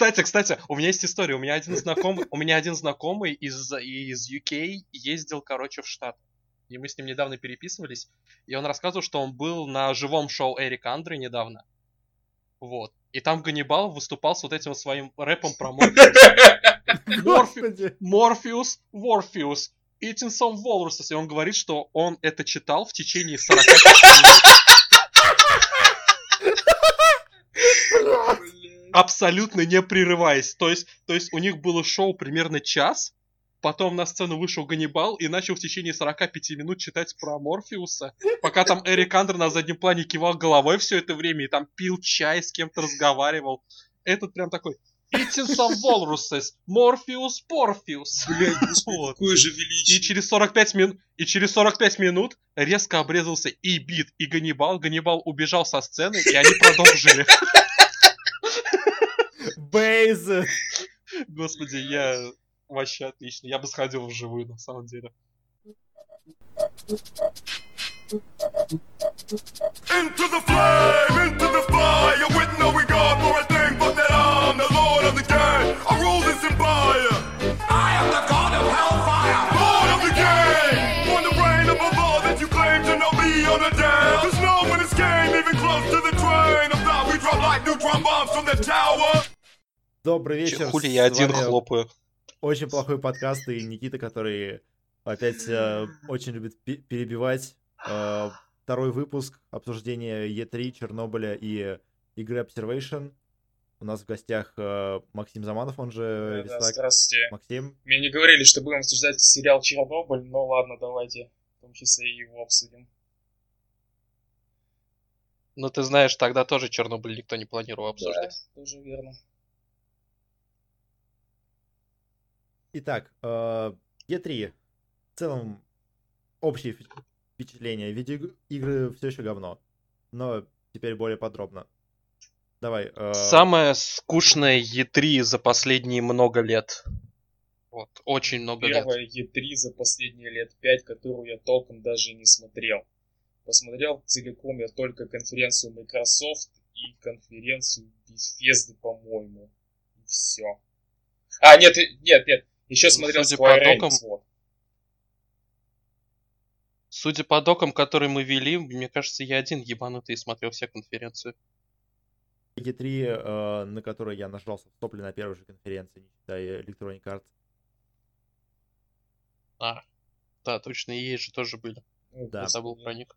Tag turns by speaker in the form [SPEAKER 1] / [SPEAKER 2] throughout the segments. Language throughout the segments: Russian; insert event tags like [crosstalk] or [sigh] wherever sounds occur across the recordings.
[SPEAKER 1] Кстати, кстати, у меня есть история. У меня один знакомый, у меня один знакомый из, из UK ездил, короче, в Штат. И мы с ним недавно переписывались. И он рассказывал, что он был на живом шоу Эрика Андре недавно. Вот. И там Ганнибал выступал с вот этим своим рэпом про Морфеус. [laughs] Морфеус, Ворфеус, eating some walruses. И он говорит, что он это читал в течение 40 минут. Абсолютно не прерываясь. То есть, то есть у них было шоу примерно час, Потом на сцену вышел Ганнибал и начал в течение 45 минут читать про Морфеуса. Пока там Эрик Андер на заднем плане кивал головой все это время и там пил чай, с кем-то разговаривал. Этот прям такой, Eating some walruses. Морфеус, Порфеус.
[SPEAKER 2] Блядь, вот. какое же величие.
[SPEAKER 1] И через 45 минут, и через 45 минут резко обрезался и Бит, и Ганнибал. Ганнибал убежал со сцены, и они продолжили.
[SPEAKER 3] Бейз.
[SPEAKER 1] Господи, я вообще отлично. Я бы сходил вживую, на самом деле. Into the flame, into the fire, with no regard for a thing but that I'm the lord of the game. I rule this empire. I am the god of hellfire. Lord of the game. On the reign of a law that you claim to know me on a dam. There's no one escape, even close to the train. Of thought we drop like neutron bombs from the tower. Добрый вечер. Хули я один хлопаю.
[SPEAKER 3] очень плохой подкаст, и Никита, который опять э, очень любит перебивать. Э, второй выпуск обсуждения E3, Чернобыля и игры Observation. У нас в гостях э, Максим Заманов, он же
[SPEAKER 2] да, да, здравствуйте.
[SPEAKER 3] Максим.
[SPEAKER 2] Мне не говорили, что будем обсуждать сериал Чернобыль, но ладно, давайте в том числе и его обсудим.
[SPEAKER 1] Ну, ты знаешь, тогда тоже Чернобыль никто не планировал обсуждать.
[SPEAKER 2] Да, тоже верно.
[SPEAKER 3] Итак, E3. Э, в целом, общее впечатление. Видеоигры все еще говно. Но теперь более подробно. Давай.
[SPEAKER 1] Э... Самое скучное E3 за последние много лет. Вот, очень много
[SPEAKER 2] Первая
[SPEAKER 1] лет.
[SPEAKER 2] Первая E3 за последние лет пять, которую я толком даже не смотрел. Посмотрел целиком я только конференцию Microsoft и конференцию Bethesda, по-моему. И все. А, нет, нет, нет. Еще ну, смотрел Судя Square по докам, вот.
[SPEAKER 1] Судя по докам, которые мы вели, мне кажется, я один ебанутый смотрел все конференции.
[SPEAKER 3] E3, э, на которой я нажался в топле на первой же конференции, не считая Electronic Arts.
[SPEAKER 1] А, да, точно, и же тоже были.
[SPEAKER 3] Ну, да.
[SPEAKER 1] Я забыл про них.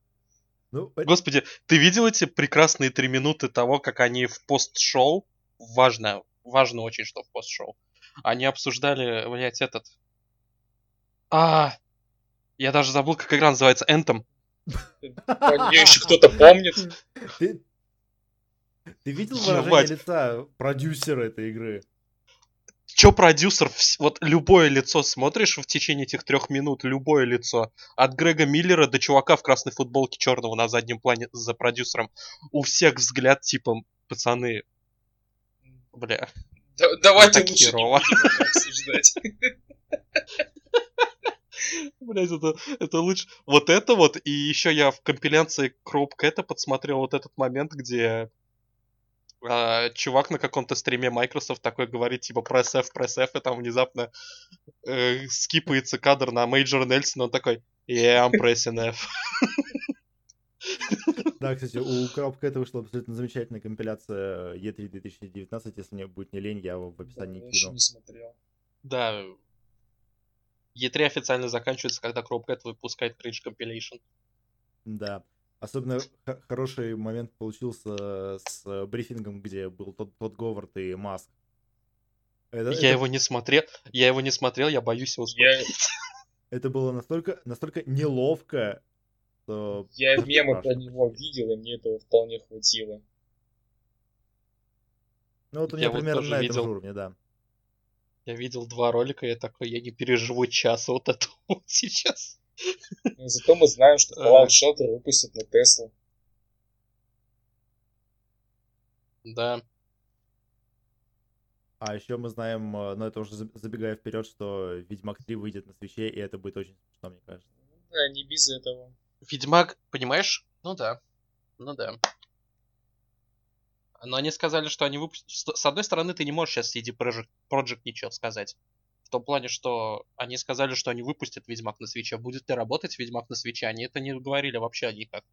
[SPEAKER 1] Ну, Господи, ты видел эти прекрасные три минуты того, как они в пост-шоу, важно, важно очень, что в пост-шоу, они обсуждали, блядь, этот... А, я даже забыл, как игра называется, Anthem.
[SPEAKER 2] Ее еще кто-то помнит.
[SPEAKER 3] Ты, видел выражение лица продюсера этой игры?
[SPEAKER 1] Чё продюсер? Вот любое лицо смотришь в течение этих трех минут, любое лицо. От Грега Миллера до чувака в красной футболке черного на заднем плане за продюсером. У всех взгляд типа, пацаны, бля,
[SPEAKER 2] давайте лучше херово. не обсуждать.
[SPEAKER 1] Блять, это, это лучше. Вот это вот, и еще я в компиляции Кроуп Кэта подсмотрел вот этот момент, где а, чувак на каком-то стриме Microsoft такой говорит, типа, press F, press F, и там внезапно э, скипается кадр на Major Nelson, он такой, yeah, I'm pressing F. [laughs]
[SPEAKER 3] Да, кстати, у Crowbcat а вышла абсолютно замечательная компиляция E3 2019. Если мне будет не лень, я в описании
[SPEAKER 2] кину. Я не смотрел.
[SPEAKER 1] Да. E3 официально заканчивается, когда Crowbcat выпускает Cringe Compilation.
[SPEAKER 3] Да. Особенно хороший момент получился с брифингом, где был тот, тот Говард и Маск.
[SPEAKER 1] Это, я это... его не смотрел, я его не смотрел, я боюсь его смотреть.
[SPEAKER 3] Я... [laughs] Это было настолько, настолько неловко,
[SPEAKER 2] что... Я мемы про него видел, и мне этого вполне хватило.
[SPEAKER 3] Ну вот у меня я примерно вот на этом видел... уровне, да.
[SPEAKER 1] Я видел два ролика, я такой, я не переживу часа вот этого [laughs] вот сейчас.
[SPEAKER 2] Но зато мы знаем, что Fallout Shelter выпустят на Теслу.
[SPEAKER 1] Да.
[SPEAKER 3] А еще мы знаем, э, но это уже забегая вперед, что Ведьмак 3 выйдет на свече, и это будет очень смешно, мне кажется.
[SPEAKER 2] Да, не без этого.
[SPEAKER 1] Ведьмак, понимаешь? Ну да. Ну да. но они сказали, что они выпустят... С одной стороны, ты не можешь сейчас CD Projekt, Project ничего сказать. В том плане, что они сказали, что они выпустят Ведьмак на свече. Будет ли работать Ведьмак на свече? Они это не говорили вообще никак.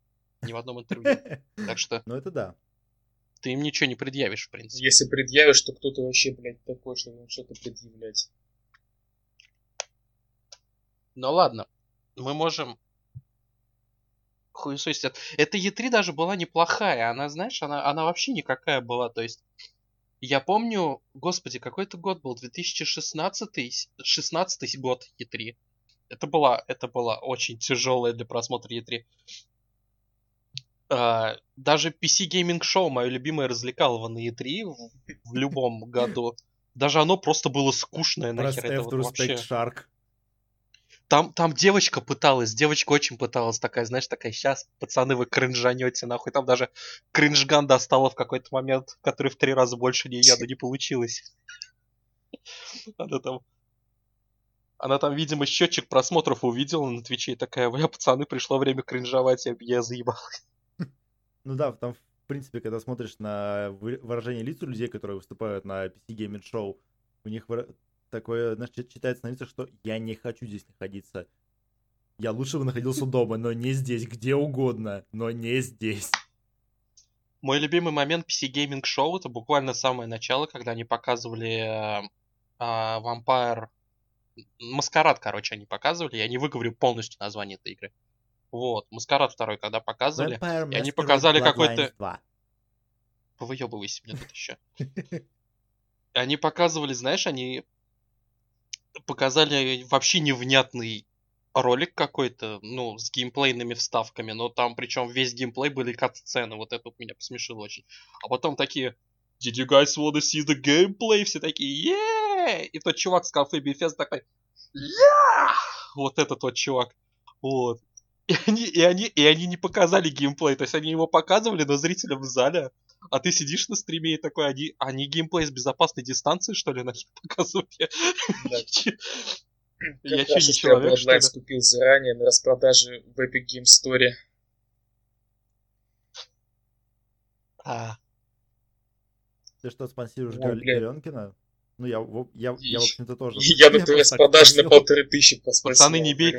[SPEAKER 1] Ни в одном интервью. [laughs] Так что
[SPEAKER 3] Ну это да.
[SPEAKER 1] ты им ничего не предъявишь, в принципе.
[SPEAKER 2] Если предъявишь, то кто-то вообще, блядь, такой, чтобы ему что-то предъявлять.
[SPEAKER 1] Ну ладно, мы можем хуесосить. от- Эта E3 даже была неплохая. Она, знаешь, она, она вообще никакая была. То есть, я помню, господи, какой-то год был, 2016 16 год E3. Это была, это была очень тяжелая для просмотра E3. А, даже PC Gaming Show, мое любимое развлекалово на E3 в, в любом году. Даже оно просто было скучное, нахер это
[SPEAKER 3] F
[SPEAKER 1] вот
[SPEAKER 3] to
[SPEAKER 1] вообще.
[SPEAKER 3] respect Shark.
[SPEAKER 1] Там, там девочка пыталась, девочка очень пыталась, такая, знаешь, такая, сейчас, пацаны, вы кринжанете, нахуй. Там даже кринжган достала в какой-то момент, который в три раза больше нее, но не получилось. Она там... Она там, видимо, счетчик просмотров увидела на Твиче и такая, бля, пацаны, пришло время кринжовать, я, я заебал. [laughs]
[SPEAKER 3] Ну да, там, в принципе, когда смотришь на вы- выражение лиц у людей, которые выступают на PC Gaming Show, у них такое, знаешь, чит- читается на лицах, что я не хочу здесь находиться. Я лучше бы находился дома, но не здесь, где угодно, но не здесь.
[SPEAKER 1] Мой любимый момент PC Gaming Show это буквально самое начало, когда они показывали э, а, Vampire... Маскарад, короче, они показывали. Я не выговорю полностью название этой игры. Вот, Маскарад второй, когда показывали.
[SPEAKER 3] Vampire
[SPEAKER 1] и они показали какой-то-
[SPEAKER 3] 2.
[SPEAKER 1] Повыебывайся мне тут еще. Они показывали, знаешь, они показали вообще невнятный ролик какой-то, ну, с геймплейными вставками, но там причем весь геймплей были кат-сцены, вот это вот меня посмешило очень. А потом такие, did you guys wanna see the gameplay? Все такие, yeah! И тот чувак с кафе Bethesda такой, yeah! Вот этот вот чувак. Вот. И они, и, они, и они не показали геймплей, то есть они его показывали, но зрителям в зале, а ты сидишь на стриме и такой, они, они геймплей с безопасной дистанции, что ли, нахер показывают? Я,
[SPEAKER 2] Да. [laughs]
[SPEAKER 1] я
[SPEAKER 2] раз
[SPEAKER 1] не человек, что ли?
[SPEAKER 2] Купил заранее на распродаже в Epic Game Store.
[SPEAKER 1] А,
[SPEAKER 3] Ты что, спонсируешь
[SPEAKER 2] блядь.
[SPEAKER 3] Галенкина? Ну, я, в- я, я, в общем-то, тоже. [laughs]
[SPEAKER 2] Я на
[SPEAKER 3] так
[SPEAKER 2] распродаже на полторы тысячи
[SPEAKER 1] Пацаны, не бей.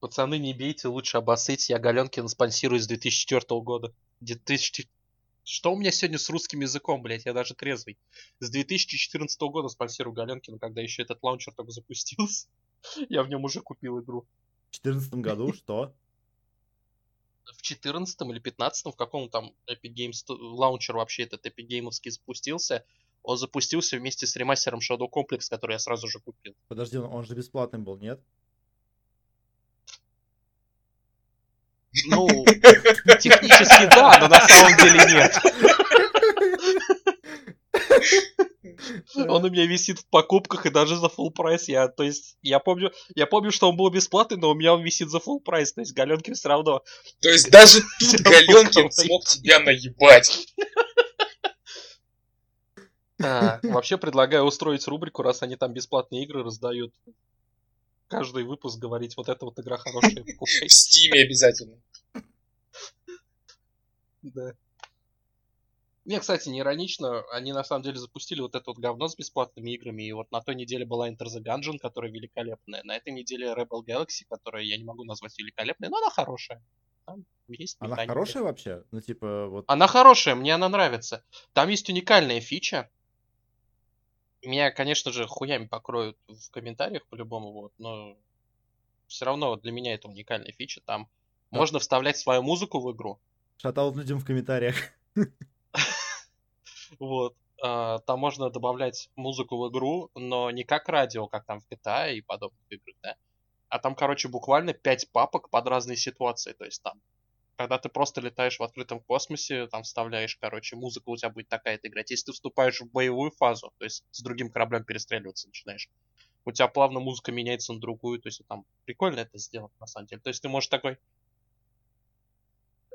[SPEAKER 1] Пацаны, не бейте, лучше обоссыть. Я Галенкина спонсирую с 2004 года. 2000... Что у меня сегодня с русским языком, блядь? Я даже трезвый. С 2014 года спонсирую Галенкина, когда еще этот лаунчер только запустился. [laughs] Я в нем уже купил игру.
[SPEAKER 3] В 2014 году [laughs] что?
[SPEAKER 1] В 14 или 15 в каком там Epic Games т- лаунчер вообще этот Epic Game'овский запустился. Он запустился вместе с ремастером Shadow Complex, который я сразу же купил.
[SPEAKER 3] Подожди, он, же бесплатный был, нет?
[SPEAKER 1] Ну, [laughs] технически да, но на самом деле нет. Он у меня висит в покупках и даже за full прайс. Я, то есть, я помню, я помню, что он был бесплатный, но у меня он висит за full прайс. То есть Галенкин все равно.
[SPEAKER 2] То есть даже [laughs] тут Галенкин смог тебя наебать.
[SPEAKER 1] А, вообще предлагаю устроить рубрику, раз они там бесплатные игры раздают. Каждый выпуск говорить, вот эта вот игра хорошая, [laughs]
[SPEAKER 2] В
[SPEAKER 1] покупай.
[SPEAKER 2] Стиме обязательно.
[SPEAKER 1] Да. Не, кстати, не иронично, они на самом деле запустили вот это вот говно с бесплатными играми, и вот на той неделе была Enter the Gungeon, которая великолепная, на этой неделе Rebel Galaxy, которая я не могу назвать великолепной, но она хорошая. Там есть
[SPEAKER 3] Она хорошая вообще? Ну, типа, вот...
[SPEAKER 1] Она хорошая, мне она нравится. Там есть уникальная фича. Меня, конечно же, хуями покроют в комментариях по-любому, вот, но все равно для меня это уникальная фича. Там
[SPEAKER 3] Да.
[SPEAKER 1] можно вставлять свою музыку в игру.
[SPEAKER 3] Шатаут людям в комментариях. [laughs]
[SPEAKER 1] Вот. А, Там можно добавлять музыку в игру, но не как радио, как там в GTA и подобных играх, да? А там, короче, буквально 5 папок под разные ситуации. То есть там, когда ты просто летаешь в открытом космосе, там вставляешь, короче, музыка у тебя будет такая-то играть. Если ты вступаешь в боевую фазу, то есть с другим кораблем перестреливаться начинаешь, у тебя плавно музыка меняется на другую, то есть там прикольно это сделано, на самом деле. То есть ты можешь такой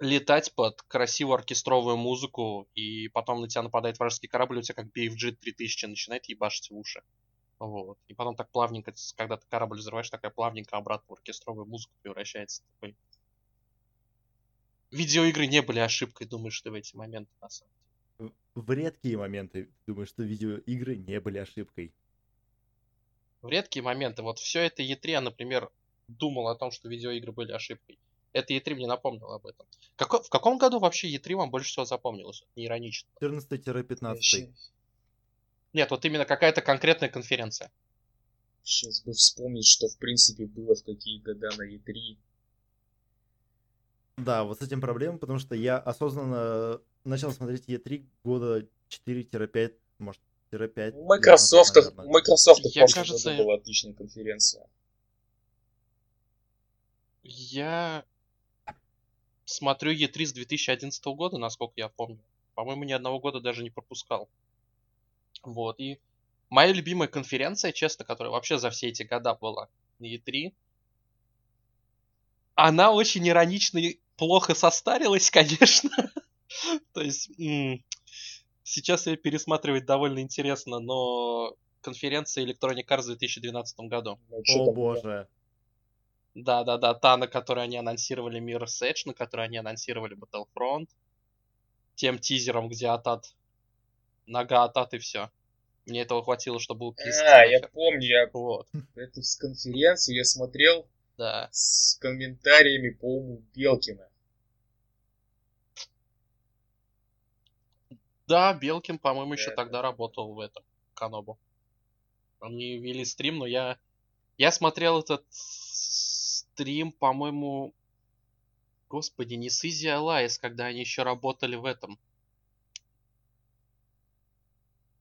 [SPEAKER 1] летать под красивую оркестровую музыку, и потом на тебя нападает вражеский корабль, у тебя как BFG 3000 начинает ебашить в уши. Вот. И потом так плавненько, когда ты корабль взрываешь, такая плавненько обратно в оркестровую музыку превращается. Такой видеоигры не были ошибкой, думаешь ты в эти моменты, на самом деле?
[SPEAKER 3] В редкие моменты думаю, что видеоигры не были ошибкой.
[SPEAKER 1] В редкие моменты. Вот все это E3, я, например, думал о том, что видеоигры были ошибкой. Это E3 мне напомнило об этом. Како- в каком году вообще E3 вам больше всего запомнилось? Не иронично.
[SPEAKER 3] 14-15.
[SPEAKER 1] Нет, вот именно какая-то конкретная конференция.
[SPEAKER 2] Сейчас бы вспомнить, что в принципе было в какие года на E E3.
[SPEAKER 3] Да, вот с этим проблема, потому что я осознанно начал смотреть E3 года 4-5, может, 5.
[SPEAKER 2] У Microsoft, у Microsoft в
[SPEAKER 1] Я,
[SPEAKER 2] прошлом
[SPEAKER 1] кажется,
[SPEAKER 2] году была отличная конференция.
[SPEAKER 1] Я смотрю E3 с 2011 года, насколько я помню. По-моему, ни одного года даже не пропускал. Вот, и моя любимая конференция, честно, которая вообще за все эти года была на E3, она очень иронично плохо состарилась, [laughs] конечно. То есть, сейчас ее пересматривать довольно интересно, но конференция Electronic Arts в 2012 году.
[SPEAKER 2] Ну,
[SPEAKER 3] О боже.
[SPEAKER 1] Да-да-да, та, на которой они анонсировали Mirror's Edge, на которой они анонсировали Battlefront. Тем тизером, где Атат... Нога Атат и все. Мне этого хватило, чтобы укрестить.
[SPEAKER 2] А, я помню, я
[SPEAKER 1] Вот,
[SPEAKER 2] эту с конференцию я смотрел
[SPEAKER 1] да.
[SPEAKER 2] с комментариями по уму Белкина.
[SPEAKER 1] Да, Белкин, по-моему, еще
[SPEAKER 2] Да,
[SPEAKER 1] тогда
[SPEAKER 2] да.
[SPEAKER 1] работал в этом, Канобу. Они вели стрим, но я... Я смотрел этот стрим, по-моему... Господи, не с Easy Alliance, когда они еще работали в этом.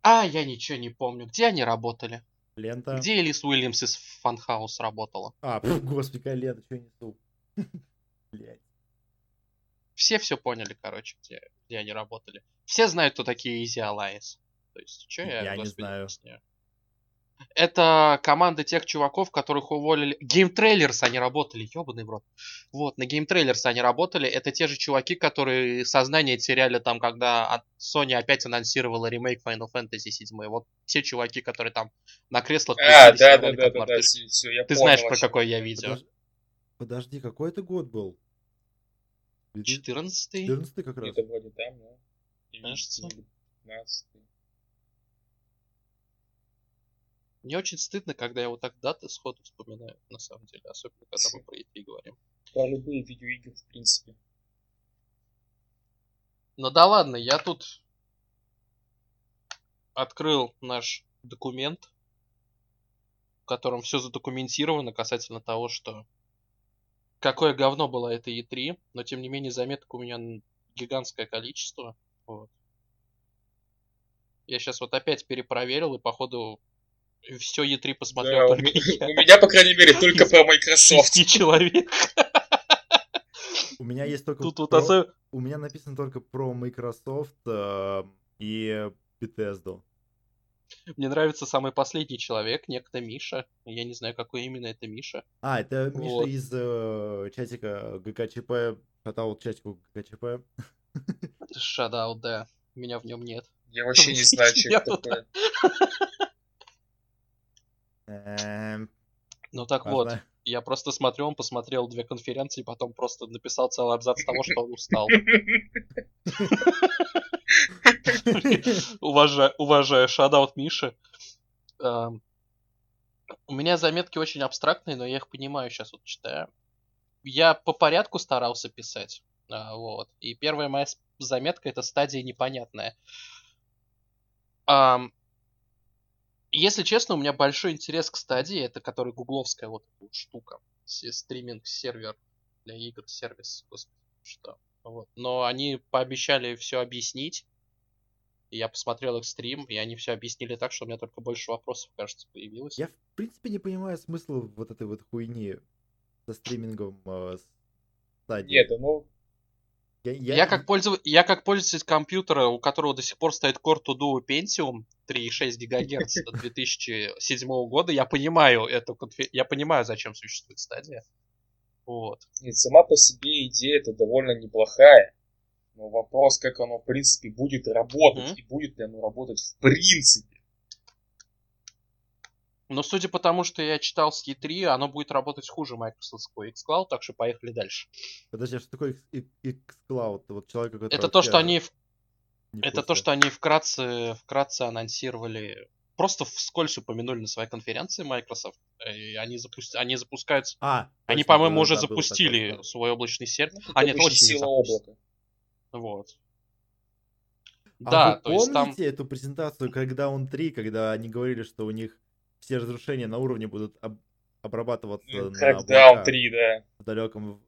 [SPEAKER 1] А, я ничего не помню. Где они работали?
[SPEAKER 3] Лента.
[SPEAKER 1] Где Элис Уильямс из Фанхаус работала?
[SPEAKER 3] А, пф, [laughs] господи, какая лента, что я несу? [laughs] Блять.
[SPEAKER 1] Все все поняли, короче, где, где они работали. Все знают, кто такие Easy Alliance. То есть, что я,
[SPEAKER 3] Я не
[SPEAKER 1] господи,
[SPEAKER 3] знаю.
[SPEAKER 1] объясняю? Это команда тех чуваков, которых уволили... Game Trailers они работали, ебаный в рот. Вот, на Game Trailers они работали. Это те же чуваки, которые сознание теряли там, когда Sony опять анонсировала ремейк Final Fantasy 7. Вот те чуваки, которые там на креслах
[SPEAKER 2] А, да, да, да, да, да, все, я
[SPEAKER 1] Ты
[SPEAKER 2] понял,
[SPEAKER 1] знаешь, про
[SPEAKER 2] ты.
[SPEAKER 1] я видео.
[SPEAKER 3] Подож- Подожди, какой это год был?
[SPEAKER 1] 14
[SPEAKER 3] 14 как раз.
[SPEAKER 2] Где-то вроде там, ну.
[SPEAKER 1] Кажется.
[SPEAKER 2] 15
[SPEAKER 1] Мне очень стыдно, когда я вот так даты сходу вспоминаю, на самом деле. Особенно, когда мы про E3 говорим.
[SPEAKER 2] Про любые видеоигры, в принципе.
[SPEAKER 1] Ну да ладно, я тут открыл наш документ, в котором все задокументировано касательно того, что какое говно было это E3, но тем не менее заметок у меня гигантское количество. Вот. Я сейчас вот опять перепроверил и походу все E3 посмотрел
[SPEAKER 2] Да, у,
[SPEAKER 1] я.
[SPEAKER 2] у меня, по крайней мере, только про Microsoft.
[SPEAKER 1] Шести человек.
[SPEAKER 3] У меня есть только
[SPEAKER 1] Тут вот
[SPEAKER 3] про-
[SPEAKER 1] осо-
[SPEAKER 3] У меня написано только про Microsoft э, и Bethesda.
[SPEAKER 1] Мне нравится самый последний человек, некто Миша. Я не знаю, какой именно это Миша.
[SPEAKER 3] А, это Миша
[SPEAKER 1] Вот.
[SPEAKER 3] из э, чатика ГКЧП. Шатаут чатику ГКЧП.
[SPEAKER 1] Шадаут, да. Меня в нем нет.
[SPEAKER 2] Я вообще не [laughs] знаю, что это такое.
[SPEAKER 3] Эм,
[SPEAKER 1] Ну так вот, я просто смотрю, он посмотрел две конференции, потом просто написал целый абзац того, что он устал. [laughs] Уважаю, уважаю, шадаут Миши. Эм, У меня заметки очень абстрактные, но я их понимаю, сейчас вот читаю. Я по порядку старался писать. А, Вот. И первая моя заметка это стадия непонятная. Если честно, у меня большой интерес к стадии, это который гугловская вот эта вот штука. Се- Стриминг-сервер для игр, сервис, господи, что. Вот. Но они пообещали все объяснить. Я посмотрел их стрим, и они все объяснили так, что у меня только больше вопросов, кажется, появилось.
[SPEAKER 3] Я, в принципе, не понимаю смысла вот этой вот хуйни со стримингом э, с стадии.
[SPEAKER 2] Нет, ну,
[SPEAKER 3] я,
[SPEAKER 1] Я, как пользов... я как пользователь компьютера, у которого до сих пор стоит Core to Duo Pentium 3,6 ГГц 2007 года, я понимаю эту конфи- я понимаю, зачем существует стадия. Вот.
[SPEAKER 2] нет, сама по себе идея это довольно неплохая. Но вопрос, как оно, в принципе, будет работать.
[SPEAKER 1] Мгм.
[SPEAKER 2] И будет ли оно работать в принципе.
[SPEAKER 1] Но судя по тому, что я читал с E3, оно будет работать хуже Microsoft xCloud, так что поехали дальше.
[SPEAKER 3] Подожди, а что такое xCloud? Вот человек, который
[SPEAKER 1] Это то, что они это то, что они вкратце, вкратце анонсировали, просто вскользь упомянули на своей конференции Microsoft. И они, запусти... они запускаются...
[SPEAKER 3] А,
[SPEAKER 1] Они, по-моему,
[SPEAKER 3] да,
[SPEAKER 1] уже
[SPEAKER 3] да,
[SPEAKER 1] запустили
[SPEAKER 3] такое, да.
[SPEAKER 1] свой облачный сервер.
[SPEAKER 2] Ну,
[SPEAKER 1] А, нет, запустили.
[SPEAKER 2] облака.
[SPEAKER 1] Вот.
[SPEAKER 3] А
[SPEAKER 1] да,
[SPEAKER 3] вы
[SPEAKER 1] то есть там...
[SPEAKER 3] помните эту презентацию Crackdown 3, когда они говорили, что у них все разрушения на уровне будут об- обрабатываться на
[SPEAKER 2] Crackdown
[SPEAKER 3] облака
[SPEAKER 2] 3, да.
[SPEAKER 3] в далеком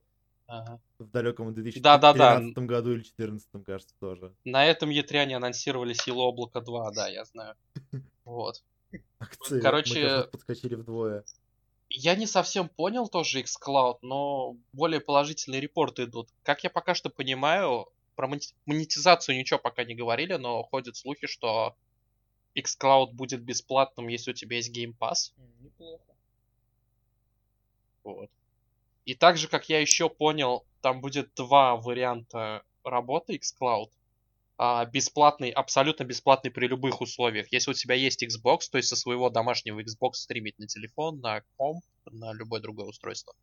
[SPEAKER 1] Ага.
[SPEAKER 3] в далеком 2013
[SPEAKER 1] Да-да-да.
[SPEAKER 3] году или 2014, кажется, тоже.
[SPEAKER 1] На этом E3 они анонсировали силу облака 2, да, я знаю. [laughs] Вот.
[SPEAKER 3] Акции
[SPEAKER 1] Короче-
[SPEAKER 3] подскочили вдвое.
[SPEAKER 1] Я не совсем понял тоже xCloud, но более положительные репорты идут. Как я пока что понимаю, про монетизацию ничего пока не говорили, но ходят слухи, что xCloud будет бесплатным, если у тебя есть Game Pass.
[SPEAKER 2] Неплохо.
[SPEAKER 1] Вот. И также, как я еще понял, там будет два варианта работы xCloud. А, бесплатный, абсолютно бесплатный при любых условиях. Если у тебя есть Xbox, то есть со своего домашнего Xbox стримить на телефон, на комп, на любое другое устройство.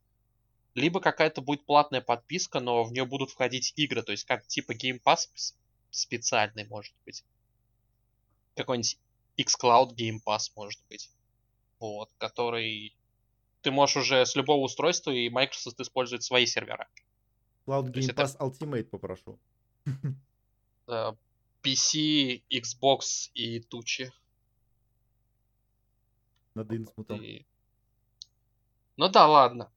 [SPEAKER 1] Либо какая-то будет платная подписка, но в нее будут входить игры, то есть как типа Game Pass специальный может быть. Какой-нибудь xCloud Game Pass может быть. Вот, который ты можешь уже с любого устройства, и Microsoft использует свои сервера.
[SPEAKER 3] Cloud Game
[SPEAKER 1] это-
[SPEAKER 3] Pass Ultimate попрошу. [laughs]
[SPEAKER 1] PC, Xbox и тучи.
[SPEAKER 3] Над Инсмутом.
[SPEAKER 1] И- Ну да, ладно.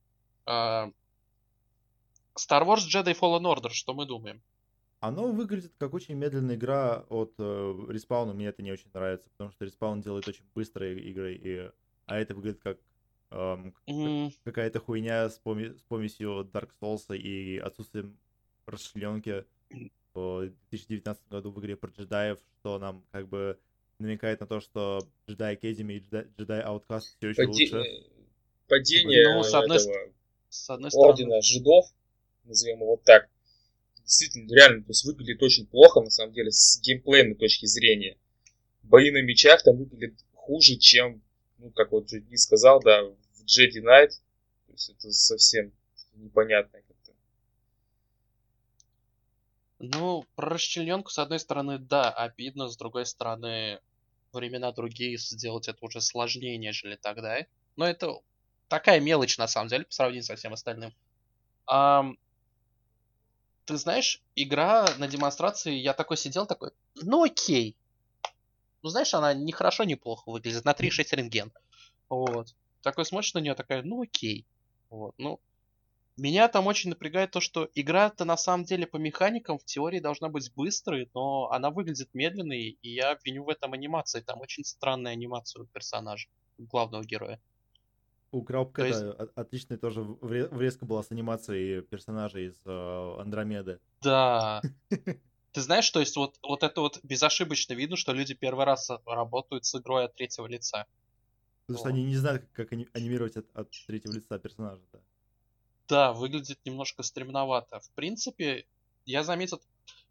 [SPEAKER 1] А, Star Wars Jedi Fallen Order, что мы думаем?
[SPEAKER 3] Оно выглядит как очень медленная игра от э, Respawn, мне это не очень нравится, потому что Respawn делает очень быстрые игры, и... а это выглядит как эм,
[SPEAKER 1] М,
[SPEAKER 3] какая-то хуйня с, поми- с помесью Dark Souls и отсутствием расчленки в 2019 году в игре про джедаев, что нам как бы намекает на то, что Jedi Academy и Jedi, Jedi Outcast все еще
[SPEAKER 2] Паде-
[SPEAKER 3] лучше.
[SPEAKER 2] Падение
[SPEAKER 1] Ну, с одной
[SPEAKER 2] этого
[SPEAKER 1] С одной стороны,
[SPEAKER 2] ордена жидов, назовем его так, действительно, реально, то есть выглядит очень плохо, на самом деле, с геймплейной точки зрения. Бои на мечах там выглядят хуже, чем, ну, как вот Джеди сказал, да, в Jedi Knight. То есть это совсем непонятно как-то.
[SPEAKER 1] ну, про расчлененку, с одной стороны, да, обидно, с другой стороны, времена другие, сделать это уже сложнее, нежели тогда. Но это такая мелочь, на самом деле, по сравнению со всем остальным. Ам, ты знаешь, игра на демонстрации, я такой сидел, такой, ну окей. Ну, знаешь, она ни хорошо, ни плохо выглядит, на 3,6 рентген. Вот. Такой смотришь на нее, такая, ну окей. Вот, ну, меня там очень напрягает то, что игра-то на самом деле по механикам в теории должна быть быстрой, но она выглядит медленной, и я виню в этом анимации. Там очень странная анимация у персонажа, у главного героя.
[SPEAKER 3] У Краупка
[SPEAKER 1] То есть-
[SPEAKER 3] отличная тоже вре- врезка была с анимацией персонажей из э, Андромеды.
[SPEAKER 1] Да. [laughs] Ты знаешь, то есть вот, вот это вот безошибочно видно, что люди первый раз работают с игрой от третьего лица.
[SPEAKER 3] Потому что
[SPEAKER 1] О.
[SPEAKER 3] они не знают, как, как ани- анимировать от, от третьего лица персонажа. Да.
[SPEAKER 1] Да, выглядит немножко стремновато. В принципе, я заметил...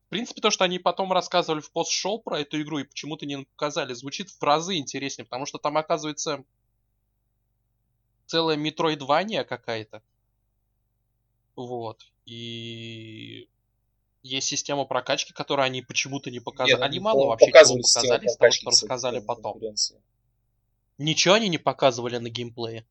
[SPEAKER 1] В принципе, то, что они потом рассказывали в пост-шоу про эту игру и почему-то не показали, звучит в разы интереснее, потому что там, оказывается, целая метроидвания какая-то. Вот. И есть система прокачки, которую они почему-то не показали.
[SPEAKER 2] Нет,
[SPEAKER 1] они
[SPEAKER 2] ну,
[SPEAKER 1] мало вообще чего показали из того, что рассказали потом. Ничего они не показывали на геймплее.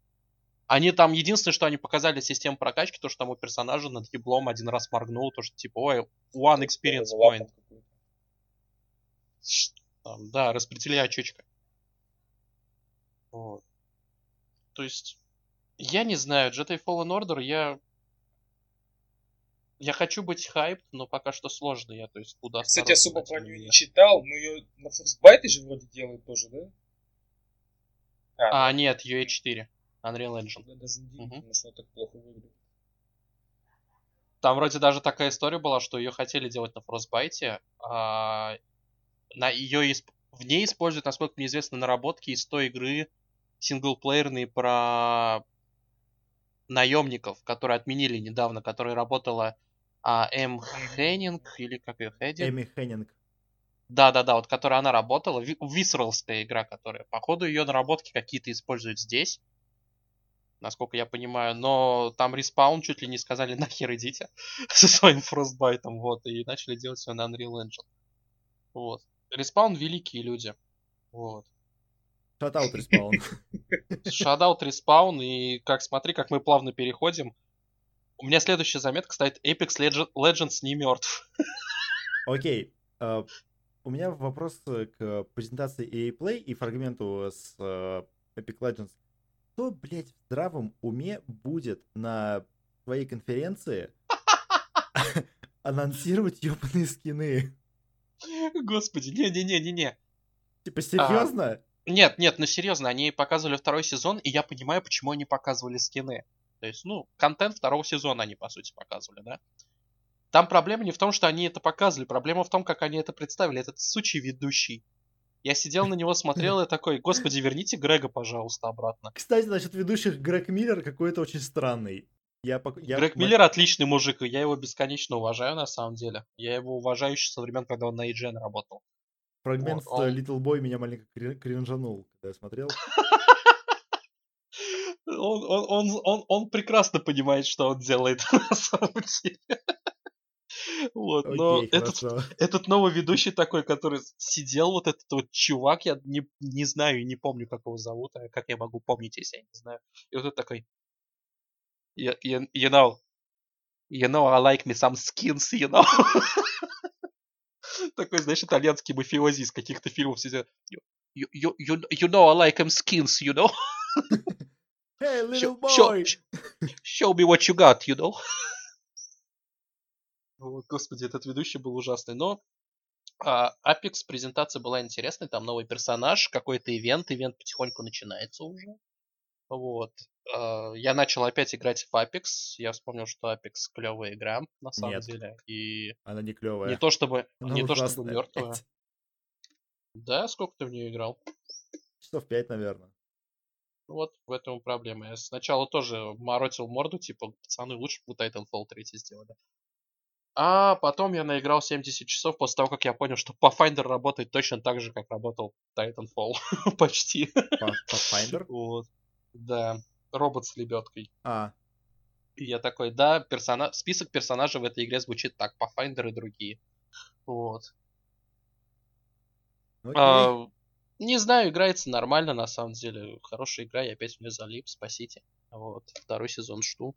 [SPEAKER 1] Они там, единственное, что они показали систему прокачки, то, что там у персонажа над еблом один раз моргнул, то, что типа, ой, one experience
[SPEAKER 2] Левелап
[SPEAKER 1] point.
[SPEAKER 2] Там,
[SPEAKER 1] да, распределяй очечко. Вот. То есть, я не знаю, Jedi Fallen Order, я... Я хочу быть хайп, но пока что сложно, я, то есть, буду
[SPEAKER 2] Кстати, особо про нее не читал, но ее на Frostbite же вроде делают тоже, да?
[SPEAKER 1] А, нет, UA4, Unreal Engine.
[SPEAKER 2] Я даже удивительно,
[SPEAKER 1] Мгм.
[SPEAKER 2] что она так плохо выглядит.
[SPEAKER 1] Там вроде даже такая история была, что ее хотели делать на Frostbite, а на ее в ней используют, насколько мне известно, наработки из той игры синглплеерные про наемников, которые отменили недавно, которая работала а, М. Хеннинг, или как ее, Хэдди?
[SPEAKER 3] Эми Хеннинг.
[SPEAKER 1] Да-да-да, вот которая она работала, Ви- Visceralская игра, которая, походу, ее наработки какие-то используют здесь, насколько я понимаю, но там респаун чуть ли не сказали, [laughs] нахер идите [laughs] со своим Frostbite, вот, и начали делать все на Unreal Engine. Вот. Respawn великие люди. Вот.
[SPEAKER 3] Shoutout Respawn. [laughs]
[SPEAKER 1] Shoutout Respawn, и как смотри, как мы плавно переходим. У меня следующая заметка стоит Apex Legend- Legends не мертв. [laughs]
[SPEAKER 3] Окей. э, У меня вопрос к презентации EA Play и фрагменту с э, Apex Legends. Кто, блядь, в здравом уме будет на своей конференции [laughs] анонсировать ебаные скины?
[SPEAKER 1] Господи, не-не-не-не-не.
[SPEAKER 3] Типа, серьезно?
[SPEAKER 1] Нет, нет, ну серьезно, они показывали второй сезон, и я понимаю, почему они показывали скины. То есть, ну, контент второго сезона они, по сути, показывали, да? Там проблема не в том, что они это показывали, проблема в том, как они это представили. Этот сучий ведущий. Я сидел на него, смотрел и такой, господи, верните Грега, пожалуйста, обратно.
[SPEAKER 3] Кстати, насчет ведущих Грег Миллер какой-то очень странный. Я, я
[SPEAKER 1] Грег Миллер отличный мужик, и я его бесконечно уважаю, на самом деле. Я его уважаю еще со времен, когда он на IGN работал.
[SPEAKER 3] Фрагмент с э,
[SPEAKER 1] он-
[SPEAKER 3] Little Boy меня маленько кри- кринжанул, когда я смотрел. [laughs]
[SPEAKER 1] Он, он, он, он, он прекрасно понимает, что он делает [laughs] на самом деле. [laughs] Вот, но
[SPEAKER 3] Окей,
[SPEAKER 1] этот,
[SPEAKER 3] хорошо.
[SPEAKER 1] этот новый ведущий такой, который сидел, вот этот вот чувак, я не, не знаю и не помню, как его зовут, а как я могу помнить, если я не знаю. И вот этот такой, you, you, you know, you know, I like me some skins, you know. [laughs] Такой, знаешь, итальянский мафиози из каких-то фильмов. You, you, you, you know, I like them skins, you know. [laughs]
[SPEAKER 3] Hey,
[SPEAKER 1] Show,
[SPEAKER 3] little
[SPEAKER 1] show,
[SPEAKER 3] boy!
[SPEAKER 1] show me what you got, you know. [laughs] Вот, господи, этот ведущий был ужасный. Но а, Apex презентация была интересной, там новый персонаж, какой-то ивент, ивент потихоньку начинается уже. Вот. А, я начал опять играть в Apex, я вспомнил, что Apex клевая игра, на самом
[SPEAKER 3] Нет.
[SPEAKER 1] деле. И
[SPEAKER 3] Она не клевая.
[SPEAKER 1] не то чтобы,
[SPEAKER 3] Она
[SPEAKER 1] не то чтобы мертвая. [laughs] Да, сколько ты в нее играл?
[SPEAKER 3] Часов пять, наверное.
[SPEAKER 1] Вот в этом проблема. Я сначала тоже моротил морду, типа, пацаны, лучше бы Titanfall 3 сделали. А потом я наиграл 70 часов после того, как я понял, что Pathfinder работает точно так же, как работал Titanfall. [laughs] Почти.
[SPEAKER 3] Pathfinder?
[SPEAKER 1] Вот. Да. Робот с лебедкой.
[SPEAKER 3] А,
[SPEAKER 1] И я такой, да, персона... список персонажей в этой игре звучит так, Pathfinder и другие. Вот.
[SPEAKER 3] окей.
[SPEAKER 1] А, не знаю, играется нормально, на самом деле. Хорошая игра, я опять в нее залип, спасите. Вот, второй сезон жду.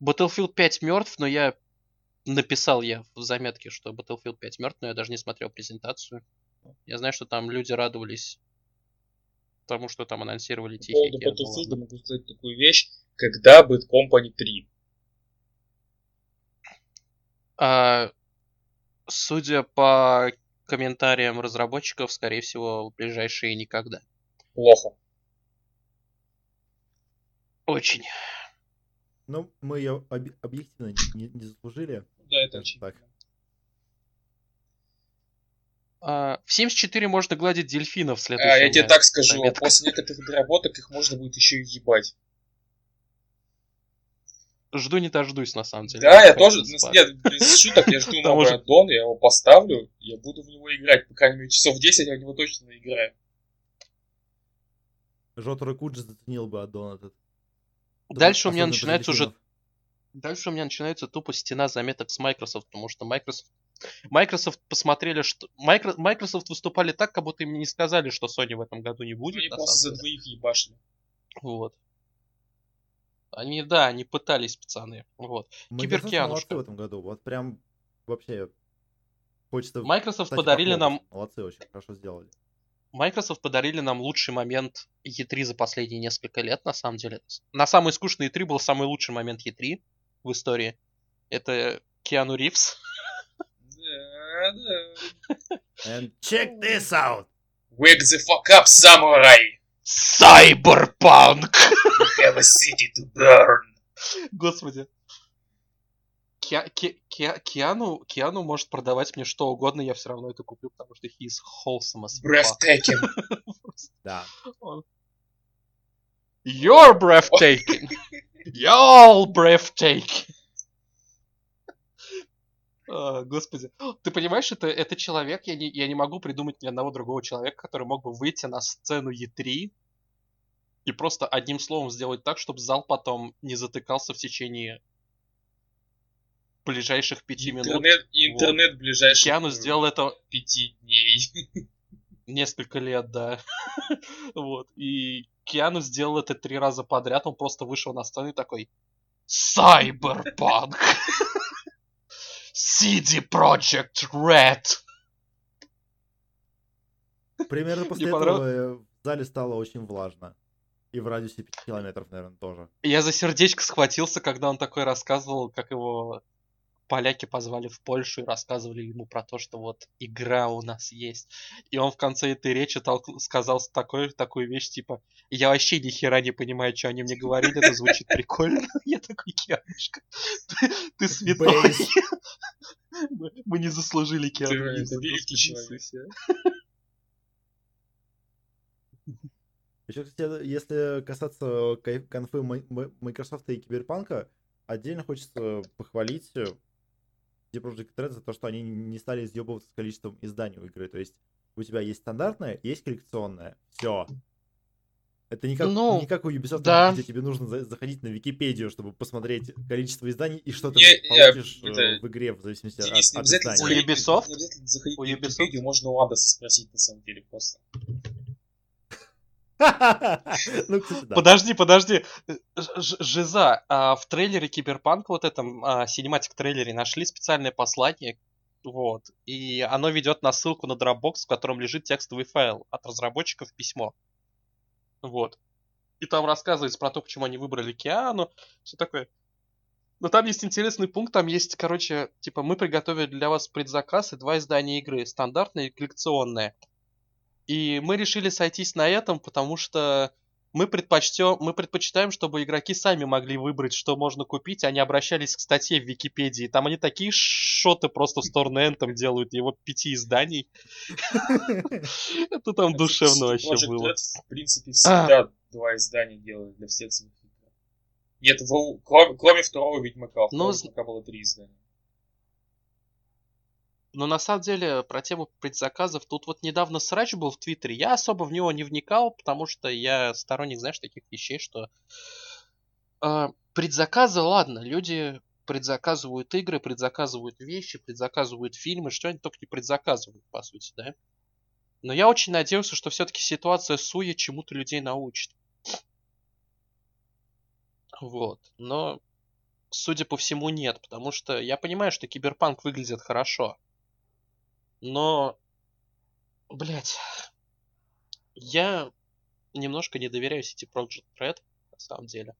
[SPEAKER 1] Battlefield 5 мертв, но я написал я в заметке, что Battlefield 5 мертв, но я даже не смотрел презентацию. Я знаю, что там люди радовались тому, что там анонсировали
[SPEAKER 2] По
[SPEAKER 1] Тихий
[SPEAKER 2] поводу
[SPEAKER 1] океан.
[SPEAKER 2] Battlefield
[SPEAKER 1] ладно.
[SPEAKER 2] могу сказать такую вещь. Когда будет Company 3?
[SPEAKER 1] А, судя по комментариям разработчиков, скорее всего, в ближайшие никогда.
[SPEAKER 2] Плохо.
[SPEAKER 1] Очень.
[SPEAKER 3] Ну, мы ее об- объективно не, не заслужили.
[SPEAKER 2] Да, это очевидно.
[SPEAKER 3] так.
[SPEAKER 1] А, в Sims 4 можно гладить дельфинов в
[SPEAKER 2] А, я тебе так скажу,
[SPEAKER 1] заметка.
[SPEAKER 2] после некоторых доработок их можно будет еще и ебать.
[SPEAKER 1] Жду не дождусь, на самом деле.
[SPEAKER 2] Да, я
[SPEAKER 1] Хочу
[SPEAKER 2] тоже, ну,
[SPEAKER 1] спать.
[SPEAKER 2] нет, без шуток, я жду [laughs] новый
[SPEAKER 1] уже-
[SPEAKER 2] аддон, я его поставлю, я буду в него играть, по крайней мере, часов 10 я в него точно наиграю.
[SPEAKER 3] Жотору Куджи заценил бы аддон этот.
[SPEAKER 1] Дальше у меня начинается уже... Дальше у меня начинается тупо стена заметок с Microsoft, потому что Microsoft... Microsoft посмотрели, что... Micro- Microsoft выступали так, как будто им не сказали, что Sony в этом году не будет.
[SPEAKER 2] Они просто за двоих ебашили.
[SPEAKER 1] Вот. Они, да, они пытались, пацаны. Вот.
[SPEAKER 3] Microsoft
[SPEAKER 1] Киберкианушка.
[SPEAKER 3] в этом году. Вот прям вообще хочется...
[SPEAKER 1] Microsoft
[SPEAKER 3] кстати,
[SPEAKER 1] подарили
[SPEAKER 3] похлопать.
[SPEAKER 1] нам
[SPEAKER 3] Молодцы, очень хорошо сделали.
[SPEAKER 1] Microsoft подарили нам лучший момент E3 за последние несколько лет, на самом деле. На самый скучный E3 был самый лучший момент E3 в истории. Это Киану Ривз. [laughs]
[SPEAKER 2] Да.
[SPEAKER 3] And check this out!
[SPEAKER 2] Wake the fuck up, samurai!
[SPEAKER 1] Cyberpunk!
[SPEAKER 2] We have a city to burn!
[SPEAKER 1] Господи. Киа- Ки- Ки- Киану, Киану может продавать мне что угодно, я все равно это куплю, потому что he is wholesome as fuck.
[SPEAKER 2] Breathtaking!
[SPEAKER 3] Да.
[SPEAKER 1] You're breathtaking! You're breathtaking! А, Господи. Ты понимаешь, это, это человек, я не, я не могу придумать ни одного другого человека, который мог бы выйти на сцену Е3 и просто одним словом сделать так, чтобы зал потом не затыкался в течение ближайших пяти минут.
[SPEAKER 2] Интернет, интернет ближайших
[SPEAKER 1] Киану
[SPEAKER 2] э,
[SPEAKER 1] сделал это
[SPEAKER 2] пяти дней. [laughs]
[SPEAKER 1] несколько лет, да. [laughs] вот. И Киану сделал это три раза подряд. Он просто вышел на сцену и такой Cyberpunk! [laughs] CD Project Red!
[SPEAKER 3] Примерно после этого э, в зале стало очень влажно. И в радиусе 5 километров, наверное, тоже.
[SPEAKER 1] Я за сердечко схватился, когда он такой рассказывал, как его поляки позвали в Польшу и рассказывали ему про то, что вот игра у нас есть. И он в конце этой речи толк- сказал такой, такую вещь, типа, я вообще ни хера не понимаю, что они мне говорили, это звучит прикольно. [laughs] Я такой, Кианушка, ты, ты святой. [laughs] Мы, не заслужили Киану
[SPEAKER 2] великий человек. [laughs]
[SPEAKER 3] Еще, кстати, если касаться конфы Microsoft и Киберпанка, отдельно хочется похвалить э, CD Projekt Red за то, что они не стали изъебываться с количеством изданий у игры. То есть у тебя есть стандартная, есть коллекционная. Все. Это не как,
[SPEAKER 1] Ну,
[SPEAKER 3] не как у Ubisoft,
[SPEAKER 1] да.
[SPEAKER 3] где тебе нужно за- заходить на Википедию, чтобы посмотреть количество изданий и что ты
[SPEAKER 2] не,
[SPEAKER 3] получишь э,
[SPEAKER 2] это-
[SPEAKER 3] в игре в зависимости от,
[SPEAKER 2] Денис,
[SPEAKER 3] от
[SPEAKER 2] обязательно
[SPEAKER 3] издания.
[SPEAKER 1] У Ubisoft?
[SPEAKER 2] не обязательно заходить
[SPEAKER 1] У Ubisoft?
[SPEAKER 2] Можно у Андеса спросить, на самом деле, просто.
[SPEAKER 3] Ну, кстати, да.
[SPEAKER 1] Подожди, подожди. Жиза, а в трейлере Киберпанка, вот этом а, cinematic трейлере, нашли специальное послание, вот, и оно ведет на ссылку на Dropbox, в котором лежит текстовый файл от разработчиков письмо. Вот. И там рассказывается про то, почему они выбрали Киану, все такое. Но там есть интересный пункт, там есть, короче, типа, мы приготовили для вас предзаказ и два издания игры, стандартное и коллекционное. И мы решили сойтись на этом, потому что мы предпочтем, мы предпочитаем, чтобы игроки сами могли выбрать, что можно купить, не обращались к статье в Википедии. Там они такие шоты просто в сторону Anthem делают, его пяти изданий. Это там душевно вообще было.
[SPEAKER 2] В принципе, всегда два издания делают для всех своих игр. Нет, кроме, второго Ведьмака.
[SPEAKER 1] Ну,
[SPEAKER 2] Ведьмака было три издания.
[SPEAKER 1] Но на самом деле про тему предзаказов тут вот недавно срач был в Твиттере. Я особо в него не вникал, потому что я сторонник, знаешь, таких вещей, что э, предзаказы, ладно, люди предзаказывают игры, предзаказывают вещи, предзаказывают фильмы, что они только не предзаказывают, по сути, да? Но я очень надеялся, что все-таки ситуация Суя чему-то людей научит. Вот. Но, судя по всему, нет, потому что я понимаю, что киберпанк выглядит хорошо. Но, блять, я немножко не доверяю City Project Red, на самом деле.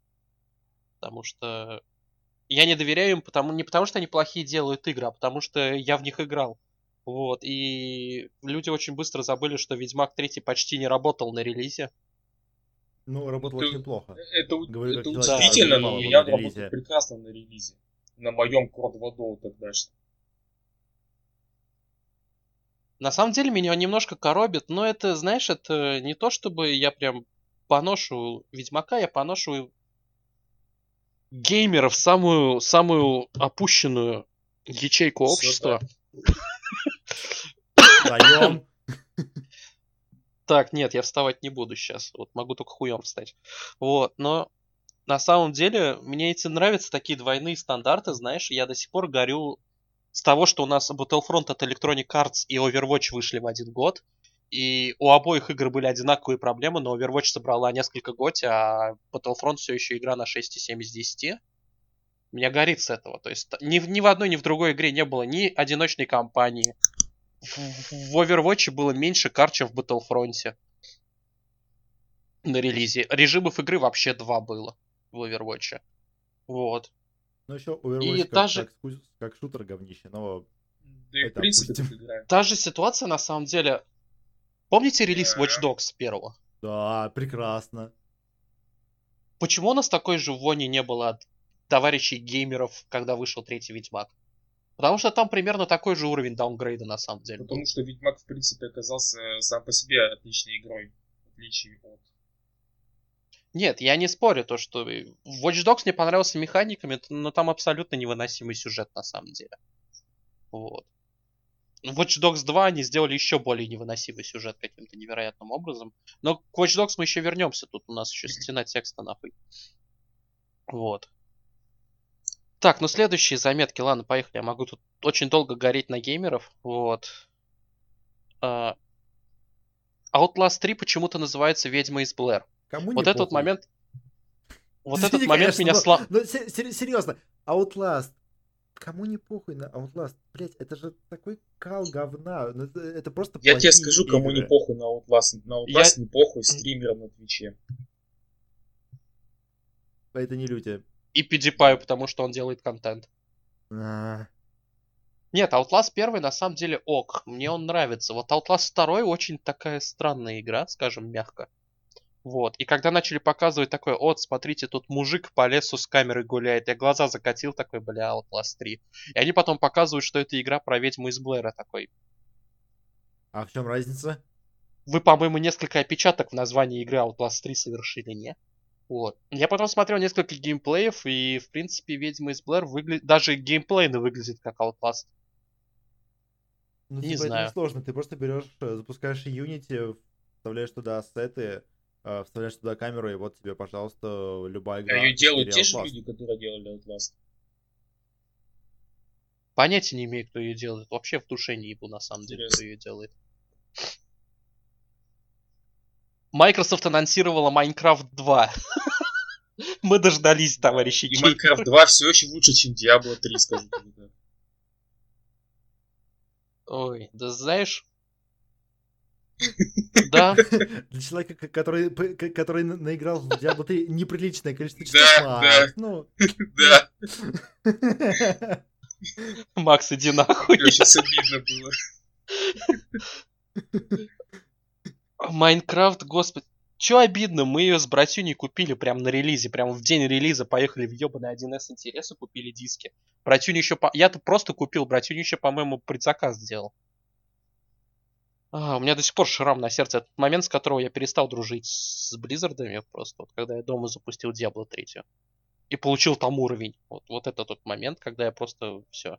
[SPEAKER 1] Потому что я не доверяю им потому, не потому, что они плохие делают игры, а потому что я в них играл. Вот, и люди очень быстро забыли, что Ведьмак 3 почти не работал на релизе.
[SPEAKER 3] Ну, работало
[SPEAKER 2] Ты-
[SPEAKER 3] очень плохо.
[SPEAKER 2] Это,
[SPEAKER 3] Говорю,
[SPEAKER 2] это удивительно, но работает
[SPEAKER 3] релизе.
[SPEAKER 2] прекрасно на релизе. На моем Крод Водоу тогдашнем.
[SPEAKER 1] На самом деле меня немножко коробит, но это, знаешь, это не то, чтобы я прям поношу Ведьмака, я поношу геймеров самую, самую опущенную ячейку общества. [laughs]
[SPEAKER 3] Даем.
[SPEAKER 1] Так, нет, я вставать не буду сейчас. Вот могу только хуем встать. Вот, но на самом деле мне эти нравятся такие двойные стандарты, знаешь, я до сих пор горю с того, что у нас Battlefront от Electronic Arts и Overwatch вышли в один год, и у обоих игр были одинаковые проблемы, но Overwatch собрала несколько год, а Battlefront все еще игра на 6,7 из 10. Меня горит с этого. То есть ни, в- ни в одной, ни в другой игре не было ни одиночной кампании. В, в Overwatch было меньше кар, чем в Battlefront на релизе. Режимов игры вообще два было в Overwatch. Вот.
[SPEAKER 3] Ну, еще Overwatch
[SPEAKER 1] И
[SPEAKER 3] как,
[SPEAKER 1] даже-
[SPEAKER 3] как, ску- как шутер говнище, но
[SPEAKER 2] Да и в принципе
[SPEAKER 3] опустим.
[SPEAKER 1] Та же ситуация на самом деле... Помните релиз. Watch Dogs первого?
[SPEAKER 3] да, прекрасно.
[SPEAKER 1] Почему у нас такой же вони не было от товарищей геймеров, когда вышел третий Ведьмак? Потому что там примерно такой же уровень даунгрейда на самом деле. был.
[SPEAKER 2] Потому что Ведьмак, в принципе, оказался сам по себе отличной игрой. В отличие от...
[SPEAKER 1] Нет, я не спорю, то что Watch Dogs мне понравился механиками, но там абсолютно невыносимый сюжет на самом деле. Вот. Ну, Watch Dogs 2 они сделали еще более невыносимый сюжет каким-то невероятным образом. Но к Watch Dogs мы еще вернемся. Тут у нас еще стена текста нахуй. Вот. Так, ну следующие заметки. Ладно, поехали. Я могу тут очень долго гореть на геймеров. Вот. А, Outlast 3 почему-то называется Ведьма из Блэр.
[SPEAKER 3] Кому не
[SPEAKER 1] Вот этот
[SPEAKER 3] похуй?
[SPEAKER 1] момент... Вот
[SPEAKER 3] Извини, [laughs]
[SPEAKER 1] этот момент
[SPEAKER 3] конечно,
[SPEAKER 1] меня
[SPEAKER 3] но-
[SPEAKER 1] сломал.
[SPEAKER 3] Ну, се- сер- серьезно, Outlast. Кому не похуй на Outlast? Блять, это же такой кал говна. Ну, это, это просто
[SPEAKER 2] Я тебе скажу, кому не
[SPEAKER 3] игры.
[SPEAKER 2] похуй на Outlast. На Outlast не похуй стримерам на Твиче.
[SPEAKER 3] Это не люди.
[SPEAKER 1] И PewDiePie, потому что он делает контент.
[SPEAKER 3] А,
[SPEAKER 1] Нет, Outlast 1 на самом деле ок, мне он нравится. Вот Outlast 2 очень такая странная игра, скажем мягко. Вот, и когда начали показывать такой, вот, смотрите, тут мужик по лесу с камерой гуляет, я глаза закатил такой, бля, Outlast 3. И они потом показывают, что это игра про ведьму из Блэра такой.
[SPEAKER 3] а в чем разница?
[SPEAKER 1] Вы, по-моему, несколько опечаток в названии игры Outlast 3 совершили, не? Вот. Я потом смотрел несколько геймплеев, и, в принципе, ведьма из Блэр выглядит... Даже геймплейно выглядит как Outlast.
[SPEAKER 3] Ну,
[SPEAKER 1] Не
[SPEAKER 3] типа, это
[SPEAKER 1] знаю.
[SPEAKER 3] не сложно. Ты просто берешь, э, запускаешь Unity, вставляешь туда ассеты, э, вставляешь туда камеру, и вот тебе, пожалуйста, любая игра.
[SPEAKER 2] А ее делают те же люди, которые делали Outlast.
[SPEAKER 1] Понятия не имею, кто ее делает. Вообще в душе не ебу, на самом деле, кто
[SPEAKER 2] Интересно.
[SPEAKER 1] ее делает. Microsoft анонсировала Minecraft 2. [laughs] Мы дождались, товарищи.
[SPEAKER 2] И. Minecraft 2 все еще лучше, чем Diablo 3, скажу тебе так.
[SPEAKER 1] Ой, да знаешь... Да, [laughs]
[SPEAKER 3] Для человека, который, который на- наиграл в Diablo 3 неприличное количество
[SPEAKER 2] Да,
[SPEAKER 3] часов.
[SPEAKER 2] да.
[SPEAKER 3] Макс, Ну. [laughs]
[SPEAKER 2] Да, [laughs]
[SPEAKER 1] Макс, иди нахуй.
[SPEAKER 2] мне сейчас обидно было.
[SPEAKER 1] Майнкрафт, господи. Че обидно, мы ее с братюней купили прям на релизе, прям в день релиза поехали в ебаный 1С интересы, купили диски. Братюня еще, по... я-то просто купил, братюня еще, по-моему, предзаказ сделал. А, у меня до сих пор шрам на сердце. Этот момент, с которого я перестал дружить с Близзардами, просто вот когда я дома запустил Diablo 3. И получил там уровень. Вот, вот это тот момент, когда я просто все.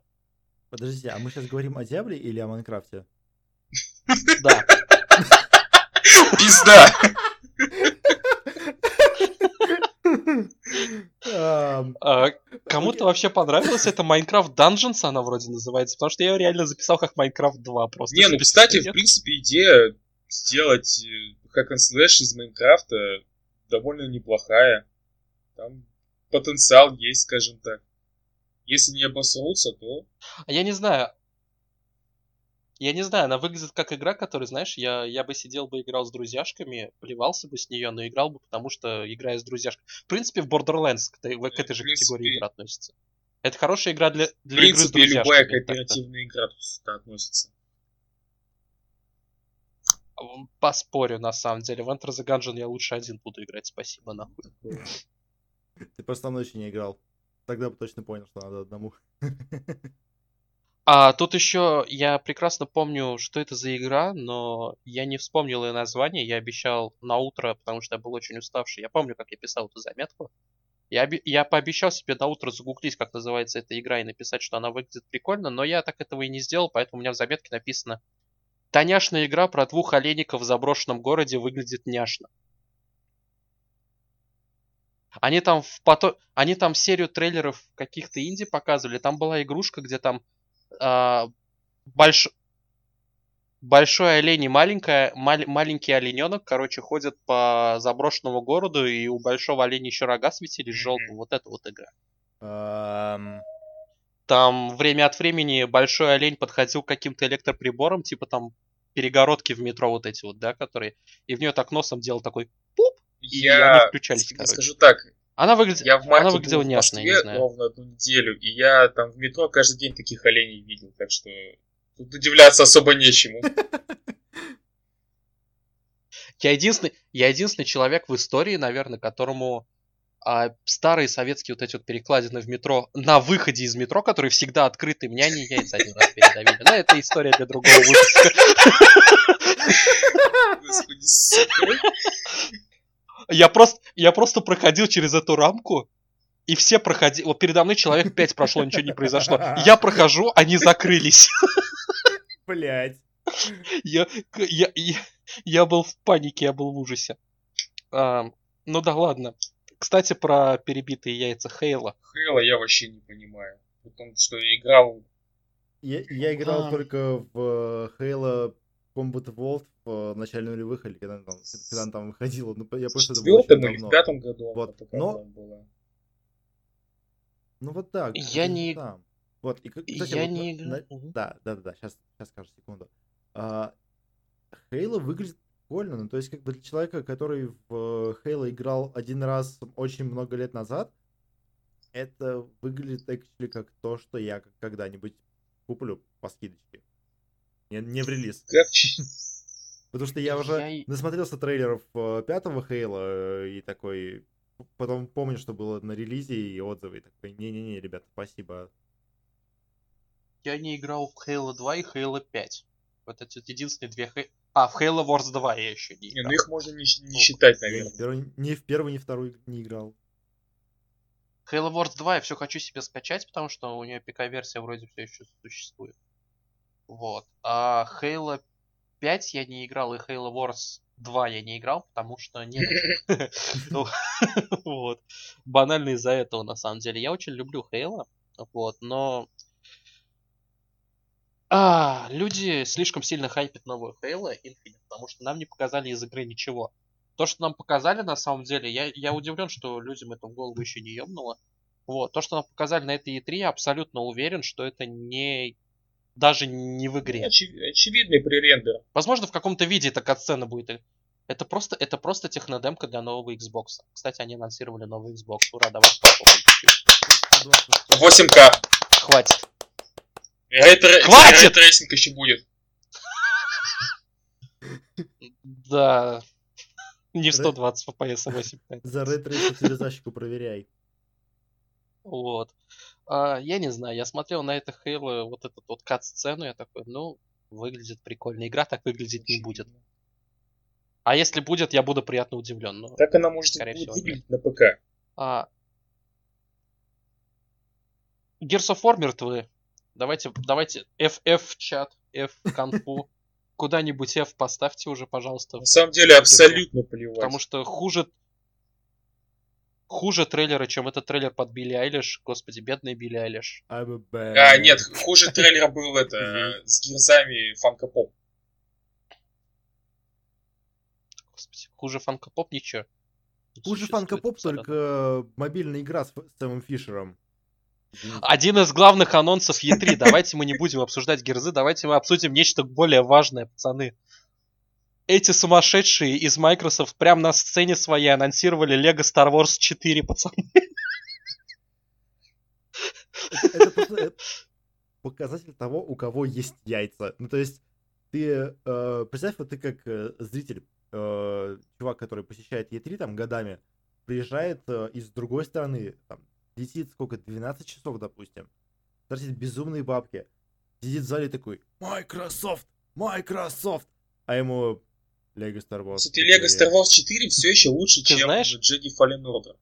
[SPEAKER 3] Подождите, а мы сейчас говорим о Диабле или о Майнкрафте?
[SPEAKER 1] Да.
[SPEAKER 2] Пизда! [laughs]
[SPEAKER 1] А, Кому-то вообще понравилась эта Minecraft Dungeons, она вроде называется, потому что я ее реально записал как Minecraft 2 просто.
[SPEAKER 2] Не, ну, кстати, в принципе, идея сделать hack and slash из Майнкрафта довольно неплохая. Там потенциал есть, скажем так. Если не обосрутся, то...
[SPEAKER 1] А Я не знаю. Я не знаю, она выглядит как игра, которая, знаешь, я, я бы сидел бы играл с друзьяшками, плевался бы с нее, но играл бы, потому что играю с друзьяшками. В принципе, в Borderlands к, этой- к этой же
[SPEAKER 2] принципе,
[SPEAKER 1] категории игр относится. Это хорошая игра для,
[SPEAKER 2] В
[SPEAKER 1] для игры с
[SPEAKER 2] принципе, любая кооперативная игра туда относится.
[SPEAKER 1] Поспорю, на самом деле. В Enter the Gungeon я лучше один буду играть, спасибо, нахуй.
[SPEAKER 3] Ты просто еще не играл. Тогда бы точно понял, что надо одному. [laughs]
[SPEAKER 1] А тут еще я прекрасно помню, что это за игра, но я не вспомнил ее название. Я обещал на утро, потому что я был очень уставший. Я помню, как я писал эту заметку. Я, я пообещал себе на утро загуглить, как называется эта игра, и написать, что она выглядит прикольно, но я так этого и не сделал, поэтому у меня в заметке написано Тоняшная игра про двух олеников в заброшенном городе выглядит няшно. Они там в пото... Они там серию трейлеров каких-то инди показывали. Там была игрушка, где там а, больш... большой олень и маленькая, мал- маленький олененок, короче, ходят по заброшенному городу, и у большого оленя еще рога светились желтым. Вот это вот игра.
[SPEAKER 3] Ам,
[SPEAKER 1] Там время от времени большой олень подходил к каким-то электроприборам, типа там перегородки в метро вот эти вот, да, которые, и в нее так носом делал такой пуп, и они
[SPEAKER 2] Я
[SPEAKER 1] включались,
[SPEAKER 2] тебе
[SPEAKER 1] короче.
[SPEAKER 2] скажу так,
[SPEAKER 1] Она выглядит,
[SPEAKER 2] я в
[SPEAKER 1] она выглядела
[SPEAKER 2] был в
[SPEAKER 1] не знаю.
[SPEAKER 2] ровно одну неделю, и я там в метро каждый день таких оленей видел, так что тут удивляться особо нечему. [laughs]
[SPEAKER 1] Я единственный, я единственный человек в истории, наверное, которому а, старые советские вот эти вот перекладины в метро, на выходе из метро, которые всегда открыты, меня не яйца один раз передавили. Но это история для другого выпуска. [laughs]
[SPEAKER 2] Господи, сука.
[SPEAKER 1] Я просто, я просто проходил через эту рамку, И все проходили... Вот передо мной человек 5 прошло, ничего не произошло. Я [laughs] прохожу, они закрылись.
[SPEAKER 3] Блять.
[SPEAKER 1] Я, я, я, я был в панике, я был в ужасе. А, ну да ладно. Кстати, про перебитые яйца Хейла.
[SPEAKER 2] Хейла я вообще не понимаю. Потому что играл...
[SPEAKER 3] Я, я играл
[SPEAKER 1] А.
[SPEAKER 3] только в Halo Combat Evolved в начале нулевых, или когда, там, когда она там выходила. Ну, я
[SPEAKER 2] В
[SPEAKER 3] просто это было очень
[SPEAKER 2] четвертом или в пятом году
[SPEAKER 3] Вот, но-
[SPEAKER 2] была.
[SPEAKER 3] Ну вот так.
[SPEAKER 1] Я не-
[SPEAKER 3] там. Вот, и, кстати,
[SPEAKER 1] Я
[SPEAKER 3] вот
[SPEAKER 1] не
[SPEAKER 3] на-
[SPEAKER 1] играл.
[SPEAKER 3] на-. Да, да, да, да, сейчас, сейчас скажу, секунду. А, Хейла выглядит прикольно, ну то есть как бы для человека, который в Хейла играл один раз очень много лет назад, это выглядит actually как то, что я когда-нибудь куплю по скидочке. Не, не в релиз.
[SPEAKER 2] Как...
[SPEAKER 3] Потому что я уже
[SPEAKER 1] Я
[SPEAKER 3] насмотрелся трейлеров э, пятого Хейла э, и такой... Потом помню, что было на релизе и отзывы. И такой, не-не-не, ребята, спасибо.
[SPEAKER 1] Я не играл в Halo 2 и Halo 5. Вот эти вот единственные две Хей- А, в Halo Wars 2 я еще не
[SPEAKER 2] Не,
[SPEAKER 1] играл.
[SPEAKER 2] ну их можно не, не считать,
[SPEAKER 3] Я ни
[SPEAKER 2] наверное.
[SPEAKER 3] в, первый, ни в первый, ни в второй не играл.
[SPEAKER 1] Halo Wars 2 я все хочу себе скачать, потому что у нее ПК-версия вроде все еще существует. Вот. А Halo 5 я не играл, и Halo Wars 2 я не играл, потому что не что. [laughs] [laughs] Вот. Банально из-за этого, на самом деле. Я очень люблю Halo, вот, но... А, люди слишком сильно хайпят новую Halo Infinite, потому что нам не показали из игры ничего. То, что нам показали, на самом деле, я, я удивлен, что людям это в голову еще не ёбнуло. Вот, то, что нам показали на этой E3, я абсолютно уверен, что это не... Даже не в игре.
[SPEAKER 2] Очи- Очевидный пререндер.
[SPEAKER 1] Возможно, в каком-то виде эта катсцена будет. Это просто, это просто технодемка для нового Xbox. Кстати, они анонсировали новый Xbox. Ура, давайте попробуем.
[SPEAKER 2] 8К.
[SPEAKER 1] Хватит.
[SPEAKER 2] Рейтер...
[SPEAKER 1] Хватит!
[SPEAKER 2] Ray tracing еще будет.
[SPEAKER 1] Да. Не в 120 FPS, а 8
[SPEAKER 3] За рейтрейс цивилизацию проверяй.
[SPEAKER 1] Вот. А, я не знаю, я смотрел на это Halo, вот этот вот кат-сцену, я такой, ну, выглядит прикольно. Игра так выглядеть не будет. А если будет, я буду приятно удивлен. Но...
[SPEAKER 2] Как она может будет
[SPEAKER 1] всего,
[SPEAKER 2] выглядеть на ПК?
[SPEAKER 1] А... Gears of War мертвы. Давайте, давайте, FF в чат, F в конфу. [laughs] Куда-нибудь F поставьте уже, пожалуйста.
[SPEAKER 2] На самом деле абсолютно плевать.
[SPEAKER 1] Потому что хуже... Хуже трейлера, чем этот трейлер под Билли Айлиш. Господи, бедная Билли Айлиш.
[SPEAKER 2] А, нет, хуже трейлера был это, [laughs] э, с гирзами Фанка Поп.
[SPEAKER 1] Господи, хуже Фанка Поп ничего.
[SPEAKER 3] Хуже Фанка Поп только мобильная игра с Сэмом Фишером.
[SPEAKER 1] Один из главных анонсов E3. Давайте мы не будем обсуждать герзы, давайте мы обсудим нечто более важное, пацаны. Эти сумасшедшие из Microsoft прямо на сцене своей анонсировали Lego Star Wars 4, пацаны.
[SPEAKER 3] Это э, показатель того, у кого есть яйца. Ну, то есть, ты, э, представь, вот ты как э, зритель, э, чувак, который посещает Е3 там годами, приезжает э, из другой страны, там, летит сколько, 12 часов, допустим, тратит безумные бабки, сидит в зале такой, Microsoft, Microsoft, а ему Lego Star Wars.
[SPEAKER 2] Кстати, Lego
[SPEAKER 3] 4».
[SPEAKER 2] Star Wars 4 все еще лучше,
[SPEAKER 1] Ты
[SPEAKER 2] чем
[SPEAKER 1] знаешь?
[SPEAKER 2] Jedi Fallen Order.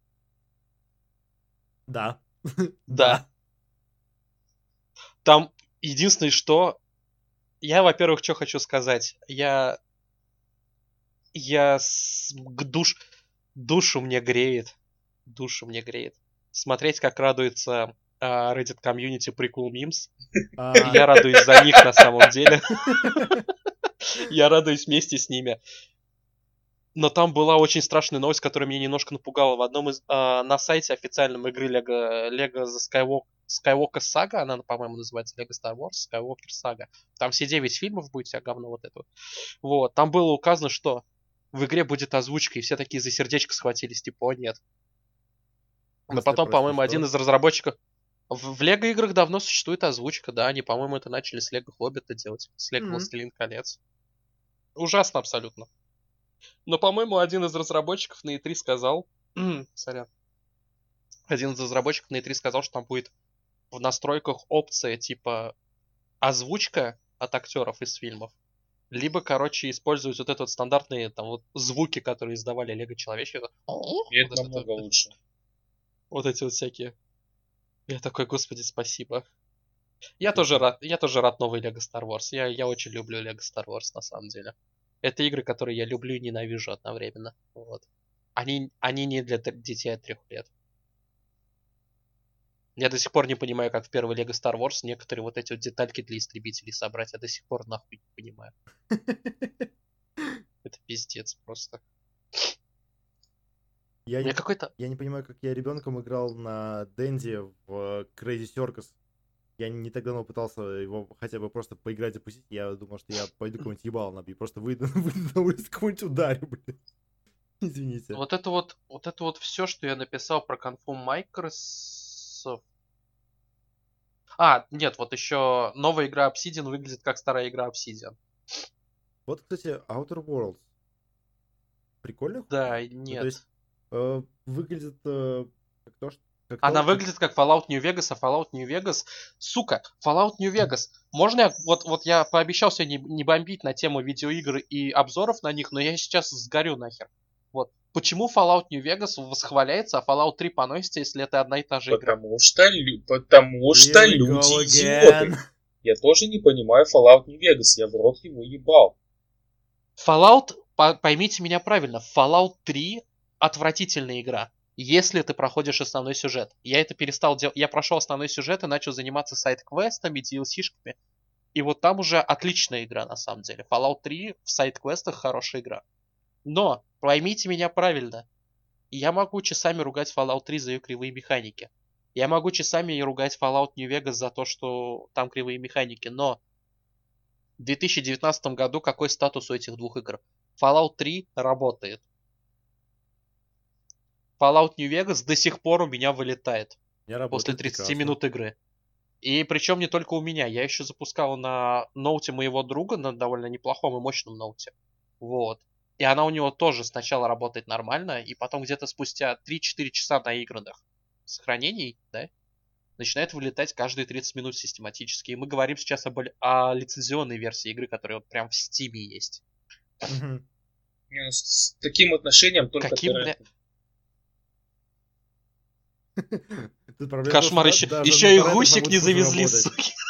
[SPEAKER 3] Да. [laughs]
[SPEAKER 1] Да. Там единственное, что... Я, во-первых, что хочу сказать. Я... Я... с- душ... Душу мне греет. Душу мне греет. Смотреть, как радуется а, Reddit комьюнити прикол мимс. Я радуюсь за них на самом деле. [laughs] Я радуюсь вместе с ними. Но там была очень страшная новость, которая меня немножко напугала. В одном из... а, на сайте официальном игры Lego, Lego The Skywalker, Skywalker Saga, она, по-моему, называется Lego Star Wars, Skywalker Saga. Там все 9 фильмов будет, вся говно вот это. вот. Вот. Там было указано, что в игре будет озвучка, и все такие за сердечко схватились, типа, о нет. Но
[SPEAKER 3] Если
[SPEAKER 1] потом, по-моему,
[SPEAKER 3] что?
[SPEAKER 1] один из разработчиков... В, в Лего играх давно существует озвучка, да, они, по-моему, это начали с Лего Хоббита делать, с Лего. Властелин колец. Ужасно абсолютно. Но, по-моему, один из разработчиков на E3 сказал... [clears throat] Сорян. Один из разработчиков на E3 сказал, что там будет в настройках опция типа озвучка от актеров из фильмов, либо, короче, использовать вот это вот стандартные там вот звуки, которые издавали Лего Человечки.
[SPEAKER 2] И это намного лучше.
[SPEAKER 1] Вот эти вот всякие. Я такой, господи, спасибо. Я тоже рад, я тоже рад новой Лего Star Wars. Я, я очень люблю Лего Star Wars, на самом деле. Это игры, которые я люблю и ненавижу одновременно. Вот. Они, они не для детей от трех лет. Я до сих пор не понимаю, как в первой Лего Star Wars некоторые вот эти вот детальки для истребителей собрать. Я до сих пор нахуй не понимаю. [laughs] Это пиздец просто.
[SPEAKER 3] Я
[SPEAKER 1] меня
[SPEAKER 3] не,
[SPEAKER 1] какой-то...
[SPEAKER 3] я не понимаю, как я ребенком играл на Дэнди в Crazy Circus. Я не так давно пытался его хотя бы просто поиграть, запустить. Я думал, что я пойду [clears throat] кого-нибудь ебал набью. Просто выйду, [laughs] выйду на улицу, кого-нибудь ударю, блин. [laughs] Извините.
[SPEAKER 1] Вот это вот, вот это вот все, что я написал про конфу Microsoft. А, нет, вот еще новая игра Obsidian выглядит как старая игра Obsidian.
[SPEAKER 3] Вот, кстати, Outer Worlds. Прикольно?
[SPEAKER 1] Да,
[SPEAKER 3] Ну,
[SPEAKER 1] нет.
[SPEAKER 3] то есть, э, выглядит э, как то, что... как
[SPEAKER 1] Она
[SPEAKER 3] то,
[SPEAKER 1] выглядит как Fallout New Vegas, а Fallout New Vegas... Сука, Fallout New Vegas. Можно я... Вот, вот я пообещал сегодня не, не бомбить на тему видеоигр и обзоров на них, но я сейчас сгорю нахер. Вот. Почему Fallout New Vegas восхваляется, а Fallout 3 поносится, если это одна и та же игра?
[SPEAKER 2] Потому что, лю- потому что
[SPEAKER 3] Here go
[SPEAKER 2] люди идиоты. Я тоже не понимаю Fallout New Vegas, я в рот его ебал.
[SPEAKER 1] Fallout, по- поймите меня правильно, Fallout 3 отвратительная игра. Если ты проходишь основной сюжет. Я это перестал делать. Я прошел основной сюжет и начал заниматься сайт-квестами, DLC-шками. И вот там уже отличная игра на самом деле. Fallout 3 в сайт-квестах хорошая игра. Но, поймите меня правильно, я могу часами ругать Fallout 3 за ее кривые механики. Я могу часами ругать Fallout New Vegas за то, что там кривые механики, но в 2019 году какой статус у этих двух игр? Fallout 3 работает. Fallout New Vegas до сих пор у меня вылетает
[SPEAKER 3] Я
[SPEAKER 1] после
[SPEAKER 3] работаю
[SPEAKER 1] 30
[SPEAKER 3] прекрасно.
[SPEAKER 1] минут игры. И причем не только у меня. Я еще запускал на ноуте моего друга, на довольно неплохом и мощном ноуте. Вот. И она у него тоже сначала работает нормально, и потом где-то спустя 3-4 часа наигранных сохранений, да, начинает вылетать каждые 30 минут систематически. И мы говорим сейчас об, о лицензионной версии игры, которая вот прям в стиме есть.
[SPEAKER 2] Ну, с, таким отношением только
[SPEAKER 1] Каким, бля... [laughs] Кошмар, еще, еще и
[SPEAKER 3] русик
[SPEAKER 1] не завезли, суки. [laughs]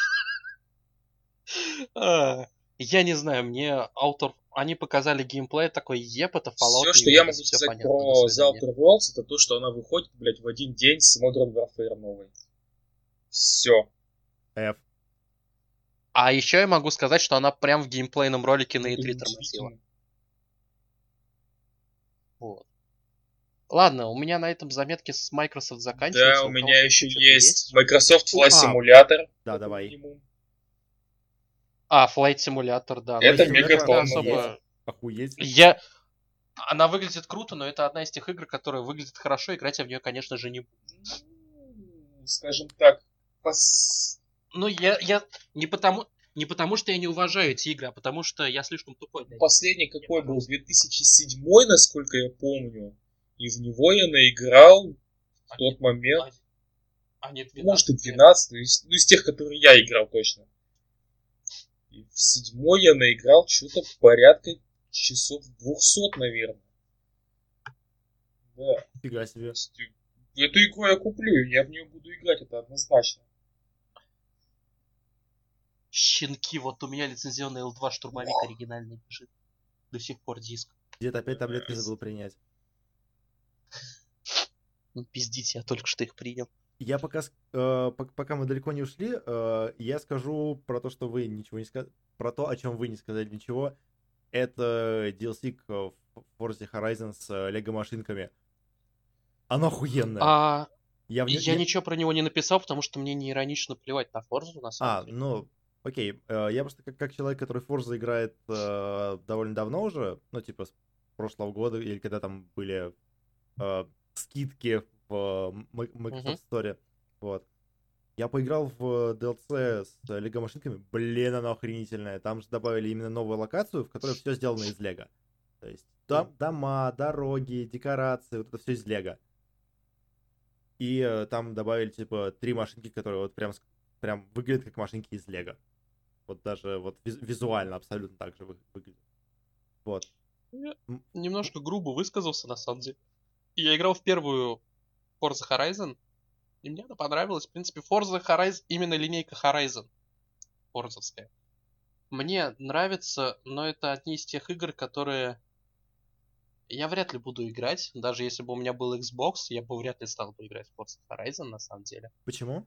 [SPEAKER 1] А, Я не знаю, мне автор... Они показали геймплей такой, yep, это Fallout
[SPEAKER 2] Все, что я могу сказать про The. Outer Worlds, это то, что она выходит, блядь, в один день с Modern Warfare новой. Все.
[SPEAKER 3] F.
[SPEAKER 1] А еще я могу сказать, что она прям в геймплейном ролике на E3 тормозила. Вот. Ладно, у меня на этом заметки с Microsoft заканчиваются.
[SPEAKER 2] Да, у
[SPEAKER 1] кого
[SPEAKER 2] меня еще
[SPEAKER 1] что-то
[SPEAKER 2] есть Microsoft
[SPEAKER 3] А.
[SPEAKER 2] Flight Simulator.
[SPEAKER 3] Да, давай.
[SPEAKER 1] А, Flight Simulator, да.
[SPEAKER 2] Это
[SPEAKER 3] Flight
[SPEAKER 2] мега
[SPEAKER 3] Simulator
[SPEAKER 2] томно.
[SPEAKER 1] особо...
[SPEAKER 3] Охуеть.
[SPEAKER 1] Я... Она выглядит круто, но это одна из тех игр, которая выглядит хорошо. Играть я в нее, конечно же, не буду.
[SPEAKER 2] Ну, Скажем так, пос-
[SPEAKER 1] Ну, я, я не потому, не потому, что я не уважаю эти игры, а потому что я слишком тупой. них.
[SPEAKER 2] последний какой был? 2007, насколько я помню. И в него я наиграл в
[SPEAKER 1] А
[SPEAKER 2] тот
[SPEAKER 1] нет,
[SPEAKER 2] момент.
[SPEAKER 1] А, а не 12
[SPEAKER 2] Может и
[SPEAKER 1] лет.
[SPEAKER 2] 12, из, ну, из тех, которые я играл точно. И в седьмой я наиграл что-то порядка часов 200, наверное. Да.
[SPEAKER 3] Фига себе.
[SPEAKER 2] э, Эту игру я куплю, я в нее буду играть, это однозначно.
[SPEAKER 1] Щенки, вот у меня лицензионный L2 штурмовик оригинальный лежит. До сих пор диск.
[SPEAKER 3] Где-то опять таблетки забыл принять.
[SPEAKER 1] Ну, пиздите, я только что их принял.
[SPEAKER 3] Я пока, э, пок- пока мы далеко не ушли, э, я скажу про то, что вы ничего не сказали, про то, о чем вы не сказали ничего. Это DLC к Forza Horizon с э, лего машинками. Оно охуенное.
[SPEAKER 1] А
[SPEAKER 3] я в
[SPEAKER 1] я
[SPEAKER 3] я-
[SPEAKER 1] ничего про него не написал, потому что мне не иронично плевать на Форзу, на
[SPEAKER 3] А,
[SPEAKER 1] самом деле.
[SPEAKER 3] ну, окей. Э, Я просто как, как человек, который Forza играет э, довольно давно уже, ну, типа, с прошлого года, или когда там были э, скидки в Microsoft Store, вот. Я поиграл в DLC с лего машинками, блин, оно охренительное. Там же добавили именно новую локацию, в которой все сделано из лего. То есть там дома, дороги, декорации, вот это все из лего. И э, там добавили, типа, три машинки, которые вот прям, прям выглядят как машинки из лего. Вот даже вот виз- визуально абсолютно так же вы- выглядят. Вот.
[SPEAKER 1] Немножко грубо высказался, на самом деле. Я играл в первую Forza Horizon. И мне она понравилась. В принципе, Forza Horizon, именно линейка Horizon. Форзовская. Мне нравится, но это одни из тех игр, которые я вряд ли буду играть. Даже если бы у меня был Xbox, я бы вряд ли стал бы играть в Forza Horizon, на самом деле.
[SPEAKER 3] Почему?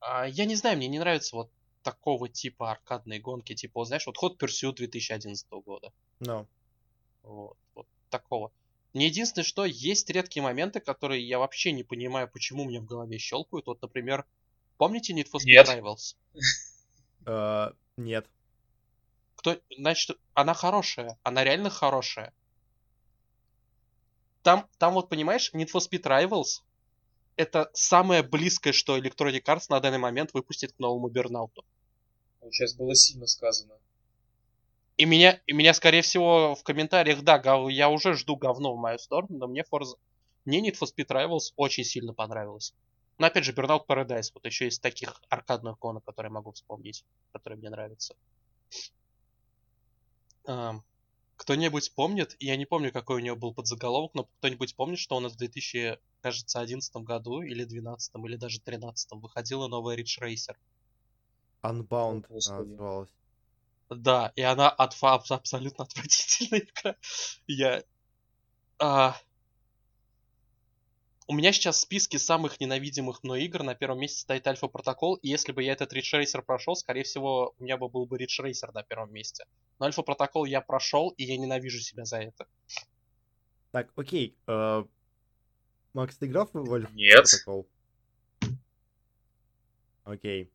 [SPEAKER 1] А, я не знаю, мне не нравится вот такого типа аркадные гонки, типа, вот, знаешь, вот Hot Pursuit 2011 года.
[SPEAKER 3] No.
[SPEAKER 1] Вот, вот такого. Не единственное, что есть редкие моменты, которые я вообще не понимаю, почему мне в голове щелкают. Вот, например, помните Need for Speed
[SPEAKER 2] Нет.
[SPEAKER 1] Rivals?
[SPEAKER 3] Э, Нет.
[SPEAKER 1] Кто, значит, она хорошая, она реально хорошая. Там, там вот, понимаешь, Need for Speed Rivals это самое близкое, что Electronic Arts на данный момент выпустит к новому Бернауту.
[SPEAKER 2] Сейчас было сильно сказано.
[SPEAKER 1] И меня, и меня, скорее всего, в комментариях, да, гов- я уже жду говно в мою сторону, но мне Forza... Мне Need for Speed Rivals очень сильно понравилось. Но опять же, Burnout Paradise, вот еще из таких аркадных гонок, которые могу вспомнить, которые мне нравятся. Кто-нибудь помнит, я не помню, какой у него был подзаголовок, но кто-нибудь помнит, что у нас в 2000, кажется, 11 году, или 12, или даже 13 выходила новая Ridge Racer.
[SPEAKER 3] Unbound она называлась.
[SPEAKER 1] Да, и она абс- абсолютно [laughs] отвратительная игра. Я... а, У меня сейчас в списке самых ненавидимых мной игр на первом месте стоит Альфа Протокол, и если бы я этот Racer прошел, скорее всего, у меня бы был бы Racer на первом месте. Но Альфа Протокол я прошел, и я ненавижу себя за это.
[SPEAKER 3] Так, окей. э, Макс, ты играл в Альфа
[SPEAKER 2] Нет.
[SPEAKER 3] Протокол? Окей.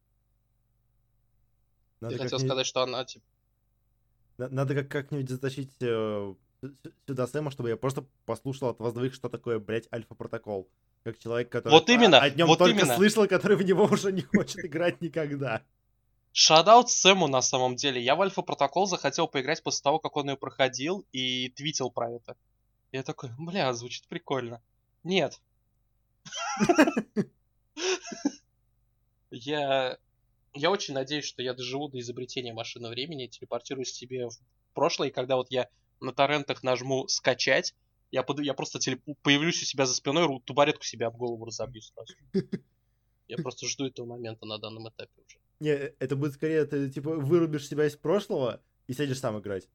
[SPEAKER 3] Надо
[SPEAKER 1] я хотел сказать, что она, типа,
[SPEAKER 3] на- Надо как- как-нибудь затащить э, сюда Сэма, чтобы я просто послушал от вас двоих, что такое, блядь, Альфа-протокол. Как человек, который
[SPEAKER 1] Вот именно,
[SPEAKER 3] о, нем
[SPEAKER 1] вот
[SPEAKER 3] только
[SPEAKER 1] именно.
[SPEAKER 3] слышал, который в него уже [laughs] не хочет играть никогда.
[SPEAKER 1] Шадаут Сэму на самом деле. Я в Альфа Протокол захотел поиграть после того, как он ее проходил и твитил про это. Я такой, бля, звучит прикольно. Нет. [laughs] [laughs] Я... Я очень надеюсь, что я доживу до изобретения машины времени, телепортируюсь себе в прошлое, и когда вот я на торрентах нажму скачать, я, под... я просто телеп- появлюсь у себя за спиной, тубаретку себе об голову разобью сразу. [laughs] Я просто жду этого момента на данном этапе уже.
[SPEAKER 3] Не, это будет скорее, ты типа вырубишь себя из прошлого и сядешь сам играть.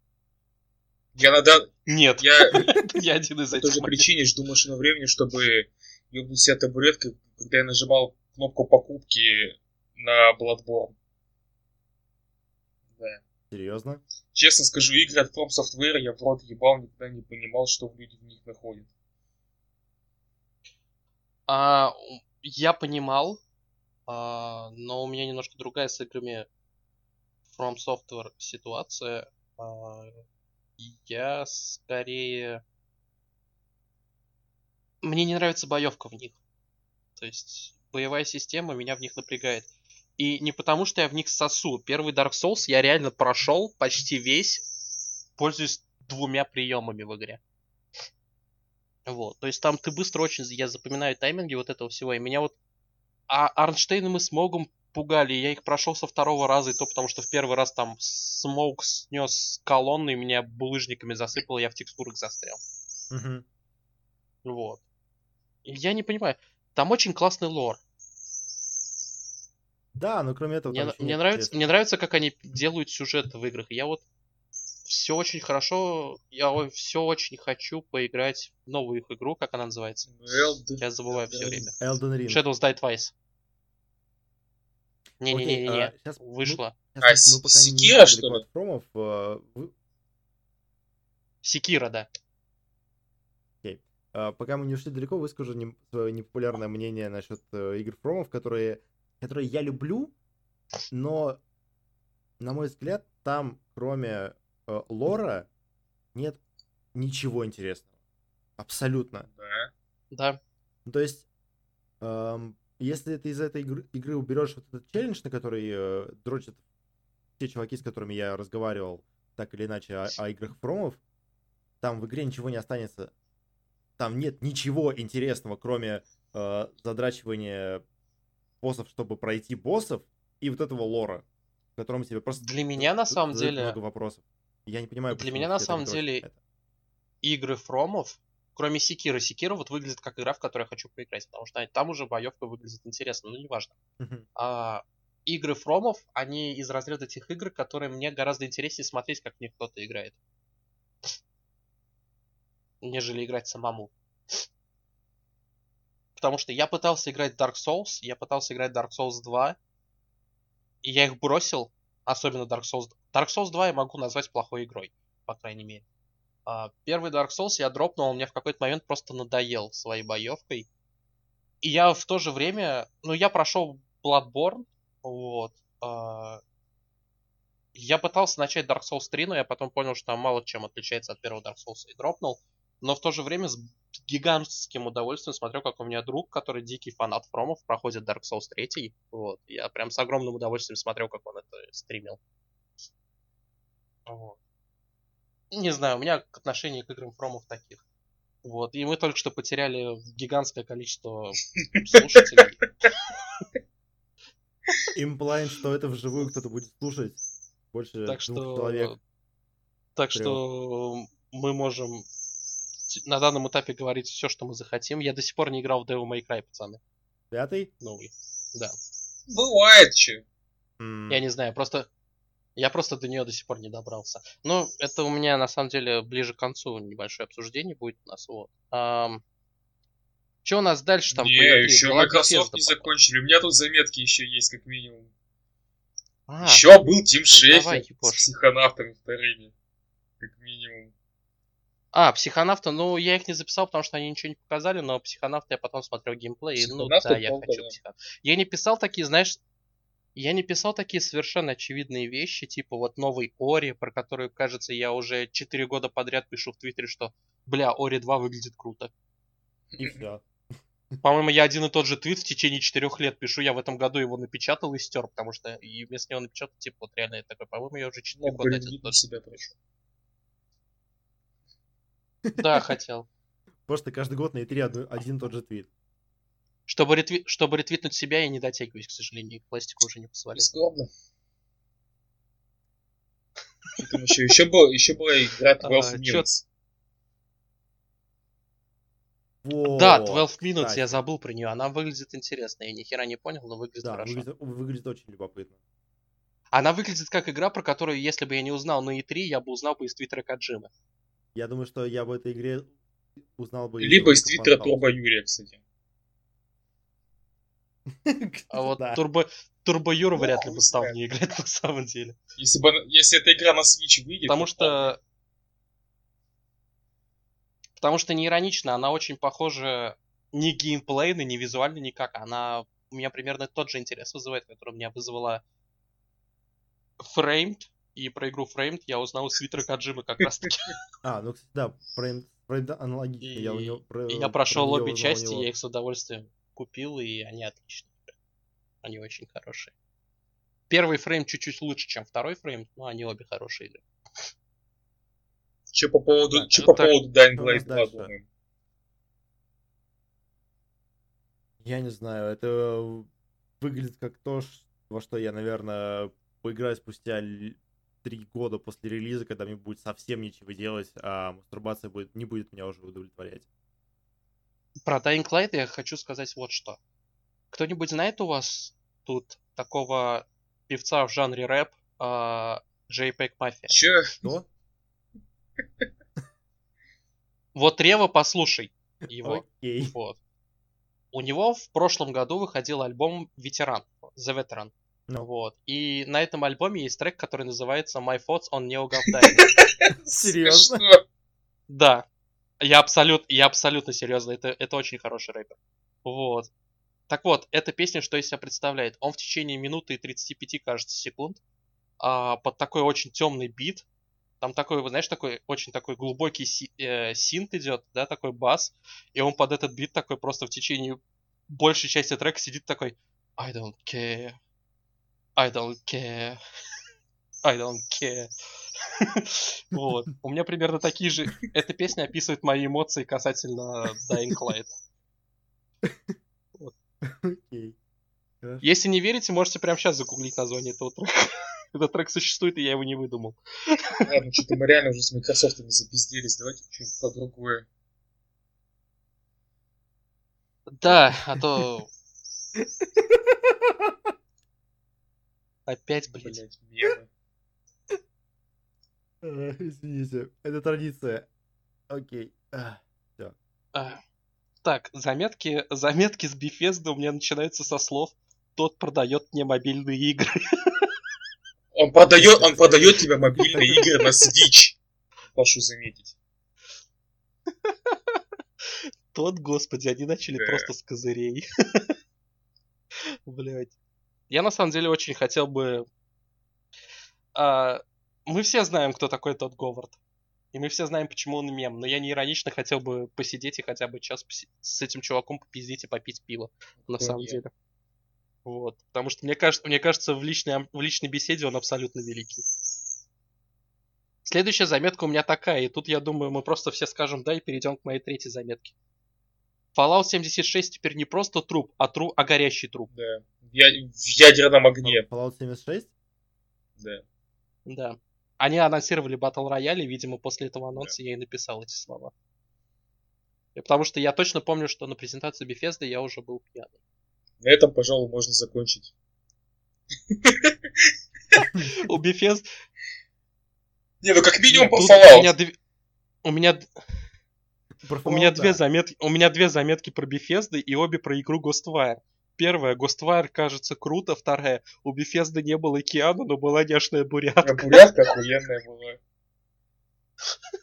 [SPEAKER 2] Я надо...
[SPEAKER 1] Нет,
[SPEAKER 2] Я [laughs]
[SPEAKER 1] я один из
[SPEAKER 2] по
[SPEAKER 1] этих.
[SPEAKER 2] той же причине жду машину времени, чтобы ебнуть себя табуреткой, когда я нажимал кнопку покупки на Bloodborne. Да.
[SPEAKER 3] Серьезно?
[SPEAKER 2] Честно скажу, игры от From Software я в рот ебал, никогда не понимал, что люди в них находят.
[SPEAKER 1] А, я понимал, а, но у меня немножко другая с играми From Software ситуация. А, я скорее... Мне не нравится боевка в них. То есть боевая система меня в них напрягает. И не потому, что я в них сосу. Первый Dark Souls я реально прошел почти весь, пользуясь двумя приемами в игре. Вот. То есть там ты быстро очень, я запоминаю тайминги вот этого всего. И меня вот... А Арнштейн мы с Могом пугали. Я их прошел со второго раза, и то потому, что в первый раз там Смоук снес колонны, и меня булыжниками засыпало, я в текстурах застрял.
[SPEAKER 3] Мгм.
[SPEAKER 1] Вот. И я не понимаю. Там очень классный лор.
[SPEAKER 3] Да, но кроме этого...
[SPEAKER 1] Мне, мне нравится, мне нравится, как они делают сюжет в играх. Я вот все очень хорошо, я все очень хочу поиграть в новую их игру, как она называется.
[SPEAKER 2] Elden
[SPEAKER 1] Я забываю все время.
[SPEAKER 3] Elden Ring.
[SPEAKER 1] Shadows Die Twice. Не-не-не-не,
[SPEAKER 3] а, щас мы-
[SPEAKER 1] вышла.
[SPEAKER 2] А,
[SPEAKER 3] мы пока не
[SPEAKER 2] Секира, что ли?
[SPEAKER 3] э, вы-
[SPEAKER 1] Секира, да.
[SPEAKER 3] А, Пока мы не ушли далеко, выскажу нем- свое непопулярное мнение насчет э, игр Фромов, которые, которые я люблю, но, на мой взгляд, там, кроме э, лора, нет ничего интересного. Абсолютно.
[SPEAKER 2] Да.
[SPEAKER 1] Да.
[SPEAKER 3] Ну, то есть, эм, если ты из этой игры, игры уберешь вот этот челлендж, на который э, дрочат те чуваки, с которыми я разговаривал, так или иначе, о, о играх Фромов, там в игре ничего не останется. Там нет ничего интересного, кроме э, задрачивания боссов, чтобы пройти боссов, и вот этого лора, в котором тебе просто
[SPEAKER 1] Для меня, на самом деле,
[SPEAKER 3] много вопросов. Я не понимаю,
[SPEAKER 1] для меня, на самом деле,
[SPEAKER 3] это.
[SPEAKER 1] игры Фромов, кроме Секира. Секира вот выглядит как игра, в которую я хочу поиграть, потому что там уже боевка выглядит интересно, но неважно. А, игры Фромов, они из разряда тех игр, которые мне гораздо интереснее смотреть, как в них кто-то играет. Нежели играть самому. Потому что я пытался играть Dark Souls, я пытался играть Dark Souls 2, и я их бросил, особенно Dark Souls. Dark Souls 2 я могу назвать плохой игрой, по крайней мере. А, Первый Dark Souls я дропнул, он мне в какой-то момент просто надоел своей боевкой. И я в то же время, ну, я прошел Bloodborne, вот. а, Я пытался начать Dark Souls 3, но я потом понял, что там мало чем отличается от первого Dark Souls и дропнул. Но в то же время с гигантским удовольствием смотрел, как у меня друг, который дикий фанат Фромов, проходит Dark Souls 3. Вот. Я прям с огромным удовольствием смотрел, как он это стримил. Вот. Не знаю, у меня отношение к играм Фромов таких. Вот. И мы только что потеряли гигантское количество слушателей.
[SPEAKER 3] Имплайн, что это вживую кто-то будет слушать. Больше
[SPEAKER 1] Так
[SPEAKER 3] двух
[SPEAKER 1] что,
[SPEAKER 3] человек.
[SPEAKER 1] так
[SPEAKER 3] Трёх.
[SPEAKER 1] что мы можем на данном этапе говорить все, что мы захотим. Я до сих пор не играл в Devil May Cry, пацаны.
[SPEAKER 3] Пятый?
[SPEAKER 1] Новый. Да.
[SPEAKER 2] Бывает, че.
[SPEAKER 3] М,
[SPEAKER 1] Я не знаю, просто... Я просто до нее до сих пор не добрался. Но это у меня, на самом деле, ближе к концу небольшое обсуждение будет у нас. Вот. что у нас дальше там?
[SPEAKER 2] не,
[SPEAKER 1] E3?
[SPEAKER 2] еще
[SPEAKER 1] Была
[SPEAKER 2] Microsoft
[SPEAKER 1] Bethesda,
[SPEAKER 2] не закончили. У меня тут заметки еще есть, как минимум.
[SPEAKER 1] А,
[SPEAKER 2] еще был Тим
[SPEAKER 1] давай,
[SPEAKER 2] Шефер с психонавтами вторыми. Как минимум.
[SPEAKER 1] А, психонавты, ну, я их не записал, потому что они ничего не показали, но психонавты я потом смотрел геймплей, и, ну, да, я
[SPEAKER 2] полтора.
[SPEAKER 1] хочу психонавт. Я не писал такие, знаешь, я не писал такие совершенно очевидные вещи, типа вот новый Ори, про который, кажется, я уже 4 года подряд пишу в Твиттере, что, бля, Ори 2 выглядит круто.
[SPEAKER 3] И все. [laughs]
[SPEAKER 1] По-моему, я один и тот же твит в течение четырех лет пишу, я в этом году его напечатал и стер, потому что и вместо него напечатал, типа, вот реально я такой, по-моему, я уже 4
[SPEAKER 2] Ну,
[SPEAKER 1] года один и тот же
[SPEAKER 2] себя
[SPEAKER 1] пишу. Да, хотел.
[SPEAKER 3] Просто каждый год на E3 одно- один и тот же твит.
[SPEAKER 1] Чтобы, ретви... Чтобы ретвитнуть себя, я не дотягиваюсь, к сожалению, пластику уже не позволяет.
[SPEAKER 2] Что там еще? Еще, был, еще была игра 12
[SPEAKER 1] А,
[SPEAKER 2] Minutes.
[SPEAKER 1] Да,
[SPEAKER 3] Вот,
[SPEAKER 1] 12 Minutes,
[SPEAKER 3] кстати.
[SPEAKER 1] я забыл про нее. Она выглядит интересно. Я ни хера не понял, но выглядит
[SPEAKER 3] Да,
[SPEAKER 1] хорошо.
[SPEAKER 3] выглядит, выглядит очень любопытно.
[SPEAKER 1] Она выглядит как игра, про которую, если бы я не узнал на E3, я бы узнал бы из твиттера Каджимы.
[SPEAKER 3] Я думаю, что я в этой игре узнал бы...
[SPEAKER 2] Либо из твиттера. Турбо Юрия, кстати.
[SPEAKER 1] А [laughs] вот
[SPEAKER 3] Да.
[SPEAKER 1] Турбо... Турбо Юра
[SPEAKER 2] Ну,
[SPEAKER 1] вряд ли
[SPEAKER 2] хуй
[SPEAKER 1] бы стал в играть на самом деле.
[SPEAKER 2] Если, бы, если эта игра на Switch выйдет...
[SPEAKER 1] Потому
[SPEAKER 2] то
[SPEAKER 1] что... Потому что не иронично, она очень похожа ни геймплейно, ни визуально никак. Она у меня примерно тот же интерес вызывает, который у меня вызвала Framed. И про игру Framed я узнал из твиттера Каджимы как раз таки. [laughs]
[SPEAKER 3] А, ну, кстати, да, про да, аналогично.
[SPEAKER 1] И,
[SPEAKER 3] я, у него, про,
[SPEAKER 1] и я
[SPEAKER 3] про
[SPEAKER 1] прошел обе части, я их с удовольствием купил, и они отличные. Они очень хорошие. Первый фрейм чуть-чуть лучше, чем второй фрейм, но они обе хорошие игры.
[SPEAKER 2] Что по поводу,
[SPEAKER 3] Так,
[SPEAKER 2] чё
[SPEAKER 1] ну
[SPEAKER 2] по
[SPEAKER 1] так,
[SPEAKER 2] поводу Dying
[SPEAKER 3] что у нас
[SPEAKER 2] Light 2
[SPEAKER 3] дальше?
[SPEAKER 2] думаем?
[SPEAKER 3] Я не знаю, это выглядит как то, во что я, наверное, поиграю спустя три года после релиза, когда мне будет совсем нечего делать, а мастурбация будет, не будет меня уже удовлетворять.
[SPEAKER 1] Про Dying Light я хочу сказать вот что. Кто-нибудь знает у вас тут такого певца в жанре рэп а, JPEG Mafia?
[SPEAKER 2] Чё?
[SPEAKER 3] Что?
[SPEAKER 1] Вот Рева, послушай его.
[SPEAKER 3] Окей.
[SPEAKER 1] Вот. У него в прошлом году выходил альбом Ветеран, The Veteran.
[SPEAKER 3] Ну.
[SPEAKER 1] Вот. И на этом альбоме есть трек, который называется My Thoughts on Neo. [laughs]
[SPEAKER 3] Серьезно?
[SPEAKER 1] Да. Я, абсолют, я абсолютно серьезно. Это, это очень хороший рэпер. Вот. Так вот, эта песня что из себя представляет? Он в течение минуты и 35, кажется, секунд а, под такой очень темный бит. Там такой, вы знаешь, такой очень такой глубокий си- э, синт идет, да, такой бас. И он под этот бит такой просто в течение большей части трека сидит такой I don't care. I don't care. [laughs] I don't care. [laughs] Вот. У меня примерно такие же... Эта песня описывает мои эмоции касательно Dying Light.
[SPEAKER 3] Окей. Хорошо.
[SPEAKER 1] Если не верите, можете прямо сейчас загуглить название этого трека. [laughs] Этот трек существует, и я его не выдумал.
[SPEAKER 2] Ладно, что-то мы реально уже с Microsoft запизделись. Давайте что-нибудь по другое.
[SPEAKER 1] Да, а то... Опять, блядь.
[SPEAKER 2] Блять, мемы.
[SPEAKER 3] А, [laughs] Извините, это традиция. Окей. А,
[SPEAKER 1] А, Так, заметки, заметки с Bethesda у меня начинаются со слов «Тот продает мне мобильные игры».
[SPEAKER 2] Он продает, он продает тебе мобильные игры на Switch. Прошу заметить.
[SPEAKER 1] Тот, господи, они начали
[SPEAKER 2] Да.
[SPEAKER 1] просто с козырей. [laughs] Блять. Я на самом деле очень хотел бы... а, мы все знаем, кто такой тот Говард. И мы все знаем, почему он мем. Но я не иронично хотел бы посидеть и хотя бы час с этим чуваком попиздить и попить пиво. На
[SPEAKER 2] Кто
[SPEAKER 1] самом
[SPEAKER 2] нет?
[SPEAKER 1] деле. Вот. Потому что мне кажется, мне кажется, в личной, в личной беседе он абсолютно великий. Следующая заметка у меня такая, и тут я думаю, мы просто все скажем да и перейдем к моей третьей заметке. Fallout 76 теперь не просто труп, а, тру, а горящий труп.
[SPEAKER 2] Да. В, я- в ядерном огне.
[SPEAKER 3] Fallout 76?
[SPEAKER 2] Да.
[SPEAKER 1] Да. Они анонсировали Battle Royale, и, видимо, после этого анонса я и написал эти слова. И Потому что я точно помню, что на презентации Bethesda я уже был пьяный.
[SPEAKER 2] На этом, пожалуй, можно закончить.
[SPEAKER 1] У Bethesda...
[SPEAKER 2] Не, ну как минимум по Fallout.
[SPEAKER 1] У меня, у меня, две заметки, у меня две заметки про Bethesda и обе про игру Ghostwire. Первая, Ghostwire кажется круто, вторая, у Bethesda не было океана, но была няшная бурятка.
[SPEAKER 2] А бурятка охуенная была.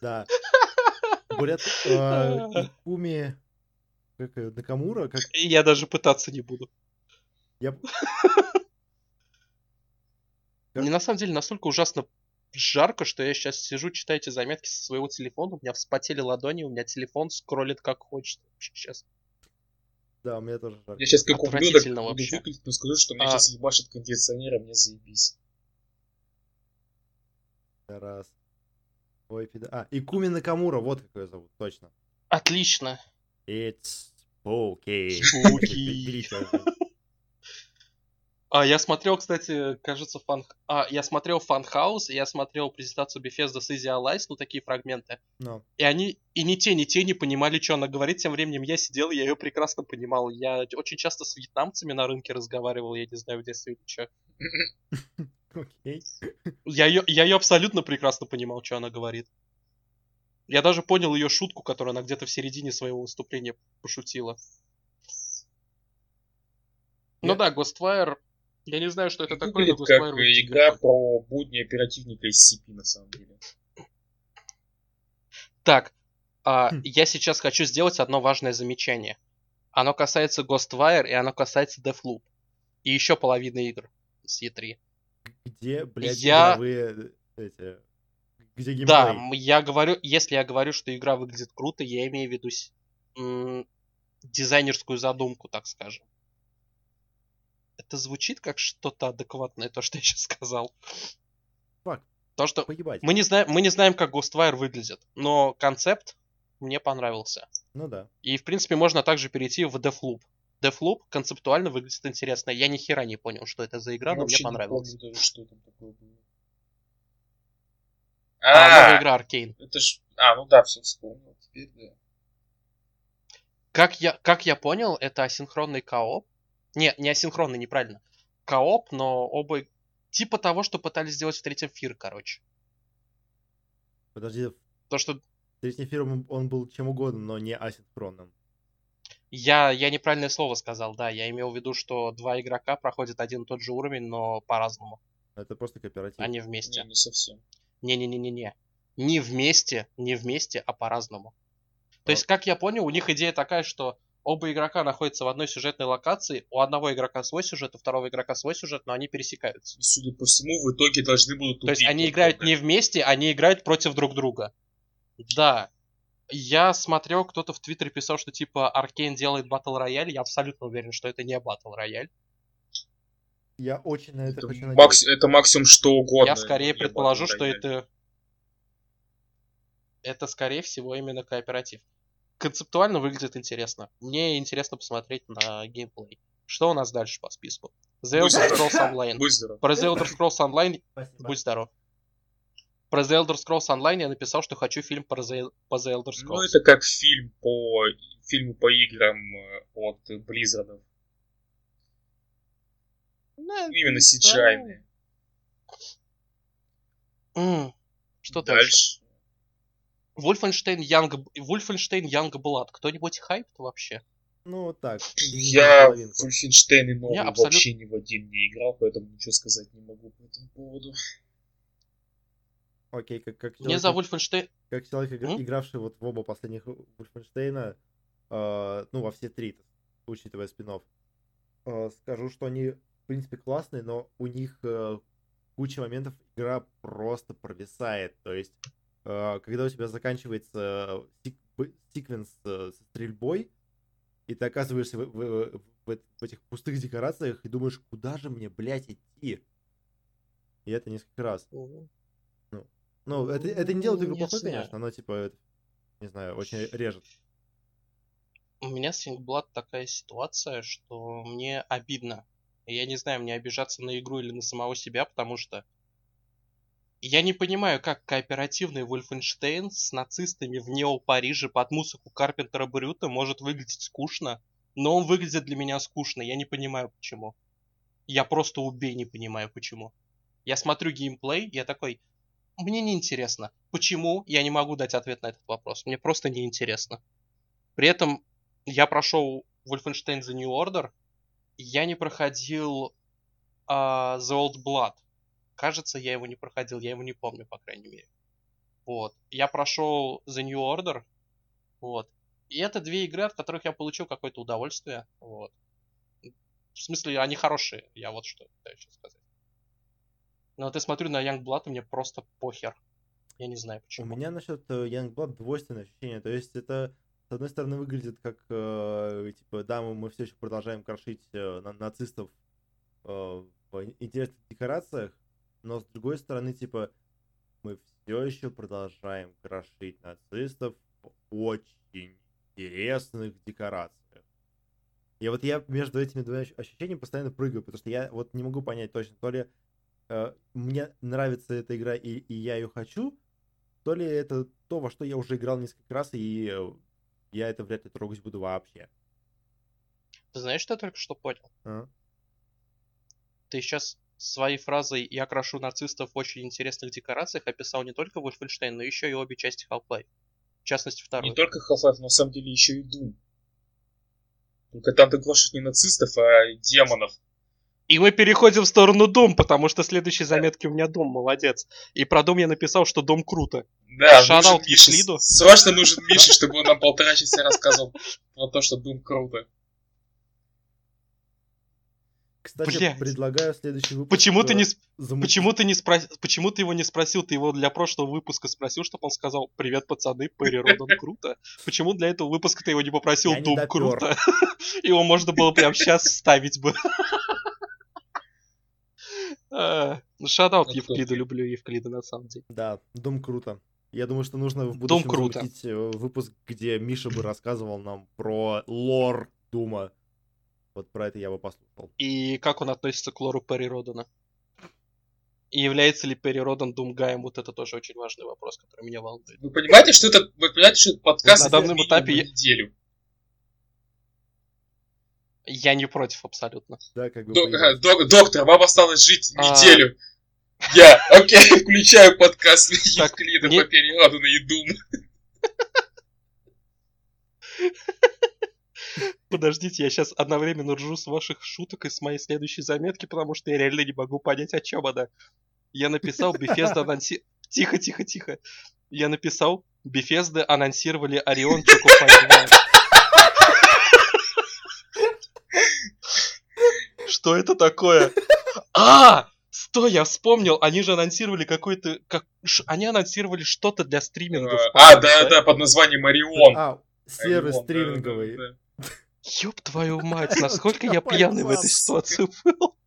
[SPEAKER 3] Да. [laughs] Бурят... э, Куми... Как Накамура? Как...
[SPEAKER 1] Я даже пытаться не буду.
[SPEAKER 3] Я...
[SPEAKER 1] Мне [laughs] на самом деле настолько ужасно жарко, что я сейчас сижу, читаю эти заметки со своего телефона, у меня вспотели ладони, у меня телефон скроллит как хочет сейчас.
[SPEAKER 3] Да, у меня тоже жарко.
[SPEAKER 2] Я сейчас как ублюдок буду выглядеть, но скажу, что меня
[SPEAKER 1] А.
[SPEAKER 2] сейчас ебашит кондиционером, мне заебись.
[SPEAKER 3] Раз. Ой, пида... А, и Куми Накамура, вот как ее зовут, точно.
[SPEAKER 1] Отлично.
[SPEAKER 3] It's spooky.
[SPEAKER 1] Spooky. А, я смотрел, кстати, кажется, фан... А, я смотрел и я смотрел презентацию Bethesda с Easy Allies, ну, такие фрагменты.
[SPEAKER 3] Ну,
[SPEAKER 1] И они, и ни те, ни те не понимали, что она говорит. Тем временем я сидел, я ее прекрасно понимал. Я очень часто с вьетнамцами на рынке разговаривал, я не знаю, в детстве или что. [laughs]
[SPEAKER 3] окей.
[SPEAKER 1] Я ее, я ее абсолютно прекрасно понимал, что она говорит. Я даже понял ее шутку, которую она где-то в середине своего выступления пошутила. Ну да, Ghostwire... Я не знаю, что это такое, но
[SPEAKER 2] Выглядит как э, игра про будни оперативника из CP, на самом деле.
[SPEAKER 1] Так, а,
[SPEAKER 3] Хм.
[SPEAKER 1] я сейчас хочу сделать одно важное замечание. Оно касается Ghostwire и оно касается Deathloop. И еще половины игр с E3.
[SPEAKER 3] Где, блядь,
[SPEAKER 1] Я-
[SPEAKER 3] игровые эти... Где геймплей?
[SPEAKER 1] Да, я говорю, если я говорю, что игра выглядит круто, я имею в виду с- м, дизайнерскую задумку, так скажем. Это звучит как что-то адекватное, то, что я сейчас сказал.
[SPEAKER 3] Фак.
[SPEAKER 1] То, что
[SPEAKER 3] Поебать.
[SPEAKER 1] мы не знаем, мы не знаем, как Ghostwire выглядит, но концепт мне понравился.
[SPEAKER 3] Ну да.
[SPEAKER 1] И, в принципе, можно также перейти в Deathloop. Deathloop концептуально выглядит интересно. Я ни хера не понял, что это за игра,
[SPEAKER 2] Я
[SPEAKER 1] но мне
[SPEAKER 2] вообще не
[SPEAKER 1] понравилось.
[SPEAKER 2] помню даже, что там такое было.
[SPEAKER 1] А, новая
[SPEAKER 2] А,
[SPEAKER 1] игра Arkane.
[SPEAKER 2] это ж... А, ну да, все вспомнил. Теперь да.
[SPEAKER 1] Как я, как я понял, это асинхронный кооп. Не, не асинхронный, неправильно. Кооп, но оба... Типа того, что пытались сделать в третьем F.E.A.R., короче.
[SPEAKER 3] Подожди,
[SPEAKER 1] То, что
[SPEAKER 3] третий F.E.A.R. он был чем угодно, но не асинхронным.
[SPEAKER 1] я, я неправильное слово сказал, да. Я имел в виду, что два игрока проходят один и тот же уровень, но по-разному,
[SPEAKER 3] Это просто кооператив.
[SPEAKER 1] а не
[SPEAKER 2] Не,
[SPEAKER 1] вместе.
[SPEAKER 2] не совсем.
[SPEAKER 1] Не-не-не-не-не. Не вместе, не вместе, а по-разному. То
[SPEAKER 3] А.
[SPEAKER 1] есть, как я понял, у них идея такая, что оба игрока находятся в одной сюжетной локации, у одного игрока свой сюжет, у второго игрока свой сюжет, но они пересекаются.
[SPEAKER 2] Судя по всему, в итоге должны будут
[SPEAKER 1] То есть
[SPEAKER 2] убить
[SPEAKER 1] они играют не вместе, они играют против друг друга. Да. Я смотрел, кто-то в Твиттере писал, что типа Аркейн делает батл рояль. Я абсолютно уверен, что это не батл рояль.
[SPEAKER 3] Я очень на это,
[SPEAKER 2] Это,
[SPEAKER 3] хочу
[SPEAKER 2] макс- это максимум что угодно.
[SPEAKER 1] Я скорее
[SPEAKER 2] не
[SPEAKER 1] предположу, что это... Это, скорее всего, именно кооператив. Концептуально выглядит интересно. Мне интересно посмотреть на геймплей. Что у нас дальше по списку? The Elder. Scrolls Online.
[SPEAKER 2] Будь здоров.
[SPEAKER 1] Про The Elder Scrolls Online
[SPEAKER 3] Спасибо.
[SPEAKER 1] будь здоров. Про The Elder Scrolls Online я написал, что хочу фильм про The, по The Elder Scrolls.
[SPEAKER 2] Ну, это как фильм по фильму по играм э, от Blizzard.
[SPEAKER 1] Ну,
[SPEAKER 2] Именно CGI.
[SPEAKER 1] М, Что дальше?
[SPEAKER 2] Дальше.
[SPEAKER 1] Wolfenstein Young, Wolfenstein Youngblood. Кто-нибудь хайп вообще?
[SPEAKER 3] Ну, так.
[SPEAKER 2] Я в
[SPEAKER 3] половинку.
[SPEAKER 2] Wolfenstein и новый
[SPEAKER 1] абсолютно-
[SPEAKER 2] вообще ни в один не играл, поэтому ничего сказать не могу по этому поводу.
[SPEAKER 3] Окей, как, как
[SPEAKER 1] Мне
[SPEAKER 3] человек,
[SPEAKER 1] за Wolfenstein...
[SPEAKER 3] как человек, игра-
[SPEAKER 1] М?
[SPEAKER 3] игравший вот в оба последних Wolfenstein, э, ну, во все три, учитывая спин скажу, что они, в принципе, классные, но у них э, куча моментов игра просто провисает. То есть, э, когда у тебя заканчивается сик- б- секвенс э, со стрельбой, и ты оказываешься в, в- в- в этих пустых декорациях и думаешь, куда же мне, блядь, идти? И это несколько раз. Ну, это, это не делает игру плохой, конечно, но, типа, это, не знаю, очень режет.
[SPEAKER 1] У меня с Youngblood такая ситуация, что мне обидно. Я не знаю, мне обижаться на игру или на самого себя, потому что я не понимаю, как кооперативный Wolfenstein с нацистами в Нео-Париже под музыку Карпентера Брюта может выглядеть скучно, но он выглядит для меня скучно. Я не понимаю, почему. Я просто убей не понимаю, почему. Я смотрю геймплей, я такой, мне не интересно. Почему? Я не могу дать ответ на этот вопрос. Мне просто не интересно. При этом я прошел Wolfenstein The New Order, я не проходил а, The Old Blood. Кажется, я его не проходил, я его не помню, по крайней мере. Вот. Я прошел The New Order, вот. И это две игры, от которых я получил какое-то удовольствие, вот. В смысле, они хорошие, я вот что пытаюсь сейчас сказать. Но вот я смотрю на Youngblood, и мне просто похер. Я не знаю
[SPEAKER 3] У
[SPEAKER 1] почему.
[SPEAKER 3] меня насчет э, Youngblood двойственное ощущение. То есть это, с одной стороны, выглядит как, э, типа, да, мы, мы все еще продолжаем крошить э, на- нацистов э, в интересных декорациях, но с другой стороны, типа, мы все еще продолжаем крошить нацистов в очень интересных декорациях. И вот я между этими двумя ощ- ощущениями постоянно прыгаю, потому что я вот не могу понять точно, то ли э, мне нравится эта игра и, и я ее хочу, то ли это то, во что я уже играл несколько раз, и э, я это вряд ли трогать буду вообще.
[SPEAKER 1] Ты знаешь, что я только что понял?
[SPEAKER 3] А?
[SPEAKER 1] Ты сейчас своей фразой «я крашу нацистов в очень интересных декорациях» описал не только Wolfenstein, но еще и обе части Half-Life. В частности, вторую.
[SPEAKER 2] Не только Half-Life, но на самом деле еще и Doom. Только там ты глашишь не нацистов, а демонов.
[SPEAKER 1] И мы переходим в сторону Doom, потому что следующие заметки у меня Doom, молодец. И про Doom я написал, что Doom круто.
[SPEAKER 2] Да,
[SPEAKER 1] Шараут
[SPEAKER 2] нужен Миша. Срочно нужен Миша, чтобы он нам полтора часа рассказывал про то, что Doom круто.
[SPEAKER 3] Кстати,
[SPEAKER 1] Блядь.
[SPEAKER 3] предлагаю следующий выпуск.
[SPEAKER 1] Почему ты
[SPEAKER 3] э,
[SPEAKER 1] не,
[SPEAKER 3] замутить.
[SPEAKER 1] почему ты не спросил, почему ты его не спросил, ты его для прошлого выпуска спросил, чтобы он сказал «Привет, пацаны, Перри Родан [laughs] круто». Почему для этого выпуска ты его не попросил
[SPEAKER 3] Я не
[SPEAKER 1] «Doom
[SPEAKER 3] допер.
[SPEAKER 1] круто»? [laughs] Его можно было прямо сейчас вставить бы. А, [laughs] Ну, шатаут
[SPEAKER 2] Ну,
[SPEAKER 1] Евклида, люблю Евклида на самом деле.
[SPEAKER 3] Да, Дом круто. Я думаю, что нужно в будущем
[SPEAKER 1] круто.
[SPEAKER 3] замутить э, выпуск, где Миша бы рассказывал нам про лор Дума. Вот про это я бы послушал.
[SPEAKER 1] И как он относится к лору Перри Родана? И является ли Перри Родан Думгаем? Вот это тоже очень важный вопрос, который меня волнует.
[SPEAKER 2] Вы понимаете, что это, вы понимаете, что это подкаст
[SPEAKER 1] На данном этапе я-
[SPEAKER 2] неделю?
[SPEAKER 1] Я не против абсолютно.
[SPEAKER 3] Да, как бы
[SPEAKER 2] Док- док- доктор, вам осталось жить
[SPEAKER 1] А.
[SPEAKER 2] неделю. Я, окей, [laughs] включаю подкаст Евклида по периоду на Едум. [laughs]
[SPEAKER 1] Подождите, я сейчас одновременно ржу с ваших шуток и с моей следующей заметки, потому что я реально не могу понять, о чем она. Я написал Bethesda анонси... Тихо, тихо, тихо. Я написал Bethesda анонсировали Орион Chocofight 2. Что это такое? А! Стой, я вспомнил, они же анонсировали какой-то... Как... ш- Они анонсировали что-то для стримингов.
[SPEAKER 2] А, да, да, под названием Орион.
[SPEAKER 3] А, сервис
[SPEAKER 2] Орион, да,
[SPEAKER 3] стриминговый.
[SPEAKER 2] да, да.
[SPEAKER 1] Ёб твою мать, [laughs] насколько я пьяный в этой ситуации был. [laughs]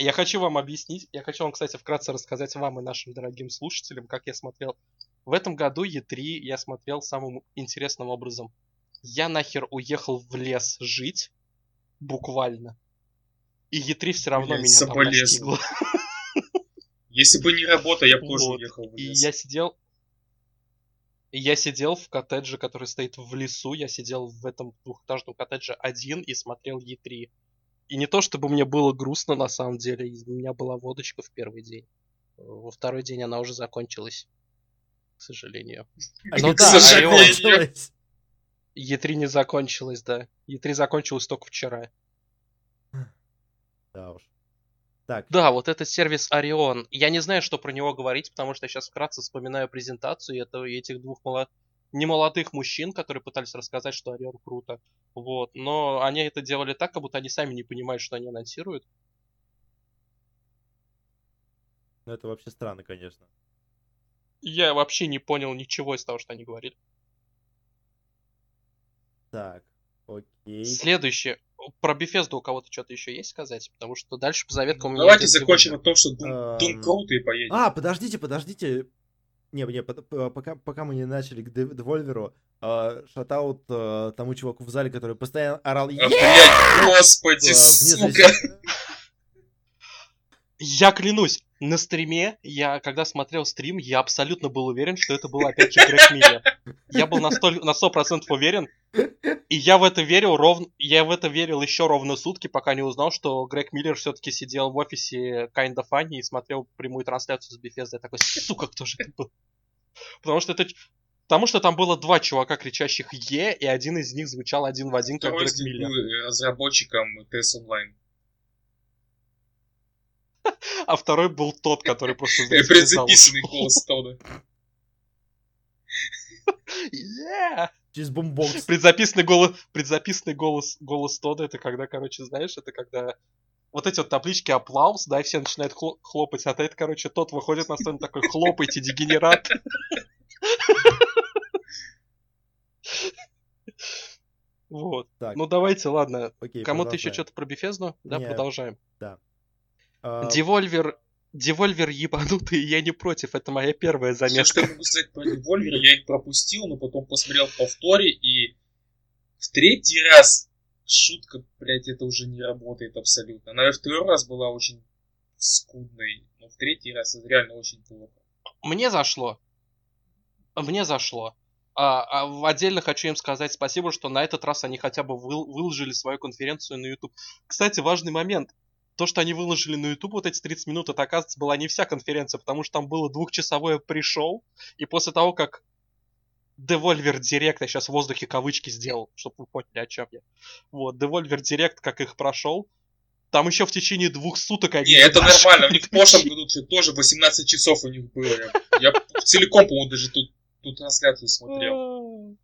[SPEAKER 1] Я хочу вам объяснить, я хочу вам, кстати, вкратце рассказать вам и нашим дорогим слушателям, как я смотрел. В этом году E3 я смотрел самым интересным образом. Я нахер уехал в лес жить, буквально. И E3 все равно
[SPEAKER 2] Блин,
[SPEAKER 1] меня там настигло. [laughs]
[SPEAKER 2] Если бы не работа, я бы тоже
[SPEAKER 1] Вот.
[SPEAKER 2] уехал в
[SPEAKER 1] И
[SPEAKER 2] лес.
[SPEAKER 1] я сидел... И я сидел в коттедже, который стоит в лесу. Я сидел в этом двухэтажном коттедже один и смотрел Е3. И не то, чтобы мне было грустно на самом деле. У меня была водочка в первый день. Во второй день она уже закончилась. К сожалению.
[SPEAKER 3] А
[SPEAKER 1] Ну да,
[SPEAKER 3] закончилось?
[SPEAKER 1] Е3 не закончилась, да. Е3 закончилась только вчера.
[SPEAKER 3] Да уж. Так,
[SPEAKER 1] Да, вот этот сервис Орион. Я не знаю, что про него говорить, потому что я сейчас вкратце вспоминаю презентацию это, этих двух моло- немолодых мужчин, которые пытались рассказать, что Орион круто. Вот. Но они это делали так, как будто они сами не понимают, что они анонсируют.
[SPEAKER 3] ну это вообще странно, конечно.
[SPEAKER 1] Я вообще не понял ничего из того, что они говорили.
[SPEAKER 3] Так, окей.
[SPEAKER 1] Следующее. Про Bethesda у кого-то что-то еще есть сказать? Потому что дальше по заветкам
[SPEAKER 2] Давайте закончим на том, что Doom
[SPEAKER 3] Эм,
[SPEAKER 2] круто и поедем.
[SPEAKER 3] А, подождите, подождите. Не, не, пока, пока мы не начали к Дев- Девольверу, э, шатаут э, тому чуваку в зале, который постоянно орал
[SPEAKER 2] А, господи,
[SPEAKER 3] э,
[SPEAKER 2] сука.
[SPEAKER 1] Я клянусь, на стриме, я когда смотрел стрим, я абсолютно был уверен, что это был опять же Грег Миллер. Я был на, столь, на 100% уверен, и я в это верил ровно, я в это верил еще ровно сутки, пока не узнал, что Грег Миллер все-таки сидел в офисе Kinda Funny и смотрел прямую трансляцию с Bethesda. Я такой, сука, кто же это был? Потому что это... Потому что там было два чувака, кричащих «Е», и один из них звучал один в один, как Грег Миллер.
[SPEAKER 2] э, разработчиком TS Online. [laughs]
[SPEAKER 1] А второй был тот, который просто...
[SPEAKER 2] Предзаписанный голос Тода.
[SPEAKER 1] Yeah!
[SPEAKER 3] через бомбокс.
[SPEAKER 1] Предзаписанный голос, предзаписанный голос, голос Тода, это когда, короче, знаешь, это когда вот эти вот таблички аплаус, да, и все начинают хло- хлопать, а это, короче, тот выходит на сцену такой, хлопайте, дегенерат. [laughs] Вот.
[SPEAKER 3] Так,
[SPEAKER 1] Ну давайте, ладно.
[SPEAKER 3] окей,
[SPEAKER 1] Кому-то еще что-то про Bethesda? Да, продолжаем.
[SPEAKER 3] А,
[SPEAKER 1] Devolver, Devolver ебанутый, я не против, это моя первая
[SPEAKER 2] Все,
[SPEAKER 1] заметка.
[SPEAKER 2] что я могу сказать про Devolver, я их пропустил, но потом посмотрел в повторе, и в третий раз шутка, блядь, это уже не работает абсолютно. Она и второй раз была очень скудной, но в третий раз это реально очень плохо.
[SPEAKER 1] Мне зашло. Мне зашло. А, а в- отдельно хочу им сказать спасибо, что на этот раз они хотя бы выл- выложили свою конференцию на YouTube. Кстати, важный момент. То, что они выложили на YouTube вот эти 30 минут, это, оказывается, была не вся конференция, потому что там было двухчасовое пришел, и после того, как Devolver Direct, я сейчас в воздухе кавычки сделал, чтобы вы поняли, о чем я. Вот, Devolver Direct, как их прошел, там еще в течение двух суток они...
[SPEAKER 2] Не, это нормально, у них в прошлом году тоже 18 часов у них было. Я, я целиком, по-моему, даже тут, тут трансляцию смотрел.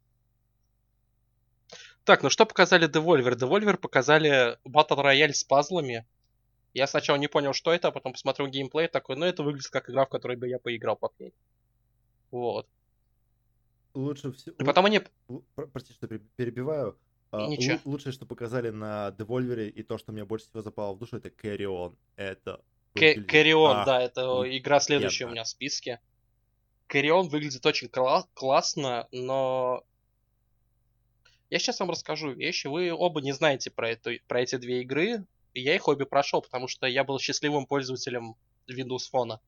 [SPEAKER 1] Так, ну что показали Devolver? Devolver показали Battle Royale с пазлами. Я сначала не понял, что это, а потом посмотрел геймплей, такой, ну это выглядит как игра, в которой бы я поиграл по мнению. Вот.
[SPEAKER 3] Лучше всего...
[SPEAKER 1] И потом они...
[SPEAKER 3] Прости, что пере- перебиваю. А,
[SPEAKER 1] Ничего.
[SPEAKER 3] лу- Лучшее, что показали на Девольвере, и то, что мне больше всего запало в душу, это Carry On. Это...
[SPEAKER 1] Carry On,
[SPEAKER 3] а,
[SPEAKER 1] да, это игра следующая у меня в списке. Carry On выглядит очень кла- классно, но... Я сейчас вам расскажу вещи. Вы оба не знаете про, эту, про эти две игры. И я их обе прошел, потому что я был счастливым пользователем Windows Phone.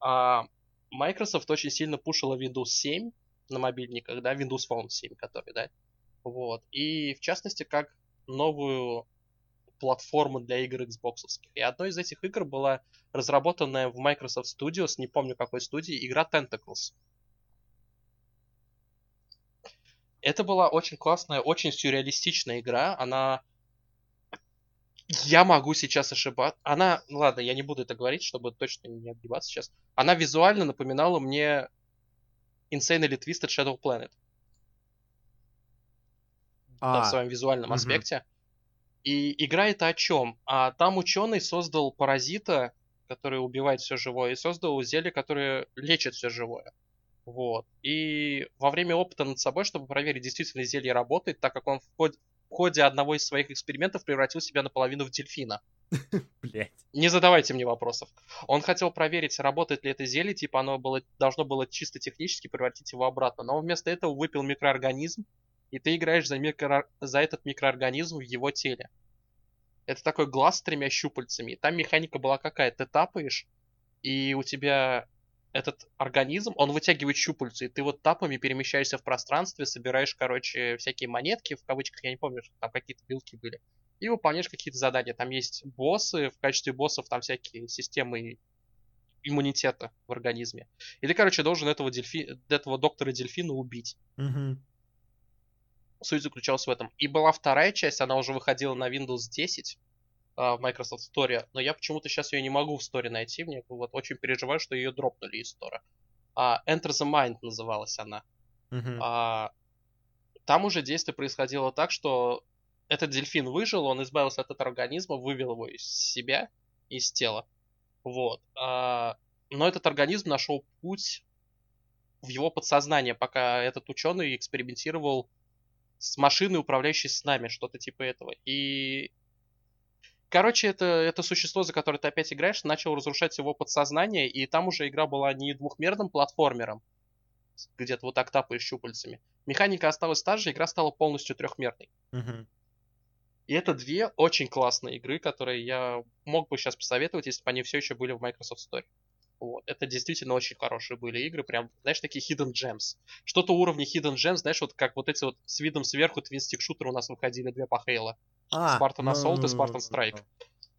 [SPEAKER 1] А Microsoft очень сильно пушила Windows 7 на мобильниках, да, Windows Phone 7, который, да. Вот. И в частности, как новую платформу для игр Xbox. И одной из этих игр была разработанная в Microsoft Studios, не помню какой студии, игра Tentacles. Это была очень классная, очень сюрреалистичная игра. Она... Я могу сейчас ошибаться. Она... ну Ладно, я не буду это говорить, чтобы точно не отгибаться сейчас. Она визуально напоминала мне Insanely Twisted Shadow Planet да, в
[SPEAKER 3] А,
[SPEAKER 1] своем визуальном
[SPEAKER 3] мгм.
[SPEAKER 1] аспекте. И игра это о чем? А там ученый создал паразита, который убивает все живое, и создал зелье, которое лечит все живое. Вот. И во время опыта над собой, чтобы проверить, действительно зелье работает, так как он в ходе, в ходе одного из своих экспериментов превратил себя наполовину в дельфина. [laughs]
[SPEAKER 3] блядь.
[SPEAKER 1] Не задавайте мне вопросов. Он хотел проверить, работает ли это зелье, типа оно было, должно было чисто технически превратить его обратно. Но он вместо этого выпил микроорганизм, и ты играешь за, микро... за этот микроорганизм в его теле. Это такой глаз с тремя щупальцами. И там механика была какая? Ты тапаешь, и у тебя этот организм, он вытягивает щупальца, и ты вот тапами перемещаешься в пространстве, собираешь, короче, всякие монетки, в кавычках, я не помню, что там какие-то белки были, и выполняешь какие-то задания. Там есть боссы, в качестве боссов там всякие системы иммунитета в организме. И ты, короче, должен этого, дельфи... этого доктора дельфина убить.
[SPEAKER 3] Мгм.
[SPEAKER 1] Суть заключалась в этом. И была вторая часть, она уже выходила на Windows 10 а, в Microsoft Store, но я почему-то сейчас ее не могу в Store найти, мне вот очень переживаю, что ее дропнули из Store. А, Enter the Mind называлась она.
[SPEAKER 3] Мгм.
[SPEAKER 1] А, там уже действие происходило так, что этот дельфин выжил, он избавился от этого организма, вывел его из себя, из тела. Вот. А, но этот организм нашел путь в его подсознание, пока этот ученый экспериментировал с машиной, управляющей с нами, что-то типа этого. И Короче, это, это существо, за которое ты опять играешь, начало разрушать его подсознание, и там уже игра была не двухмерным платформером, где-то вот так тапаешь щупальцами. Механика осталась та же, игра стала полностью трехмерной.
[SPEAKER 3] Мгм.
[SPEAKER 1] И это две очень классные игры, которые я мог бы сейчас посоветовать, если бы они все еще были в Microsoft Store. Вот. Это действительно очень хорошие были игры, прям, знаешь, такие hidden gems. Что-то уровня hidden gems, знаешь, вот как вот эти вот с видом сверху твинстик шутер у нас выходили две по Хейла.
[SPEAKER 3] А,
[SPEAKER 1] Spartan
[SPEAKER 3] ну,
[SPEAKER 1] Assault и Spartan Strike.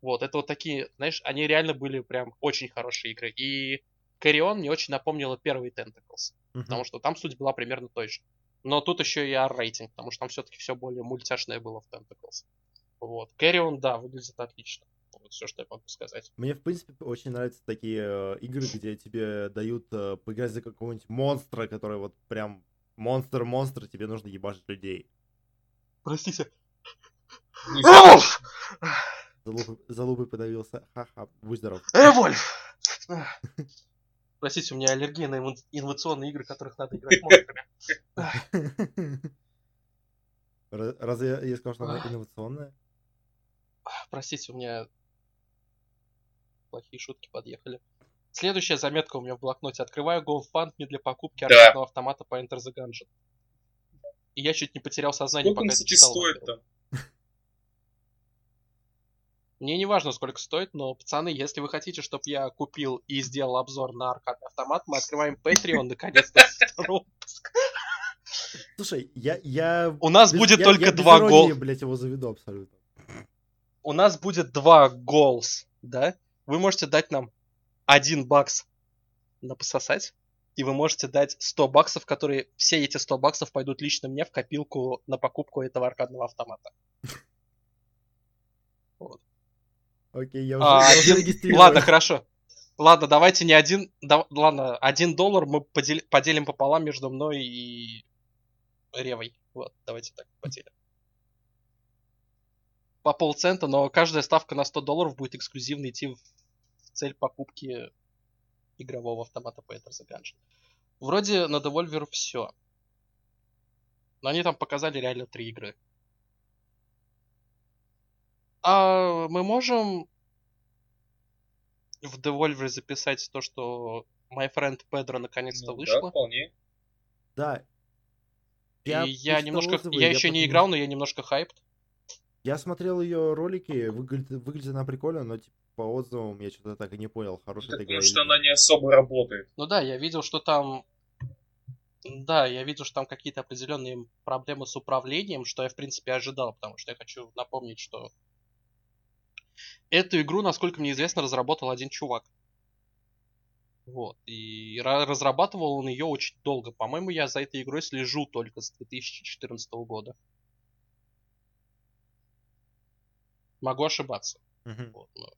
[SPEAKER 1] Вот, это вот такие, знаешь, они реально были прям очень хорошие игры. И Carrion мне очень напомнила первый Tentacles, потому что там суть была примерно той же. Но тут еще и R-рейтинг, потому что там все-таки все более мультяшное было в Tentacles. Вот. Carrion, да, выглядит отлично. Вот все, что я могу сказать.
[SPEAKER 3] Мне, в принципе, очень нравятся такие э, игры, где тебе дают э, поиграть за какого-нибудь монстра, который вот прям монстр-монстр, тебе нужно ебашить людей.
[SPEAKER 1] Простите. Эвольф!
[SPEAKER 3] Залупой, залупой подавился. Ха-ха, будь здоров.
[SPEAKER 1] Эвольф! Простите, у меня аллергия на инновационные игры, в которых надо играть монстрами.
[SPEAKER 3] Ра- Разве я, я сказал, что она инновационная?
[SPEAKER 1] Простите, у меня плохие шутки подъехали. Следующая заметка у меня в блокноте. Открываю GoFundMe для покупки
[SPEAKER 2] Да.
[SPEAKER 1] аркадного автомата по Enter the Gungeon. И я чуть не потерял сознание,
[SPEAKER 2] Сколько он,
[SPEAKER 1] пока это читал.
[SPEAKER 2] стоит там?
[SPEAKER 1] Мне не важно, сколько стоит, но, пацаны, если вы хотите, чтобы я купил и сделал обзор на аркадный автомат, мы открываем Patreon, наконец-то. [laughs] выпуск.
[SPEAKER 3] Слушай, я... я
[SPEAKER 1] У нас
[SPEAKER 3] без-
[SPEAKER 1] будет
[SPEAKER 3] я-
[SPEAKER 1] только
[SPEAKER 3] я
[SPEAKER 1] два гол.
[SPEAKER 3] блядь, его заведу абсолютно.
[SPEAKER 1] У нас будет два голс, да? Вы можете дать нам один бакс на пососать, и вы можете дать 100 баксов, которые все эти 100 баксов пойдут лично мне в копилку на покупку этого аркадного автомата.
[SPEAKER 3] Окей, я уже,
[SPEAKER 1] А,
[SPEAKER 3] я уже
[SPEAKER 1] один-
[SPEAKER 3] регистрирован.
[SPEAKER 1] Ладно, хорошо. Ладно, давайте не один... да- ладно, один доллар мы подел- поделим пополам между мной и Ревой. Вот, давайте так поделим. По полцента, но каждая ставка на 100 долларов будет эксклюзивно идти в цель покупки игрового автомата the Gungeon. Вроде на Devolver все. Но они там показали реально три игры. А мы можем в Devolver записать то, что My Friend Pedro наконец-то
[SPEAKER 2] Ну, Да,
[SPEAKER 1] вышло.
[SPEAKER 2] вполне.
[SPEAKER 3] Да.
[SPEAKER 1] И я немножко...
[SPEAKER 3] отзывы,
[SPEAKER 1] Я еще не играл, но я немножко хайпт.
[SPEAKER 3] Я смотрел ее ролики, выглядит, выглядит она прикольно, но типа по отзывам я что-то так и не понял, хорошая это игра
[SPEAKER 2] Потому что она не особо работает.
[SPEAKER 1] Ну да, я видел, что там... Да, я видел, что там какие-то определенные проблемы с управлением, что я, в принципе, ожидал, потому что я хочу напомнить, что эту игру, насколько мне известно, разработал один чувак. Вот. И ра- разрабатывал он ее очень долго. По-моему, я за этой игрой слежу только с 2014 года. Могу ошибаться.
[SPEAKER 3] Мгм.
[SPEAKER 1] Вот, но-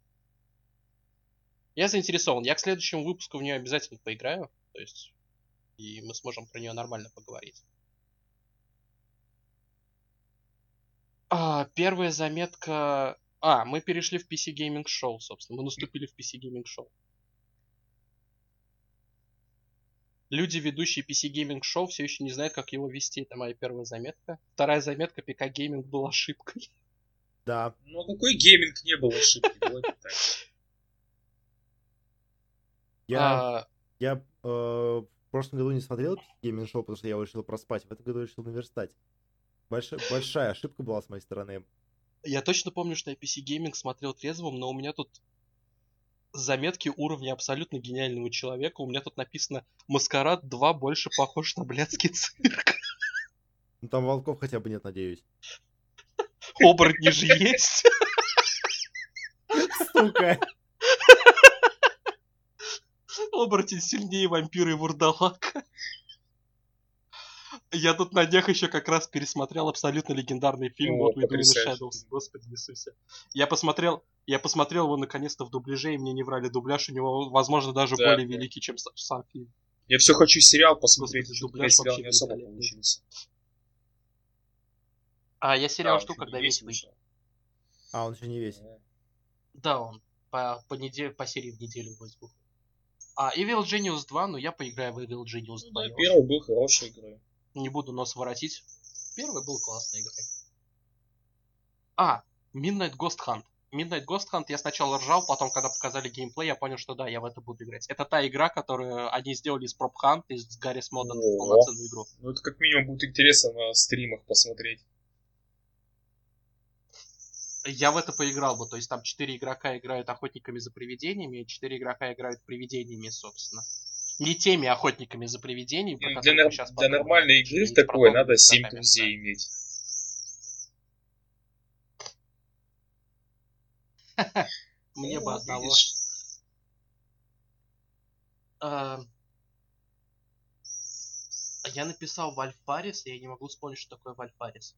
[SPEAKER 1] Я заинтересован. Я к следующему выпуску в нее обязательно поиграю. То есть, и мы сможем про нее нормально поговорить. А, первая заметка... А, мы перешли в PC Gaming Show, собственно. Мы наступили в PC Gaming Show. Люди, ведущие PC Gaming Show, все еще не знают, как его вести. Это моя первая заметка. Вторая заметка, PC Gaming был ошибкой.
[SPEAKER 3] Да.
[SPEAKER 2] Ну, а какой гейминг не был ошибки?
[SPEAKER 3] Я,
[SPEAKER 1] А,
[SPEAKER 3] я э, в прошлом году не смотрел Gaming Show, потому что я его решил проспать. В этом году решил наверстать. Большая, большая ошибка была с моей стороны.
[SPEAKER 1] Я точно помню, что я PC Gaming смотрел трезвым, но у меня тут заметки уровня абсолютно гениального человека. У меня тут написано «Маскарад 2 больше похож на блядский цирк».
[SPEAKER 3] Ну там волков хотя бы нет, надеюсь.
[SPEAKER 1] Оборотни же есть.
[SPEAKER 3] Сука.
[SPEAKER 1] Оборотень сильнее вампира и вурдалака. Я тут на днях еще как раз пересмотрел абсолютно легендарный фильм What We Do in Shadows. Господи Иисусе. Я посмотрел, я посмотрел его наконец-то в дубляже, и мне не врали. Дубляж у него, возможно, даже
[SPEAKER 2] Да,
[SPEAKER 1] более
[SPEAKER 2] да.
[SPEAKER 1] великий, чем са- сам фильм.
[SPEAKER 2] Я все хочу сериал посмотреть,
[SPEAKER 1] Господи, дубляж
[SPEAKER 2] сериал
[SPEAKER 1] вообще
[SPEAKER 2] не особо получился.
[SPEAKER 1] А я сериал
[SPEAKER 2] Да,
[SPEAKER 1] жду, когда весь
[SPEAKER 2] вышел.
[SPEAKER 3] А, он еще не весь.
[SPEAKER 1] Да, он по, по, неделе, по серии в неделю будет выходить. А Evil Genius 2, ну я поиграю в Evil Genius 2.
[SPEAKER 2] Ну, да, первый был хорошей игрой.
[SPEAKER 1] Не буду нос воротить. Первый был классной игрой. А, Midnight Ghost Hunt. Midnight Ghost Hunt я сначала ржал, потом, когда показали геймплей, я понял, что да, я в это буду играть. Это та игра, которую они сделали из Prop Hunt, из Гаррис Мода полноценную игру.
[SPEAKER 2] Ну, это как минимум будет интересно на стримах посмотреть.
[SPEAKER 1] Я в это поиграл бы, то есть там 4 игрока играют охотниками за привидениями, и 4 игрока играют привидениями, собственно. Не теми охотниками за привидениями,
[SPEAKER 2] Для, нар-
[SPEAKER 1] щас
[SPEAKER 2] для нормальной игры в такое надо
[SPEAKER 1] новых
[SPEAKER 2] 7
[SPEAKER 1] игроками,
[SPEAKER 2] друзей иметь.
[SPEAKER 1] да. [laughs] Мне бы
[SPEAKER 2] Ну,
[SPEAKER 1] одного. А, Я написал Вальфарис, я не могу вспомнить, что такое Вальфарис.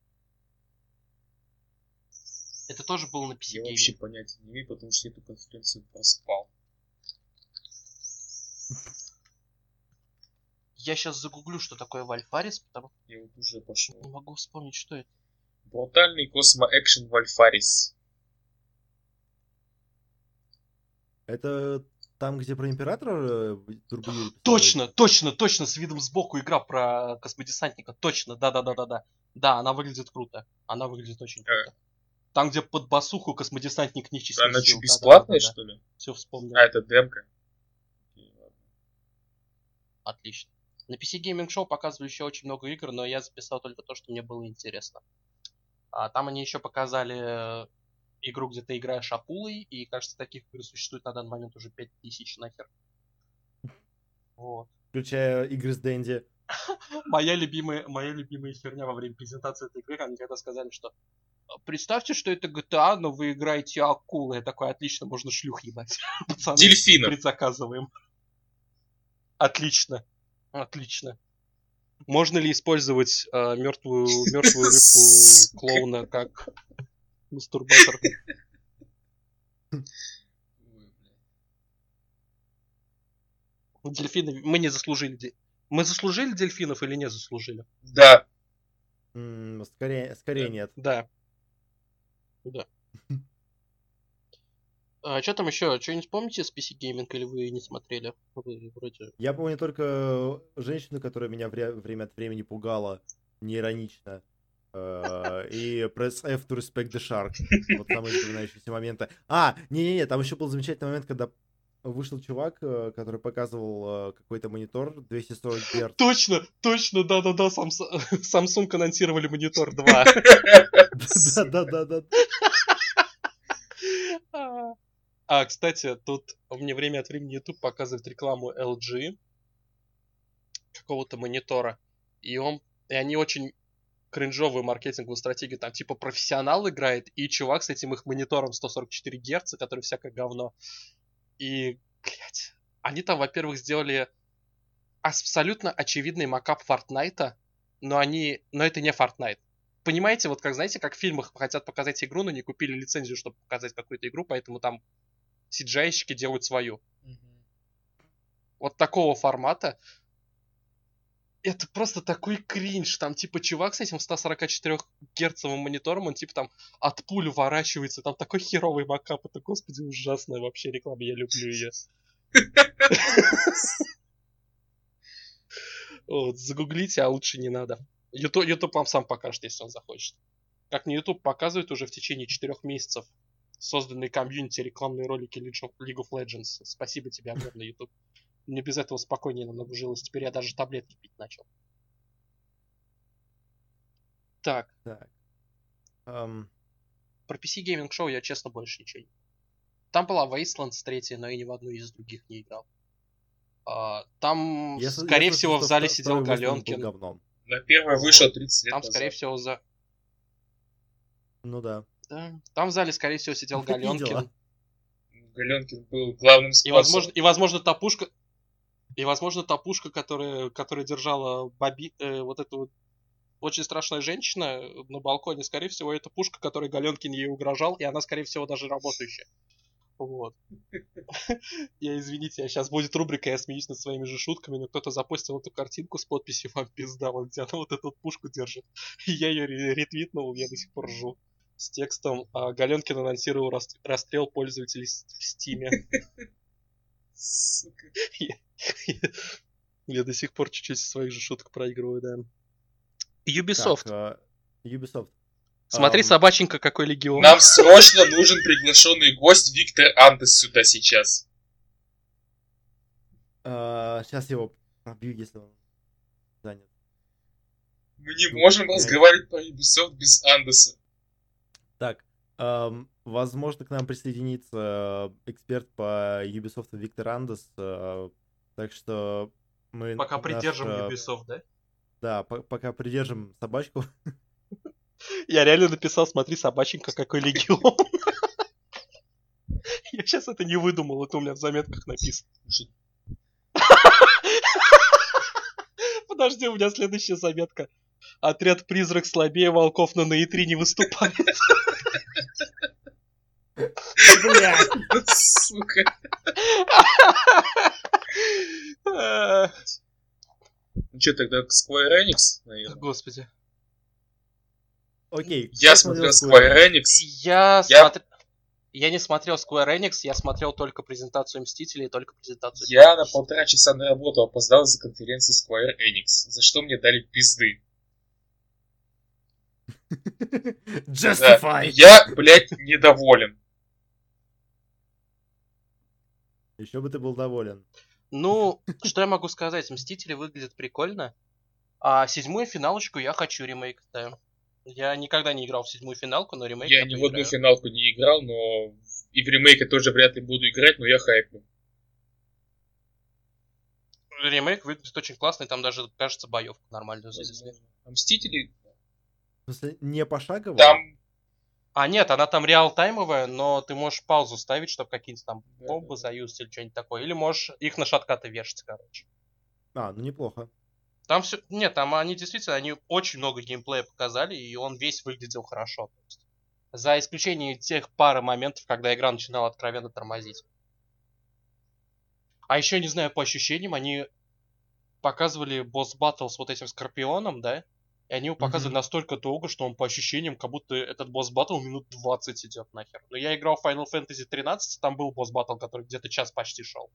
[SPEAKER 1] Это тоже был на PC
[SPEAKER 2] Я вообще понятия не имею, потому что я эту конференцию проспал.
[SPEAKER 1] Я сейчас загуглю, что такое Вальфарис, потому
[SPEAKER 2] Я вот уже
[SPEAKER 1] что
[SPEAKER 2] пошел.
[SPEAKER 1] не могу вспомнить, что это.
[SPEAKER 2] Брутальный космо-экшен Вальфарис.
[SPEAKER 3] Это там, где про императора э, Турбоюрий писал?
[SPEAKER 1] Точно, точно, точно, с видом сбоку игра про космодесантника. Точно, да-да-да-да-да. Да, она выглядит круто. Она выглядит очень круто. Там, где под басуху космодесантник нечистых
[SPEAKER 2] Она что, бесплатная, что ли?
[SPEAKER 1] Все вспомнил.
[SPEAKER 2] А, это демка.
[SPEAKER 1] Отлично. На PC Gaming Show показывали еще очень много игр, но я записал только то, что мне было интересно. А там они еще показали э, игру, где ты играешь Апулой, и, кажется, таких игр существует на данный момент уже 5000 нахер. Вот.
[SPEAKER 3] Включая игры с Дэнди. [laughs]
[SPEAKER 1] Моя любимая, моя любимая херня во время презентации этой игры, они когда сказали, что «А, Представьте, что это GTA, но вы играете акулы. Я такой, отлично, можно шлюх ебать. [laughs] Пацаны,
[SPEAKER 2] Дельфинов.
[SPEAKER 1] предзаказываем. Отлично. Отлично. Можно ли использовать э, мертвую, [laughs] мертвую рыбку клоуна как мастурбатор?
[SPEAKER 2] Ой, блядь.
[SPEAKER 1] Дельфины, мы не заслужили. Мы заслужили дельфинов или не заслужили?
[SPEAKER 2] Да,
[SPEAKER 3] Скорее, скорее нет.
[SPEAKER 1] Да. Да. А что там еще? Что-нибудь помните с PC Gaming или вы не смотрели? Вы вроде...
[SPEAKER 3] Я помню только женщину, которая меня вре- время от времени пугала неиронично. Э, И press F to respect the shark. Вот самые запоминающиеся моменты. А, не-не-не, там еще был замечательный момент, когда вышел чувак, э, который показывал э, какой-то монитор 240 Гц.
[SPEAKER 1] Точно, точно, да-да-да, [laughs] Samsung анонсировали монитор 2. [laughs]
[SPEAKER 3] Да-да-да-да.
[SPEAKER 1] А, кстати, тут мне время от времени YouTube показывает рекламу LG какого-то монитора. И он, и они очень кринжовую маркетинговую стратегию. Там типа профессионал играет, и чувак с этим их монитором 144 Гц, который всякое говно. И, блядь, они там, во-первых, сделали абсолютно очевидный макап Фортнайта, но они, но это не Fortnite. Понимаете, вот как, знаете, как в фильмах хотят показать игру, но не купили лицензию, чтобы показать какую-то игру, поэтому там CGI-щики делают свою. Вот такого формата. Это просто такой кринж. Там типа чувак с этим 144 герцовым монитором, он типа там от пуль уворачивается. Там такой херовый макап. Это, господи, ужасная вообще реклама. Я люблю ее. Вот, загуглите, а лучше не надо. YouTube, YouTube вам сам покажет, если он захочет. Как мне YouTube показывает уже в течение четырех месяцев созданные комьюнити рекламные ролики League of Legends. Спасибо тебе огромное, YouTube. Мне без этого спокойнее намного жилось. Теперь я даже таблетки пить начал. Так,
[SPEAKER 3] Так. Ам,
[SPEAKER 1] про PC Gaming Show я честно больше ничего не... Там была Wastelands третья, но я ни в одну из других не играл. А, там,
[SPEAKER 3] Я я
[SPEAKER 1] скорее
[SPEAKER 3] слышал,
[SPEAKER 1] всего, в зале сидел Галенкин.
[SPEAKER 2] На первое вышло 30 лет
[SPEAKER 1] Там,
[SPEAKER 2] назад.
[SPEAKER 1] скорее всего, за...
[SPEAKER 3] Ну да.
[SPEAKER 1] Да. Там в зале, скорее всего, сидел [laughs] Галенкин.
[SPEAKER 2] Галенкин был главным
[SPEAKER 1] И
[SPEAKER 2] спонсором.
[SPEAKER 1] возможно, и возможно та пушка, и возможно та пушка, которая, которая держала Баби, э, вот эту вот очень страшная женщина на балконе, скорее всего, это пушка, которой Галенкин ей угрожал, и она, скорее всего, даже работающая. Вот. [laughs] Я, извините, я сейчас будет рубрика «Я смеюсь над своими же шутками», но кто-то запостил эту картинку с подписью «Вам пизда», вот где она вот эту пушку держит. [laughs] Я ее ретвитнул, я до сих пор ржу. С текстом а, «Галенкин анонсировал рас- расстрел пользователей в Стиме».
[SPEAKER 2] Сука.
[SPEAKER 1] Я до сих пор чуть-чуть своих же шуток проигрываю, да. Ubisoft.
[SPEAKER 3] Так, э, Ubisoft.
[SPEAKER 1] Смотри,
[SPEAKER 3] ам,
[SPEAKER 1] собаченька, какой легион.
[SPEAKER 2] Нам срочно нужен приглашенный гость Виктор Андес сюда сейчас.
[SPEAKER 3] сейчас А, его пробью, если он занят.
[SPEAKER 2] Мы не можем разговаривать про Ubisoft без Андеса.
[SPEAKER 3] Так, возможно, к нам присоединится э, эксперт по Ubisoft Виктор Андес. э, Так что мы...
[SPEAKER 1] Пока
[SPEAKER 3] наш,
[SPEAKER 1] придержим
[SPEAKER 3] э,
[SPEAKER 1] Ubisoft, да?
[SPEAKER 3] Да, по- пока придержим собачку. [laughs]
[SPEAKER 1] Я реально написал, смотри, собаченька, какой легион. [laughs] Я сейчас это не выдумал, это у меня в заметках написано. [laughs] Подожди, у меня следующая заметка. Отряд призрак слабее волков на НАИ-3 не выступает.
[SPEAKER 3] Блядь!
[SPEAKER 2] Сука. Ну что, тогда Square Enix, наверное?
[SPEAKER 1] Господи.
[SPEAKER 3] Окей.
[SPEAKER 2] Я смотрел
[SPEAKER 3] Square
[SPEAKER 2] Enix.
[SPEAKER 1] Я,
[SPEAKER 2] Я-
[SPEAKER 1] смотр- я не смотрел Square Enix, я смотрел только презентацию Мстителей и только презентацию...
[SPEAKER 2] Я на полтора часа на работу опоздал за конференцией Square Enix, за что мне дали пизды. [laughs] Да.
[SPEAKER 3] Justify!
[SPEAKER 2] Я, блядь, недоволен.
[SPEAKER 3] Еще бы ты был доволен.
[SPEAKER 1] Ну, что я могу сказать? Мстители выглядят прикольно. А седьмую финалочку я хочу ремейк, да. Я никогда не играл в седьмую финалку, но ремейк
[SPEAKER 2] Я ни в одну финалку не играл, но и в ремейке тоже вряд ли буду играть, но я хайплю.
[SPEAKER 1] Ремейк выглядит очень классный, там даже, кажется, боевку нормальную завезли.
[SPEAKER 2] А Мстители,
[SPEAKER 3] В смысле, не пошагово?
[SPEAKER 2] там...
[SPEAKER 1] А нет, она там реал-таймовая, но ты можешь паузу ставить, чтобы какие-нибудь там бомбы заюзать или что-нибудь такое. Или можешь их на шаткаты вешать, короче.
[SPEAKER 3] А, ну неплохо.
[SPEAKER 1] Там все... Нет, там они действительно, они очень много геймплея показали, и он весь выглядел хорошо. То есть, за исключением тех пары моментов, когда игра начинала откровенно тормозить. А еще, не знаю, по ощущениям, они показывали босс баттл с вот этим Скорпионом, да? И они его показывали
[SPEAKER 3] Мгм.
[SPEAKER 1] настолько долго, что он по ощущениям, как будто этот босс баттл минут 20 идет нахер. Но я играл в Final Fantasy 13, там был босс баттл, который где-то час почти шел.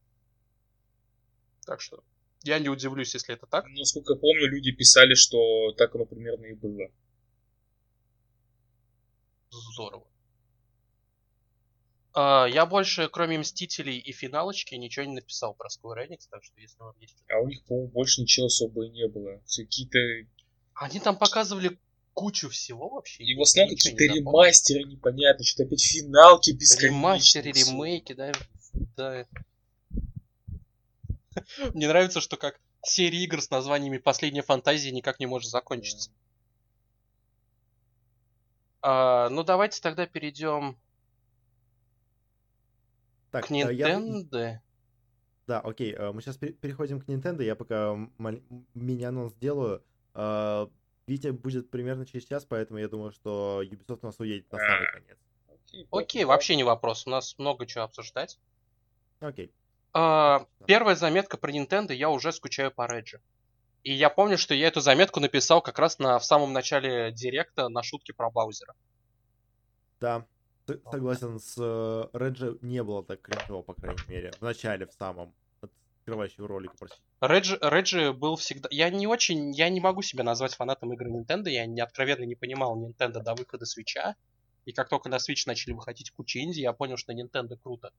[SPEAKER 1] Так что я не удивлюсь, если это так.
[SPEAKER 2] Насколько я помню, люди писали, что так оно примерно и было.
[SPEAKER 1] Здорово. А, я больше, кроме Мстителей и финалочки, ничего не написал про Square Enix, так что если вам есть.
[SPEAKER 2] А у них, по-моему, больше ничего особо и не было. Какие-то...
[SPEAKER 1] Они там показывали кучу всего вообще.
[SPEAKER 2] И в основном какие-то ремастеры непонятно, что-то опять финалки бесконечные.
[SPEAKER 1] Ремастеры, ремейки, да. Да. [laughs] Мне нравится, что как серия игр с названиями «Последняя фантазия» никак не может закончиться. А, ну, давайте тогда перейдем
[SPEAKER 3] Так,
[SPEAKER 1] к
[SPEAKER 3] э, я-
[SPEAKER 1] Nintendo.
[SPEAKER 3] Да, окей, э, мы сейчас переходим к Nintendo, я пока мини-анонс сделаю. Э, Витя будет примерно через час, поэтому я думаю, что Ubisoft у нас уедет на самый
[SPEAKER 2] А.
[SPEAKER 3] конец.
[SPEAKER 2] Окей,
[SPEAKER 1] вообще не вопрос. У нас много чего обсуждать.
[SPEAKER 3] Окей.
[SPEAKER 1] А, первая заметка про Nintendo, я уже скучаю по Реджи. И я помню, что я эту заметку написал как раз на, в самом начале директа на шутке про Баузера.
[SPEAKER 3] Да, согласен, с э, Реджи не было так кринжово, по крайней мере, в начале, в самом открывающем ролике, простите.
[SPEAKER 1] Реджи, Реджи был всегда... Я не очень... Я не могу себя назвать фанатом игр Nintendo. Я не, откровенно не понимал Nintendo до выхода Свеча. И как только на Switch начали выходить куча инди, я понял, что Nintendo круто.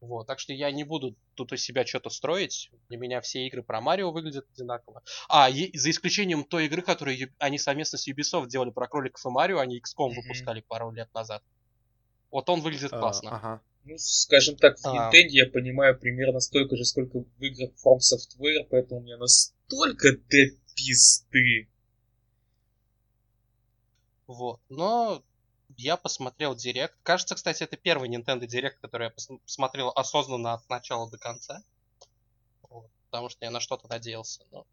[SPEAKER 1] Вот, так что я не буду тут из себя что-то строить. Для меня все игры про Марио выглядят одинаково. А, е- за исключением той игры, которую Ю- они совместно с Ubisoft делали про кроликов и Марио, они XCOM
[SPEAKER 2] Мгм.
[SPEAKER 1] выпускали пару лет назад. Вот он выглядит
[SPEAKER 3] А,
[SPEAKER 1] классно.
[SPEAKER 3] Ага.
[SPEAKER 2] Ну, скажем так, в
[SPEAKER 1] А.
[SPEAKER 2] Nintendo я понимаю примерно столько же, сколько в играх From Software, поэтому у меня настолько до пизды.
[SPEAKER 1] Вот. Но я посмотрел Директ. Кажется, кстати, это первый Nintendo Direct, который я пос- посмотрел осознанно от начала до конца. Вот. Потому что я на что-то надеялся. Но...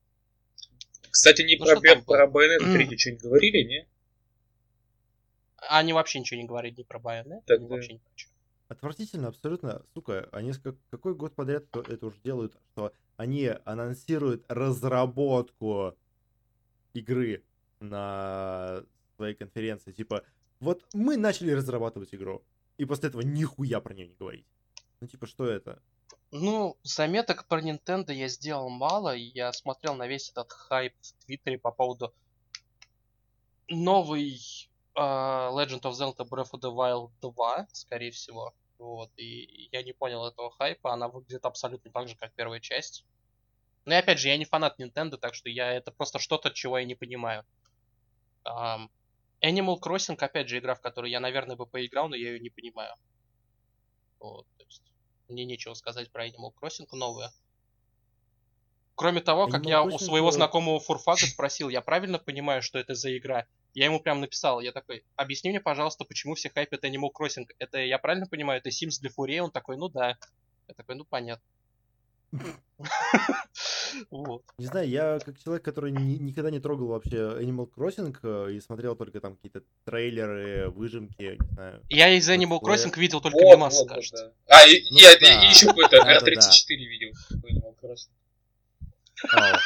[SPEAKER 2] Кстати, не
[SPEAKER 1] Ну,
[SPEAKER 2] про,
[SPEAKER 1] там
[SPEAKER 2] про Bayonetta [clears throat] 3 что-нибудь говорили, не?
[SPEAKER 1] Они вообще ничего не говорили ни про Байонет,
[SPEAKER 2] Так
[SPEAKER 1] ни
[SPEAKER 2] да.
[SPEAKER 1] вообще про чё.
[SPEAKER 3] Отвратительно, абсолютно. Сука, они какой год подряд то- это уже делают, что они анонсируют разработку игры на своей конференции. Типа, вот мы начали разрабатывать игру, и после этого нихуя про нее не говорить. Ну, типа, что это?
[SPEAKER 1] Ну, заметок про Nintendo я сделал мало. и Я смотрел на весь этот хайп в Твиттере по поводу новый а, Legend of Zelda Breath of the Wild 2, скорее всего. Вот, и я не понял этого хайпа, она выглядит абсолютно так же, как первая часть. Но и опять же, я не фанат Nintendo, так что я это просто что-то, чего я не понимаю. Ам, Animal Crossing, опять же, игра, в которую я, наверное, бы поиграл, но я ее не понимаю. Вот, то есть мне нечего сказать про Animal Crossing новое. Кроме того, как
[SPEAKER 3] Animal
[SPEAKER 1] я у своего знакомого Фурфага спросил, я правильно понимаю, что это за игра? Я ему прям написал, я такой, объясни мне, пожалуйста, почему все хайпят Animal Crossing. Это, я правильно понимаю, это Sims для фурей? Он такой, ну да. Я такой, ну понятно. [laughs] Вот.
[SPEAKER 3] Не знаю, я как человек, который ни- никогда не трогал вообще Animal Crossing э, и смотрел только там какие-то трейлеры, выжимки, не знаю.
[SPEAKER 1] Я из Animal. Crossing видел только
[SPEAKER 2] Вот,
[SPEAKER 1] кажется.
[SPEAKER 2] да. А, и,
[SPEAKER 3] Ну да.
[SPEAKER 2] еще какой-то
[SPEAKER 3] Да-да-да.
[SPEAKER 2] R34 видел. по Animal Crossing.
[SPEAKER 3] Ау.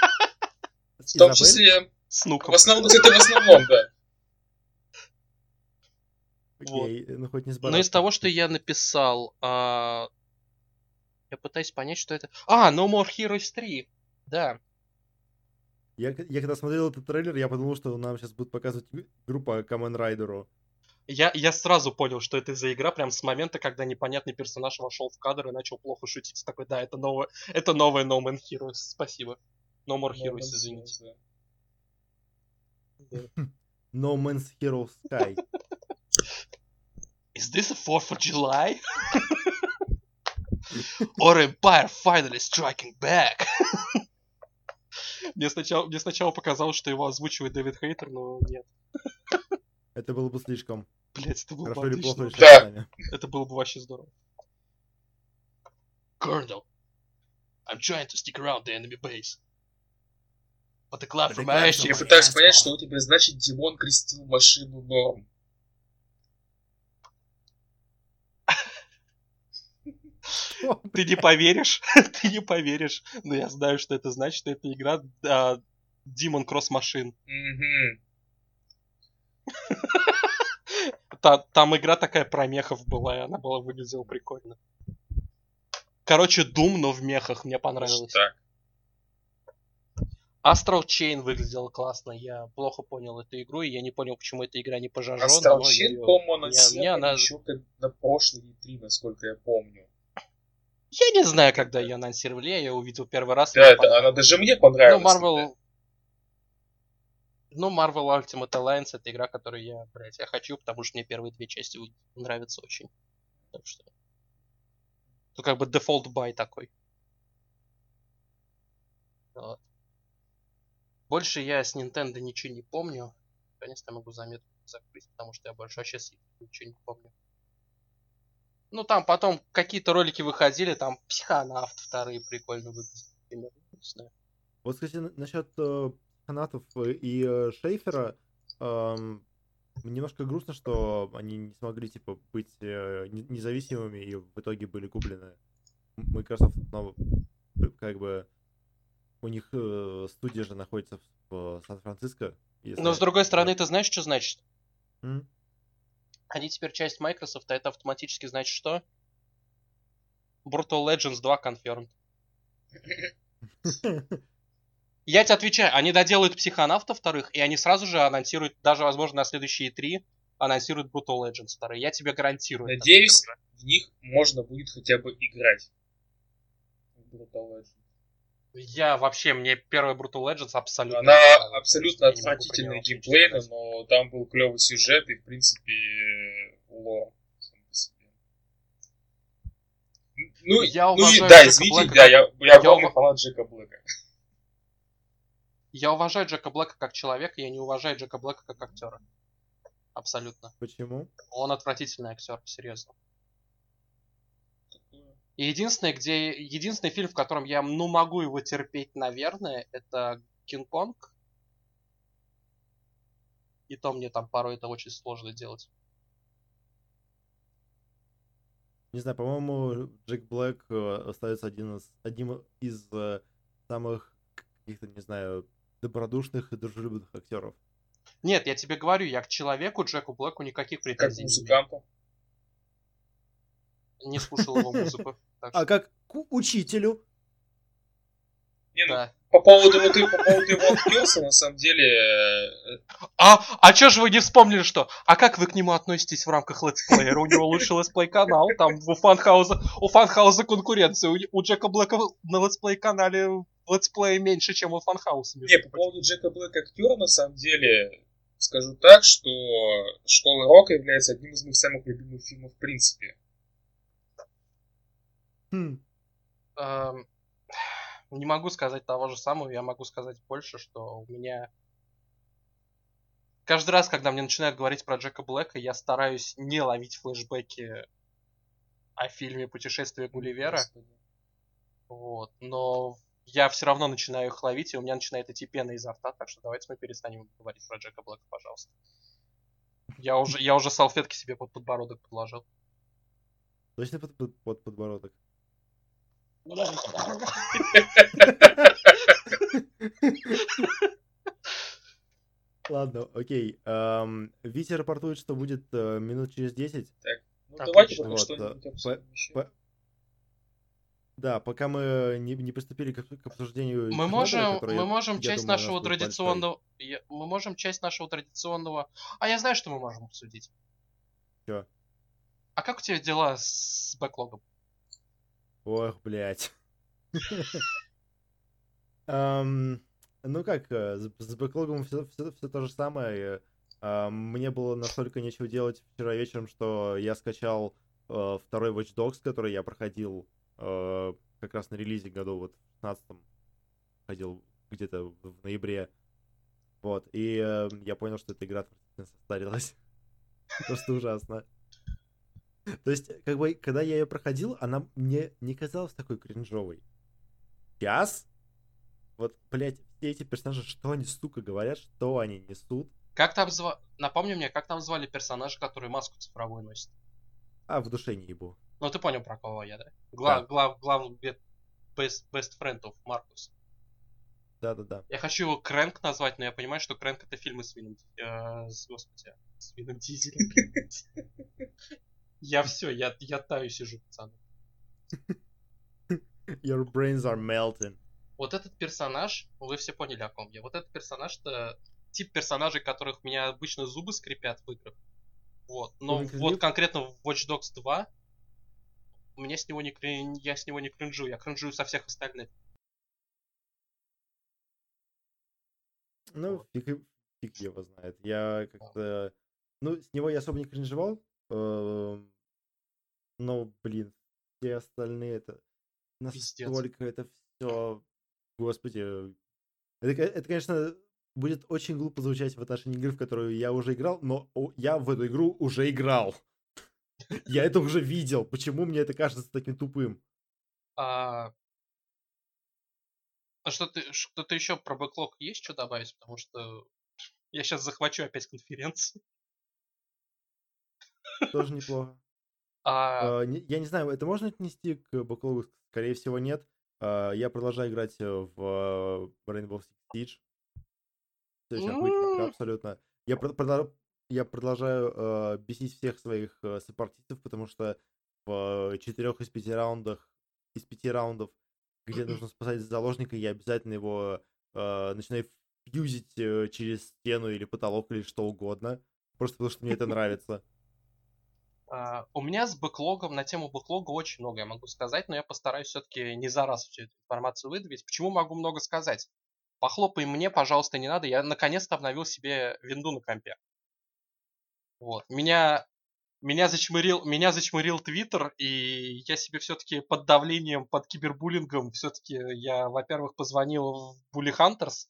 [SPEAKER 2] В том числе,
[SPEAKER 1] С
[SPEAKER 2] в основном, это в основном, да.
[SPEAKER 3] Окей, ну хоть не с
[SPEAKER 1] Но из того, что я написал, а, я пытаюсь понять, что это... А, No More Heroes 3. Да.
[SPEAKER 3] Я, я когда смотрел этот трейлер, я подумал, что нам сейчас будут показывать по Kamen Райдеру.
[SPEAKER 1] Я, я сразу понял, что это за игра, прям с момента, когда непонятный персонаж вошел в кадр и начал плохо шутить. Такой, да, это новое, это новое No Man Heroes, спасибо. No More Heroes, извините.
[SPEAKER 2] Да. [laughs]
[SPEAKER 3] No Man's Hero Sky. [laughs]
[SPEAKER 1] Is this a 4th of July? Or Empire finally striking back? мне, сначала, мне сначала показалось, что его озвучивает Дэвид Хейтер, но нет.
[SPEAKER 3] Это было бы слишком.
[SPEAKER 1] Блять, это было бы
[SPEAKER 3] Хорошо или плохо,
[SPEAKER 1] отлично.
[SPEAKER 3] решать
[SPEAKER 2] Да.
[SPEAKER 1] Это было бы вообще здорово. Colonel, I'm trying to stick around the enemy base. But the club
[SPEAKER 3] But
[SPEAKER 1] from
[SPEAKER 3] the
[SPEAKER 2] Я пытаюсь понять, что у тебя значит Димон крестил машину норм.
[SPEAKER 1] Ты не поверишь, [laughs] ты не поверишь, но я знаю, что это значит. Это игра а, Demon Cross Machine. Там игра такая про мехов была, и она была выглядела прикольно. Короче, Doom, но в мехах мне понравилось.
[SPEAKER 2] Так.
[SPEAKER 1] Astral Chain выглядела классно. Я плохо понял эту игру, и я не понял, почему эта игра не пожажена.
[SPEAKER 2] Astral
[SPEAKER 1] но
[SPEAKER 2] Chain, по-моему,
[SPEAKER 1] она-
[SPEAKER 2] еще как на прошлой E3, насколько я помню.
[SPEAKER 1] Я не знаю, когда ее анонсировали, я ее увидел первый раз.
[SPEAKER 2] Да, это, она даже мне
[SPEAKER 1] Ну,
[SPEAKER 2] понравилась.
[SPEAKER 1] Marvel... Ну, Marvel Ultimate Alliance это игра, которую я, блядь, я хочу, потому что мне первые две части нравятся очень. Так что... Ну, как бы default buy такой. Вот. Больше я с Nintendo ничего не помню. Наконец-то могу заметку закрыть, потому что я больше вообще с ничего не помню. Ну, там потом какие-то ролики выходили, там Psychonauts вторые прикольно выглядят. например. Не знаю.
[SPEAKER 3] Вот, кстати, на- насчет э, фанатов и э, Шейфера, эм, немножко грустно, что они не смогли, типа, быть э, не- независимыми и в итоге были куплены Microsoft, но э, как бы у них э, студия же находится в, в Сан-Франциско. если-
[SPEAKER 1] Но с другой стороны, ты знаешь, что значит?
[SPEAKER 3] М?
[SPEAKER 1] Они теперь часть Microsoft, а это автоматически значит что? Brutal Legends 2 confirmed. [laughs] Я тебе отвечаю, они доделают психонавта вторых, и они сразу же анонсируют, даже, возможно, на следующие три анонсируют Brutal Legends вторые. Я тебе гарантирую.
[SPEAKER 2] Надеюсь, в них можно будет хотя бы играть. Brutal Legend.
[SPEAKER 1] Я вообще, мне первая Brutal Legends абсолютно...
[SPEAKER 2] Она
[SPEAKER 1] не
[SPEAKER 2] абсолютно геймплейно,
[SPEAKER 1] сказать.
[SPEAKER 2] но там был клевый сюжет и, в принципе, лор сам по себе. Ну,
[SPEAKER 1] Я
[SPEAKER 2] ну и
[SPEAKER 1] уважаю
[SPEAKER 2] да,
[SPEAKER 1] Джека
[SPEAKER 2] извините,
[SPEAKER 1] Блэка
[SPEAKER 2] да, я, я
[SPEAKER 1] я
[SPEAKER 2] полный
[SPEAKER 1] ува-
[SPEAKER 2] фанат Джека Блэка.
[SPEAKER 1] Я уважаю Джека Блэка как человека, я не уважаю Джека Блэка как актера. Абсолютно.
[SPEAKER 3] Почему?
[SPEAKER 1] Он отвратительный актер, серьезно. И единственное, где... Единственный фильм, в котором я, ну, могу его терпеть, наверное, это Кинг-Конг. И то мне там порой это очень сложно делать.
[SPEAKER 3] Не знаю, по-моему, Джек Блэк э, остается один из, одним из э, самых каких-то, не знаю, добродушных и дружелюбных актеров.
[SPEAKER 1] Нет, я тебе говорю, я к человеку Джеку Блэку никаких
[SPEAKER 2] Как
[SPEAKER 1] претензий имею.
[SPEAKER 2] музыканту.
[SPEAKER 1] Не слушал его музыку.
[SPEAKER 3] А как к учителю?
[SPEAKER 2] Не, ну,
[SPEAKER 1] да.
[SPEAKER 2] по поводу, вот, и- по поводу его актерства, на самом деле, э,
[SPEAKER 1] А, а чё же вы не вспомнили, что? А как вы к нему относитесь в рамках летсплеера? У него лучший летсплей-канал, там у Funhaus а, у Funhaus а конкуренция, у, у Джека Блэка на летсплей-канале летсплея меньше, чем у Funhaus а.
[SPEAKER 2] Не, по поводу Джека Блэка актера, на самом деле, скажу так, что «Школа рока» является одним из моих самых любимых фильмов в принципе.
[SPEAKER 3] Хм,
[SPEAKER 1] Эм, [sighs] не могу сказать того же самого, я могу сказать больше, что у меня... Каждый раз, когда мне начинают говорить про Джека Блэка, я стараюсь не ловить флешбеки о фильме «Путешествие Гулливера».
[SPEAKER 2] Господи.
[SPEAKER 1] Вот. Но я все равно начинаю их ловить, и у меня начинает идти пена изо рта, так что давайте мы перестанем говорить про Джека Блэка, пожалуйста. Я уже, я уже салфетки себе под подбородок подложил.
[SPEAKER 3] точно под, под- под подбородок. [laughs] Ладно, окей. Эм, Витя рапортует, что будет э, минут через 10.
[SPEAKER 2] Ну,
[SPEAKER 1] Отлично,
[SPEAKER 2] давайте пока
[SPEAKER 3] вот,
[SPEAKER 2] что-нибудь
[SPEAKER 3] э, Да, пока мы не, не приступили к, к обсуждению...
[SPEAKER 1] Мы можем,
[SPEAKER 3] который,
[SPEAKER 1] мы можем часть
[SPEAKER 3] думаю,
[SPEAKER 1] нашего традиционного, я- мы можем часть нашего традиционного. А я знаю, что мы можем обсудить.
[SPEAKER 3] Чё?
[SPEAKER 1] А как у тебя дела с бэклогом?
[SPEAKER 3] Ох, блядь. [laughs] Ну как, э, с бэклогом все, то же самое. э, Мне было настолько нечего делать вчера вечером, что я скачал э, второй Watch Dogs, который я проходил как раз на релизе году, вот в 16-м. Ходил где-то в ноябре. Вот, и я понял, что эта игра отвратительно состарилась. [laughs] Просто ужасно. [laughs] То есть, как бы, когда я ее проходил, она мне не казалась такой кринжовой. Сейчас? Вот, блядь, все эти персонажи, что они, сука, говорят, что они несут?
[SPEAKER 1] Как там звали... Напомни мне, как там звали персонажа, который маску цифровую носит?
[SPEAKER 3] А, в душе не ебу.
[SPEAKER 1] Ну, ты понял, про кого я, да? Гла...
[SPEAKER 3] Да.
[SPEAKER 1] Глав... Главный best, best friend of Маркус.
[SPEAKER 3] Да-да-да.
[SPEAKER 1] Я хочу его Крэнк назвать, но я понимаю, что Крэнк это фильмы с Вином... э, с- Господи, с Вином Дизелем. [laughs] Я все, я, я таю сижу, пацаны. [laughs]
[SPEAKER 3] Your brains are melting.
[SPEAKER 1] Вот этот персонаж, вы все поняли, о ком я. Вот этот персонаж это тип персонажей, которых у меня обычно зубы скрипят в играх. Вот. Но
[SPEAKER 3] Комик
[SPEAKER 1] вот конкретно в Watch Dogs 2 у меня с него не крин... я с него не кринжу, я кринжую со всех остальных.
[SPEAKER 3] Ну, фиг, фиг его знает. Я как-то... Ну, с него я особо не кринжевал. Эм, Но, блин, все остальные это...
[SPEAKER 1] Пиздец.
[SPEAKER 3] Настолько это все... Господи. Это, это, конечно, будет очень глупо звучать в отношении игры, в которую я уже играл, но я в эту игру уже играл. [laughs] Я это уже видел. Почему мне это кажется таким тупым?
[SPEAKER 1] А... а что ты что-то еще про бэклог есть что добавить? Потому что я сейчас захвачу опять конференцию.
[SPEAKER 3] Тоже неплохо.
[SPEAKER 1] А,
[SPEAKER 3] А, Я не знаю, это можно отнести к бэклогу? Скорее всего, нет. А, Я продолжаю играть э, в э, Rainbow Six Siege. Охуительная игра,
[SPEAKER 1] М.
[SPEAKER 3] абсолютно. Я, прод- продо- я продолжаю бесить всех своих сопартийцев, потому что в четырех из пяти раундах, из пяти раундов, где нужно спасать заложника, я обязательно его начинаю фьюзить э, через стену или потолок или что угодно. Просто потому что мне это [laughs] нравится.
[SPEAKER 1] А, У меня с бэклогом, на тему бэклога очень много я могу сказать, но я постараюсь все-таки не за раз всю эту информацию выдавить. Почему могу много сказать? Похлопай мне, пожалуйста, не надо. Я наконец-то обновил себе винду на компе. Вот. Меня меня зачмырил, меня зачмырил Твиттер, и я себе все-таки под давлением, под кибербуллингом, все-таки я, во-первых, позвонил в Bully Hunters,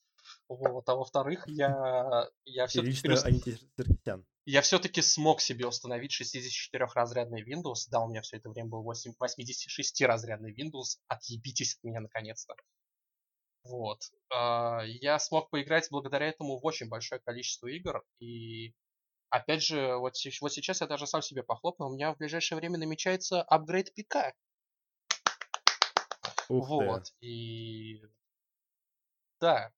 [SPEAKER 1] вот, а во-вторых, я, я
[SPEAKER 3] Ты
[SPEAKER 1] все-таки я все-таки смог себе установить 64-разрядный Windows. Да, у меня все это время был 8 86-разрядный Windows. Отъебитесь от меня наконец-то. Вот. А, Я смог поиграть благодаря этому в очень большое количество игр. И опять же, вот, вот сейчас я даже сам себе похлопнул. У меня в ближайшее время намечается апгрейд ПК.
[SPEAKER 3] Ух ты.
[SPEAKER 1] Вот. И да.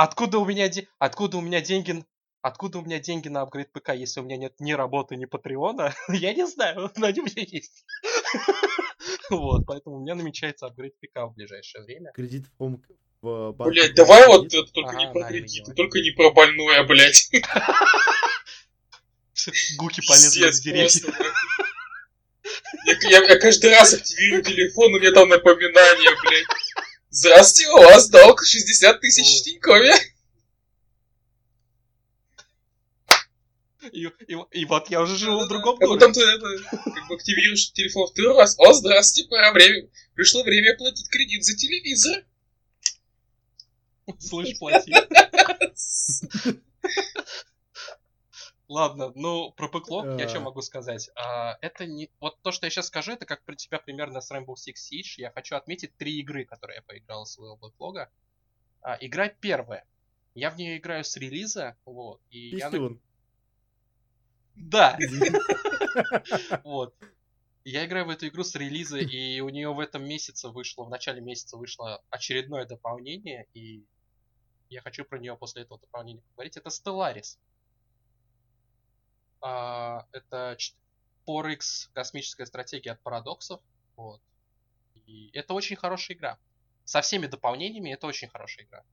[SPEAKER 1] Откуда у меня де... откуда у меня деньги откуда у меня деньги на апгрейд ПК, если у меня нет ни работы, ни Патреона? [laughs] Я не знаю, но [laughs] они у меня есть. [laughs] Вот, поэтому у меня намечается апгрейд ПК в ближайшее время.
[SPEAKER 3] Кредит в, банке.
[SPEAKER 2] Блять, давай вот
[SPEAKER 3] кредит.
[SPEAKER 2] это только не
[SPEAKER 1] Ага,
[SPEAKER 2] про кредиты,
[SPEAKER 1] видимо.
[SPEAKER 2] только не про больное, блять.
[SPEAKER 1] Гуки полезли
[SPEAKER 2] Пиздец
[SPEAKER 1] в деревья.
[SPEAKER 2] просто, нахуй. Я, я- я каждый раз активирую телефон, у меня там напоминание, блядь. Здравствуйте, у вас долг 60 тысяч в Тинькове.
[SPEAKER 1] И, и- и вот я уже живу в другом
[SPEAKER 2] А потом
[SPEAKER 1] доме.
[SPEAKER 2] ты это, как бы активируешь телефон второй раз. О, здравствуйте, пора время. Пришло время платить кредит за телевизор.
[SPEAKER 1] Слышь, плати. [laughs] Ладно, ну, про бэклог я что
[SPEAKER 3] А.
[SPEAKER 1] могу сказать? А, это не... Вот то, что я сейчас скажу, это как про тебя примерно с Rainbow Six Siege. Я хочу отметить три игры, которые я поиграл из своего бэклога. А, игра первая. Я в нее играю с релиза, вот, и я...
[SPEAKER 3] Пистюн.
[SPEAKER 1] Да,
[SPEAKER 3] Извини. [laughs]
[SPEAKER 1] вот. Я играю в эту игру с релиза, и у нее в этом месяце вышло, в начале месяца вышло очередное дополнение, и я хочу про нее после этого дополнения поговорить. Это Stellaris. А, это 4X космическая стратегия от парадоксов. Вот. И это очень хорошая игра. Со всеми дополнениями это очень хорошая игра.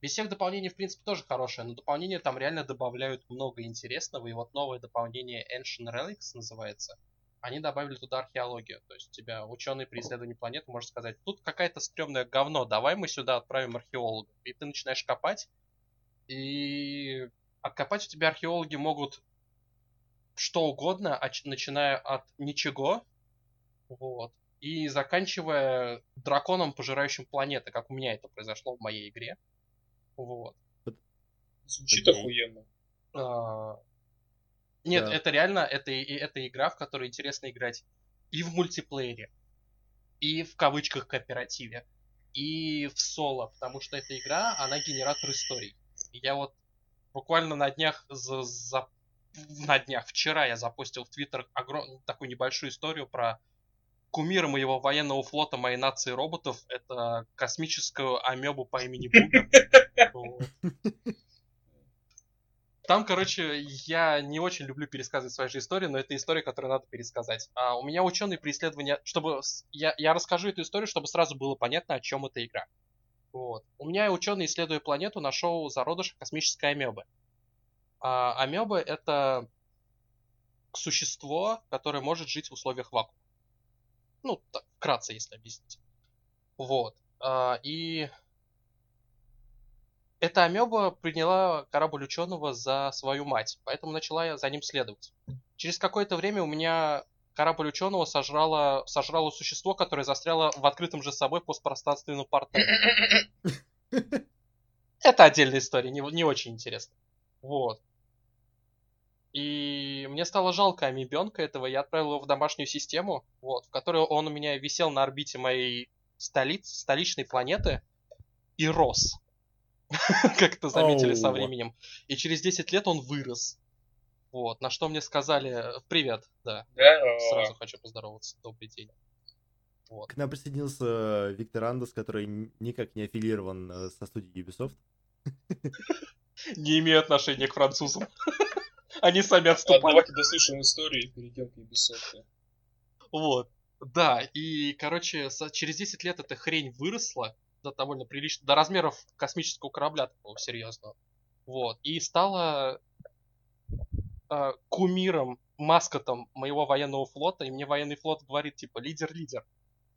[SPEAKER 1] Без всех дополнений, в принципе, тоже хорошая, но дополнения там реально добавляют много интересного. И вот новое дополнение Ancient Relics называется. Они добавили туда археологию. То есть у тебя ученый при исследовании планеты может сказать, тут какая-то стрёмное говно, давай мы сюда отправим археологов. И ты начинаешь копать, и откопать у тебя археологи могут что угодно, оч- начиная от ничего, вот, и заканчивая драконом, пожирающим планеты, как у меня это произошло в моей игре. Вот.
[SPEAKER 2] Звучит охуенно.
[SPEAKER 1] А, Нет,
[SPEAKER 3] Да.
[SPEAKER 1] это реально, это, это игра, в которой интересно играть и в мультиплеере, и в кавычках кооперативе, и в соло, потому что эта игра, она генератор историй. Я вот буквально на днях, за, за- на днях, вчера я запустил в Твиттер огром... такую небольшую историю про кумира моего военного флота, моей нации роботов. Это космическую амебу по имени Бугер. Вот. Там, короче, я не очень люблю пересказывать свои же истории, но это история, которую надо пересказать. А у меня ученый при исследовании, чтобы я, я расскажу эту историю, чтобы сразу было понятно, о чем эта игра. Вот. У меня ученый, исследуя планету, нашел зародыш космической амебы. А амебы это существо, которое может жить в условиях вакуума. Ну, так, вкратце, если объяснить. Вот. А, и эта амеба приняла корабль ученого за свою мать, поэтому начала я за ним следовать. Через какое-то время у меня корабль ученого сожрало, сожрало существо, которое застряло в открытом же собой постпространственном портале. [laughs] Это отдельная история, не, не очень интересно. Вот. И мне стало жалко амебенка этого, я отправил его в домашнюю систему, вот, в которой он у меня висел на орбите моей столицы, столичной планеты и рос. [laughs] Как это заметили со временем. И через 10 лет он вырос. Вот, на что мне сказали, привет, да, сразу хочу поздороваться, добрый день. Вот.
[SPEAKER 3] К нам присоединился Виктор Андус, который никак не аффилирован э, со студией Ubisoft. [laughs]
[SPEAKER 1] Не имею отношения к французам. [laughs] Они сами
[SPEAKER 2] Ладно,
[SPEAKER 1] отступали.
[SPEAKER 2] давайте дослушаем историю и перейдем к Ubisoft.
[SPEAKER 1] Вот. Да, и, короче, через 10 лет эта хрень выросла до довольно прилично, до размеров космического корабля такого серьезного. Вот. И стала э, кумиром, маскотом моего военного флота, и мне военный флот говорит, типа, лидер-лидер,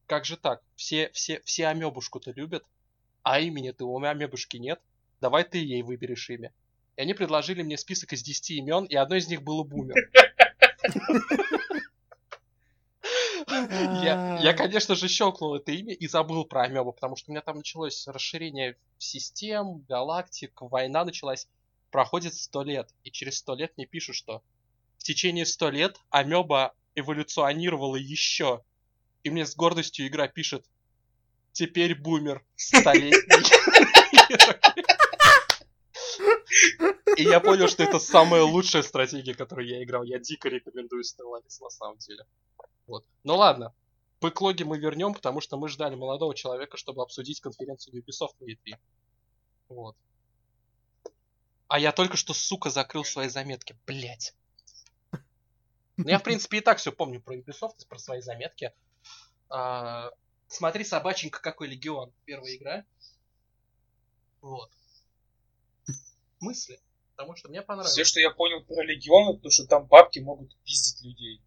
[SPEAKER 1] как же так? Все, все, все амебушку-то любят, а имени-то у амебушки нет, давай ты ей выберешь имя. И они предложили мне список из 10 имен, и одно из них было Бумер. Я, я, конечно же, щелкнул это имя и забыл про Амебу, потому что у меня там началось расширение систем, галактик, война началась. Проходит сто лет, и через сто лет мне пишут, что в течение сто лет Амеба эволюционировала еще. И мне с гордостью игра пишет, теперь бумер столетний. [laughs] И я понял, что это самая лучшая стратегия, которую я играл. Я дико рекомендую Stellaris на самом деле. Вот. Ну ладно, бэклоги мы вернем, потому что мы ждали молодого человека, чтобы обсудить конференцию Ubisoft на E3. Вот. А я только что, сука, закрыл свои заметки. Блять. Ну, я, в принципе, и так все помню про Ubisoft, про свои заметки. А, смотри, собаченька, какой легион. Первая игра. Вот. Мысли. Потому что мне понравилось.
[SPEAKER 2] Все, что я понял про Легион, это то, что там бабки могут пиздить людей.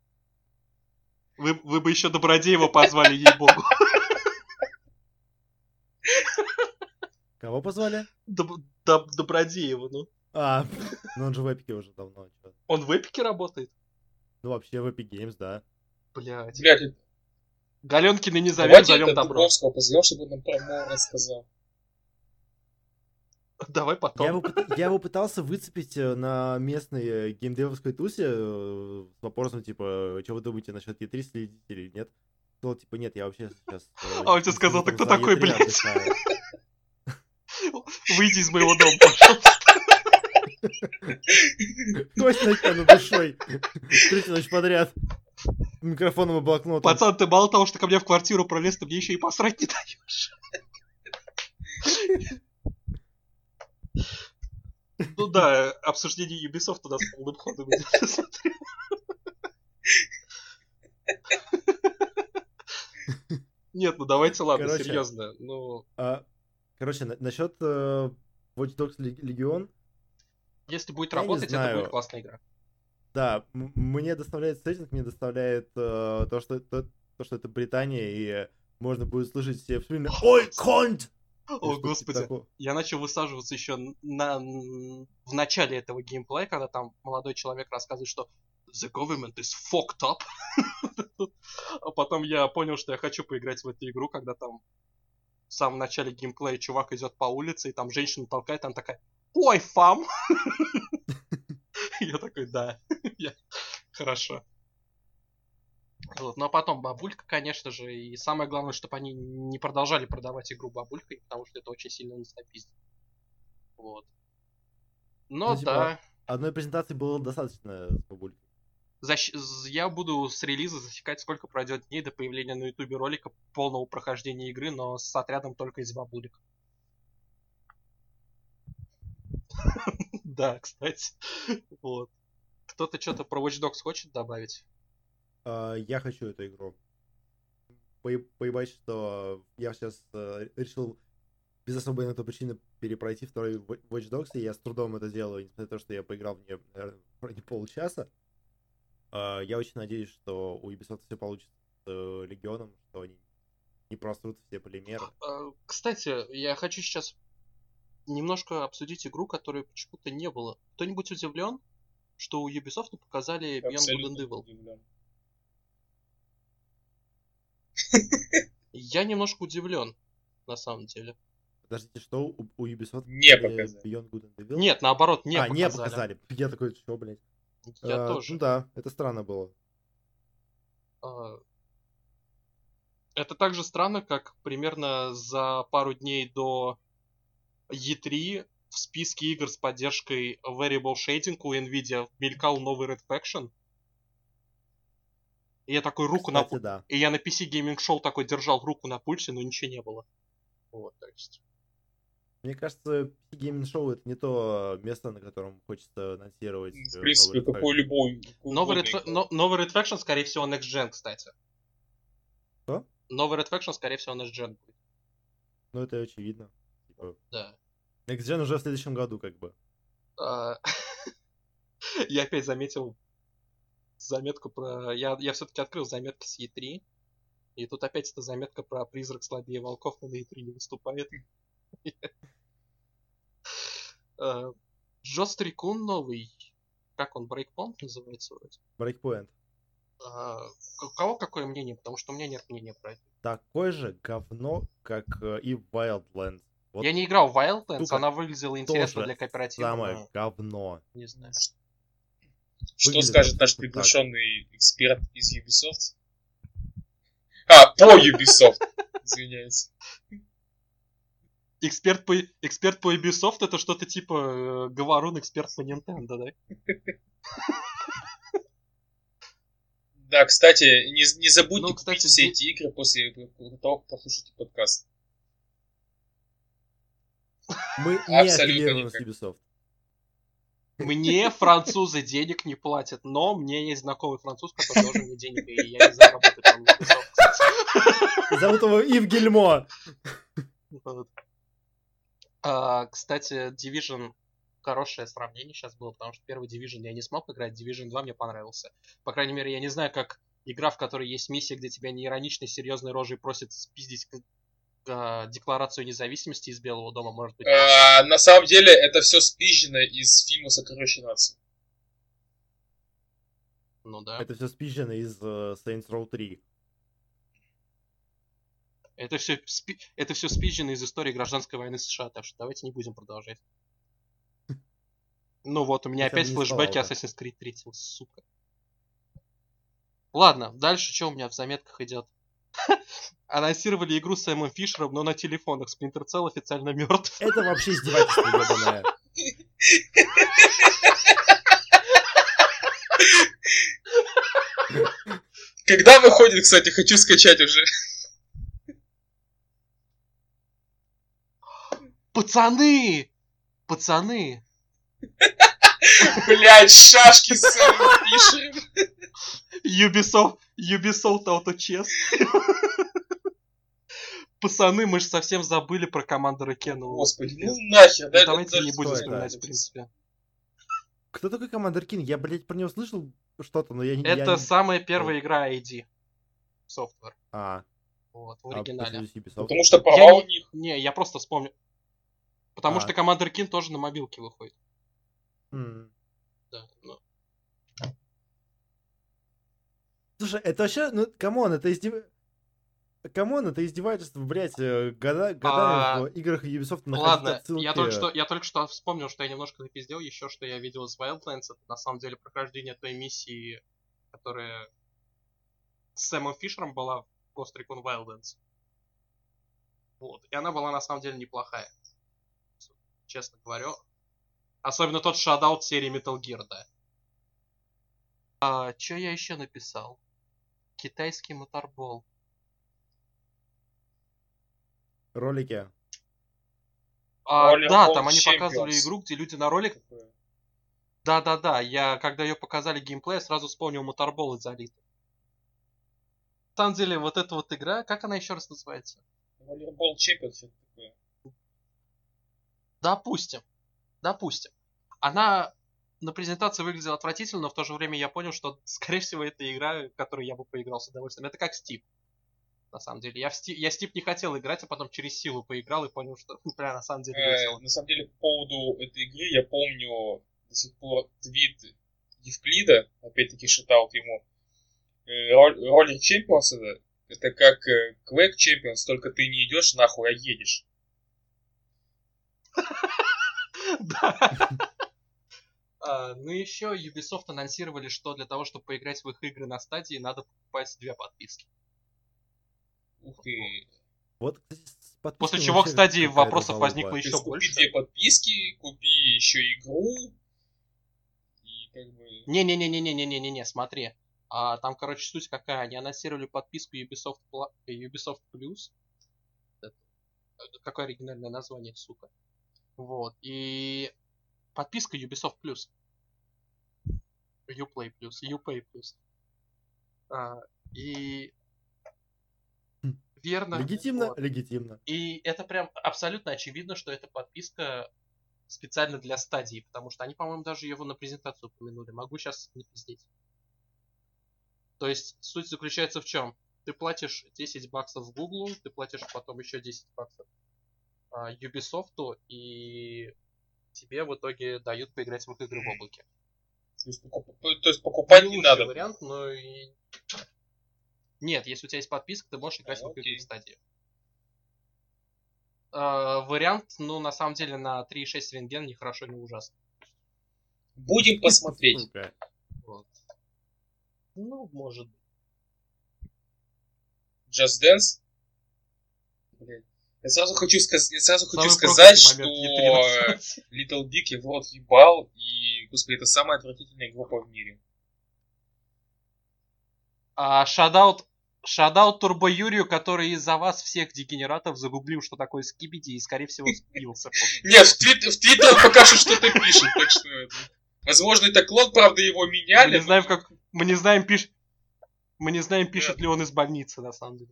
[SPEAKER 1] Вы, вы бы еще Добродеева позвали, ей-богу.
[SPEAKER 3] Кого позвали?
[SPEAKER 1] Доб- Доб- Добродеева, ну.
[SPEAKER 3] А, ну он же в Эпике уже давно.
[SPEAKER 1] Он в Эпике работает?
[SPEAKER 3] Ну вообще в Epic Games, да.
[SPEAKER 1] Блять.
[SPEAKER 2] Блядь, это-
[SPEAKER 1] Галенкина не зовем,
[SPEAKER 2] давайте
[SPEAKER 1] зовем добро.
[SPEAKER 2] Дубровского позовем, чтобы он нам про рассказал. [laughs]
[SPEAKER 1] Давай
[SPEAKER 3] Я
[SPEAKER 1] потом.
[SPEAKER 3] его, пыт- я его пытался выцепить э, на местной э, геймдевовской тусе э, с вопросом, типа, что вы думаете насчет E3 следите или нет? Сказал, типа, нет, я вообще сейчас...
[SPEAKER 1] А он тебе сказал, «Ты кто такой,
[SPEAKER 3] E3
[SPEAKER 1] блядь?»
[SPEAKER 3] отдыхаю». [laughs]
[SPEAKER 1] Выйди из моего дома, пожалуйста. [laughs]
[SPEAKER 3] Кость над душой. Третью ночь подряд. Микрофоном и блокнотом.
[SPEAKER 1] Пацан, ты мало того, что ко мне в квартиру пролез, ты мне еще и посрать не даешь. Ну да, обсуждение Ubisoft у нас полным ходом. Нет, ну давайте, ладно,
[SPEAKER 3] Короче.
[SPEAKER 1] серьезно. Ну,
[SPEAKER 3] А, короче, на- насчет э, Watch Dogs Legion,
[SPEAKER 1] если будет работать, это будет классная игра.
[SPEAKER 3] да, м- мне доставляет сеттинг, мне доставляет э, то, что это, то, что это Британия, и можно будет слышать все в фильме «Ой, конт!»
[SPEAKER 1] О,
[SPEAKER 3] типа
[SPEAKER 1] господи.
[SPEAKER 3] такого.
[SPEAKER 1] Я начал высаживаться еще на, в начале этого геймплея, когда там молодой человек рассказывает, что The government is fucked up. [laughs] А потом я понял, что я хочу поиграть в эту игру, когда там в самом начале геймплея чувак идет по улице, и там женщина толкает, она такая Ой, фам! [laughs] Я такой, да, [laughs] я- хорошо. Вот, ну а потом бабулька, конечно же, и самое главное, чтобы они не продолжали продавать игру бабулькой, потому что это очень сильно нас напиздит. Вот. Но
[SPEAKER 3] Ну, типа,
[SPEAKER 1] да,
[SPEAKER 3] Одной презентации было достаточно с бабулькой.
[SPEAKER 1] защ- я буду с релиза засекать, сколько пройдет дней до появления на ютубе ролика полного прохождения игры, но с отрядом только из бабулек. [laughs] Да, кстати. [laughs] Вот. Кто-то что-то про Watch Dogs хочет добавить?
[SPEAKER 3] А, Я хочу эту игру. Пое- Поебать, что я сейчас решил без особой на то причины перепройти второй Wa- Watch Dogs, и я с трудом это делаю, несмотря на то, что я поиграл в нее, наверное, [laughs] вроде полчаса. А, Я очень надеюсь, что у Ubisoft все получится с э, Легионом, что они не просрут все полимеры.
[SPEAKER 1] А, Кстати, я хочу сейчас немножко обсудить игру, которой почему-то не было. Кто-нибудь удивлен, что у Ubisoft показали Beyond Good and Evil?
[SPEAKER 2] удивлен.
[SPEAKER 1] Я немножко удивлен, на самом деле.
[SPEAKER 3] Подождите, что у, у Ubisoft
[SPEAKER 2] Не
[SPEAKER 3] показали
[SPEAKER 2] показали.
[SPEAKER 3] Beyond Good and Evil?
[SPEAKER 1] Нет, наоборот, не
[SPEAKER 3] а,
[SPEAKER 1] показали.
[SPEAKER 3] не показали. Я такой, что, блядь?
[SPEAKER 1] Я
[SPEAKER 3] А,
[SPEAKER 1] тоже.
[SPEAKER 3] Ну да, это странно было.
[SPEAKER 1] А, Это так же странно, как примерно за пару дней до E3 в списке игр с поддержкой Variable Shading у Nvidia мелькал новый Red Faction. И я такой руку на...
[SPEAKER 3] Кстати, да.
[SPEAKER 1] И я на PC Gaming Show такой держал руку на пульсе, но ничего не было. Вот, то есть...
[SPEAKER 3] Мне кажется, PC Gaming Show это не то место, на котором хочется анонсировать.
[SPEAKER 2] В
[SPEAKER 3] э,
[SPEAKER 2] принципе,
[SPEAKER 3] новый
[SPEAKER 2] какой любой. какой
[SPEAKER 1] Новый Red, но- новый Red Faction, скорее всего, Next Gen, кстати.
[SPEAKER 3] Что?
[SPEAKER 1] Новый Red Faction, скорее всего, Next Gen будет.
[SPEAKER 3] Ну, это очевидно. Типа,
[SPEAKER 1] Да.
[SPEAKER 3] Next Gen уже в следующем году, как бы.
[SPEAKER 1] А, [laughs] Я опять заметил заметку про... Я, я все-таки открыл заметки с E3. И тут опять эта заметка про призрак слабее волков, но на E3 не выступает. [laughs] Джо Стрикун новый как он, Breakpoint называется вроде.
[SPEAKER 3] Breakpoint.
[SPEAKER 1] А, у кого какое мнение? Потому что у меня нет мнения про это.
[SPEAKER 3] Такое же говно, как э, и Wildlands. Вот
[SPEAKER 1] Я не играл в Wildlands, она выглядела интересно для кооператива,
[SPEAKER 3] самое
[SPEAKER 1] но
[SPEAKER 3] говно.
[SPEAKER 1] не знаю.
[SPEAKER 2] Что
[SPEAKER 3] Выглядит
[SPEAKER 2] скажет наш приглашенный эксперт из Ubisoft? А, по Ubisoft. [laughs] Извиняюсь.
[SPEAKER 1] Эксперт по, эксперт по Ubisoft это что-то типа э, Говорун, эксперт по Nintendo, да? [laughs]
[SPEAKER 2] Да, кстати, не, не забудьте
[SPEAKER 1] Ну,
[SPEAKER 2] купить все эти игры после того, как послушаете подкаст.
[SPEAKER 3] Мы не
[SPEAKER 2] Абсолютно
[SPEAKER 3] с. Ubisoft.
[SPEAKER 1] Мне французы денег не платят, но мне есть знакомый француз, который должен мне денег, и я не знаю, работает он.
[SPEAKER 3] Зовут его Ив Гельмо.
[SPEAKER 1] А, Кстати, Division хорошее сравнение сейчас было, потому что первый Division я не смог играть, Division 2 мне понравился. По крайней мере, я не знаю, как игра, в которой есть миссия, где тебя не ироничной, серьезной рожей просят спиздить декларацию независимости из Белого дома, может быть.
[SPEAKER 2] А, на самом деле, это все спизжено из фильма «Сокровище нации».
[SPEAKER 1] Ну да.
[SPEAKER 3] Это все спизжено из э, Saints Row 3.
[SPEAKER 1] Это все, это все спизжено из истории гражданской войны США, так что давайте не будем продолжать. Ну вот, у меня опять флешбеки
[SPEAKER 3] Fallout.
[SPEAKER 1] Assassin's Creed 3, сука. Ладно, дальше что у меня в заметках идет? Анонсировали игру с Сэмом Фишером, но на телефонах. Splinter Cell официально мертв.
[SPEAKER 3] Это вообще издевательство ебаное.
[SPEAKER 2] Когда выходит, кстати, хочу скачать уже.
[SPEAKER 1] Пацаны! Пацаны!
[SPEAKER 2] Блять, шашки с Сэмом Фишером.
[SPEAKER 1] Ubisoft, Ubisoft Auto Chess. Пацаны, мы же совсем забыли про командора Кена.
[SPEAKER 2] Господи, ну нахер.
[SPEAKER 1] Ну,
[SPEAKER 2] да,
[SPEAKER 1] давайте
[SPEAKER 2] даже
[SPEAKER 1] не будем вспоминать, в принципе.
[SPEAKER 3] Кто такой Командер Кин? Я, блядь, про него слышал что-то, но я не...
[SPEAKER 1] Это
[SPEAKER 3] я...
[SPEAKER 1] самая первая игра ID. Software.
[SPEAKER 3] А,
[SPEAKER 1] Вот, в
[SPEAKER 3] а
[SPEAKER 1] оригинале.
[SPEAKER 2] Потому что права
[SPEAKER 1] не-
[SPEAKER 2] у них.
[SPEAKER 1] Не, я просто вспомнил. Потому
[SPEAKER 3] А.
[SPEAKER 1] что Commander Keen тоже на мобилке выходит. Да, ну.
[SPEAKER 3] Слушай, это вообще, ну, come on, это издев... Come on, это издевательство, блядь, э, года, годами
[SPEAKER 1] А,
[SPEAKER 3] в играх Ubisoft находить
[SPEAKER 1] Ладно,
[SPEAKER 3] отсылки.
[SPEAKER 1] я только, что, я только что вспомнил, что я немножко напиздел. Еще что я видел из Wildlands, это на самом деле прохождение той миссии, которая с Сэмом Фишером была в Ghost Recon Wildlands. Вот. И она была на самом деле неплохая. Честно говорю. Особенно тот шадаут серии Metal Gear, да. А, что я еще написал? Китайский моторбол.
[SPEAKER 3] Ролики.
[SPEAKER 1] А, да, там они
[SPEAKER 2] Champions.
[SPEAKER 1] показывали игру, где люди на ролик
[SPEAKER 2] Такое.
[SPEAKER 1] Да-да-да, я, когда ее показали геймплей, я сразу вспомнил Моторбол из Алиты. На самом деле, вот эта вот игра, как она еще раз называется?
[SPEAKER 2] Волейбол что-то такое.
[SPEAKER 1] Допустим. Допустим. Она на презентации выглядела отвратительно, но в то же время я понял, что, скорее всего, это игра, в которой я бы поиграл с удовольствием. Это как Стип. На самом деле. Я в Стип, я Стип не хотел играть, а потом через силу поиграл и понял, что, [laughs] бля, на самом деле
[SPEAKER 2] Э, на самом деле, по поводу этой игры, я помню до сих пор твит Евклида, опять-таки шатаут ему. Роллер Champions это, это как э, Quake Champions, только ты не идешь нахуй, а едешь. [laughs]
[SPEAKER 1] Да. А, Ну еще Ubisoft анонсировали, что для того, чтобы поиграть в их игры на стадии, надо покупать две подписки.
[SPEAKER 2] Ух ты.
[SPEAKER 3] Вот, кстати,
[SPEAKER 1] После чего, кстати, вопросов возникло еще
[SPEAKER 2] есть купи
[SPEAKER 1] больше.
[SPEAKER 2] две подписки, купи еще игру. И как бы...
[SPEAKER 1] Не-не-не-не-не-не-не-не, смотри. А, там, короче, суть какая. Они анонсировали подписку Ubisoft, Ubisoft Plus. Это- э, Какое оригинальное название, сука. Вот. И подписка Ubisoft Plus. Uplay Plus. Upay Plus. А, и... Верно.
[SPEAKER 3] Легитимно,
[SPEAKER 1] Вот.
[SPEAKER 3] легитимно.
[SPEAKER 1] И это прям абсолютно очевидно, что эта подписка специально для стадии, потому что они, по-моему, даже его на презентацию упомянули. Могу сейчас не пиздеть. То есть суть заключается в чем? Ты платишь 10 баксов в Google, ты платишь потом еще 10 баксов а, Ubisoft, и тебе в итоге дают поиграть в их игры в облаке.
[SPEAKER 2] То есть, покуп- то есть покупать не
[SPEAKER 1] лучший
[SPEAKER 2] надо.
[SPEAKER 1] вариант, но и... Нет, если у тебя есть подписка, ты можешь играть
[SPEAKER 2] А,
[SPEAKER 1] в открытую стадии. А, вариант, ну, на самом деле, на 3.6 рентген не хорошо, не ужасно.
[SPEAKER 2] Будем посмотреть.
[SPEAKER 3] Сука.
[SPEAKER 1] Вот. Ну, может быть.
[SPEAKER 2] Just Dance. Блядь. Я сразу хочу, сказ- я сразу хочу сказать, что
[SPEAKER 1] момент E3 на
[SPEAKER 2] э, Little Big я в рот ебал, и, господи, это самая отвратительная группа в мире.
[SPEAKER 1] А шадаут, шадаут Турбо Юрию, который из-за вас всех дегенератов загуглил, что такое скибиди, и, скорее всего, сбился. [laughs]
[SPEAKER 2] Нет, в, твит- в Твиттер пока что что-то пишет, так что это... Возможно, это клон, правда, его
[SPEAKER 1] Мы
[SPEAKER 2] меняли.
[SPEAKER 1] не
[SPEAKER 2] но-
[SPEAKER 1] знаем, как... Мы не знаем, пиш... Мы не знаем, пишет ли он из больницы, на самом деле.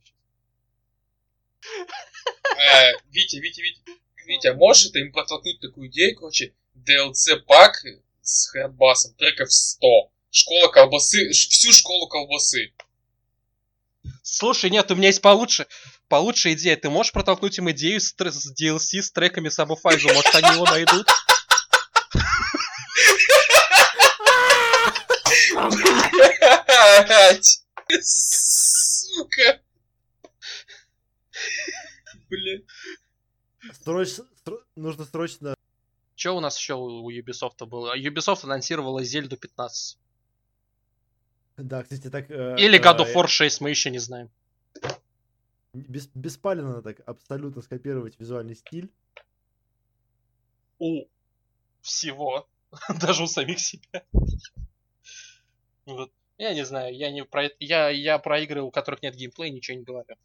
[SPEAKER 2] Э, Витя, Витя, Витя, Витя, можешь это им протолкнуть такую идею, короче, DLC-пак с хардбасом, треков 100. Школа колбасы, всю школу колбасы.
[SPEAKER 1] Слушай, нет, у меня есть получше. Получше идея. Ты можешь протолкнуть им идею с, с DLC с треками Сабуфайзу? Может, они его найдут?
[SPEAKER 2] Блять! Сука! Блять.
[SPEAKER 3] Сроч- сро- Нужно срочно...
[SPEAKER 1] Что у нас еще у Ubisoft было? Ubisoft анонсировала Зельду 15.
[SPEAKER 3] Да, кстати, так... э,
[SPEAKER 1] Или God
[SPEAKER 3] э,
[SPEAKER 1] of War 6, мы еще не знаем.
[SPEAKER 3] бес- Беспалевно так абсолютно скопировать визуальный стиль.
[SPEAKER 1] У всего. [laughs] Даже у самих себя. Вот. Я не знаю, я не про я, я про игры, у которых нет геймплея, ничего не говорю.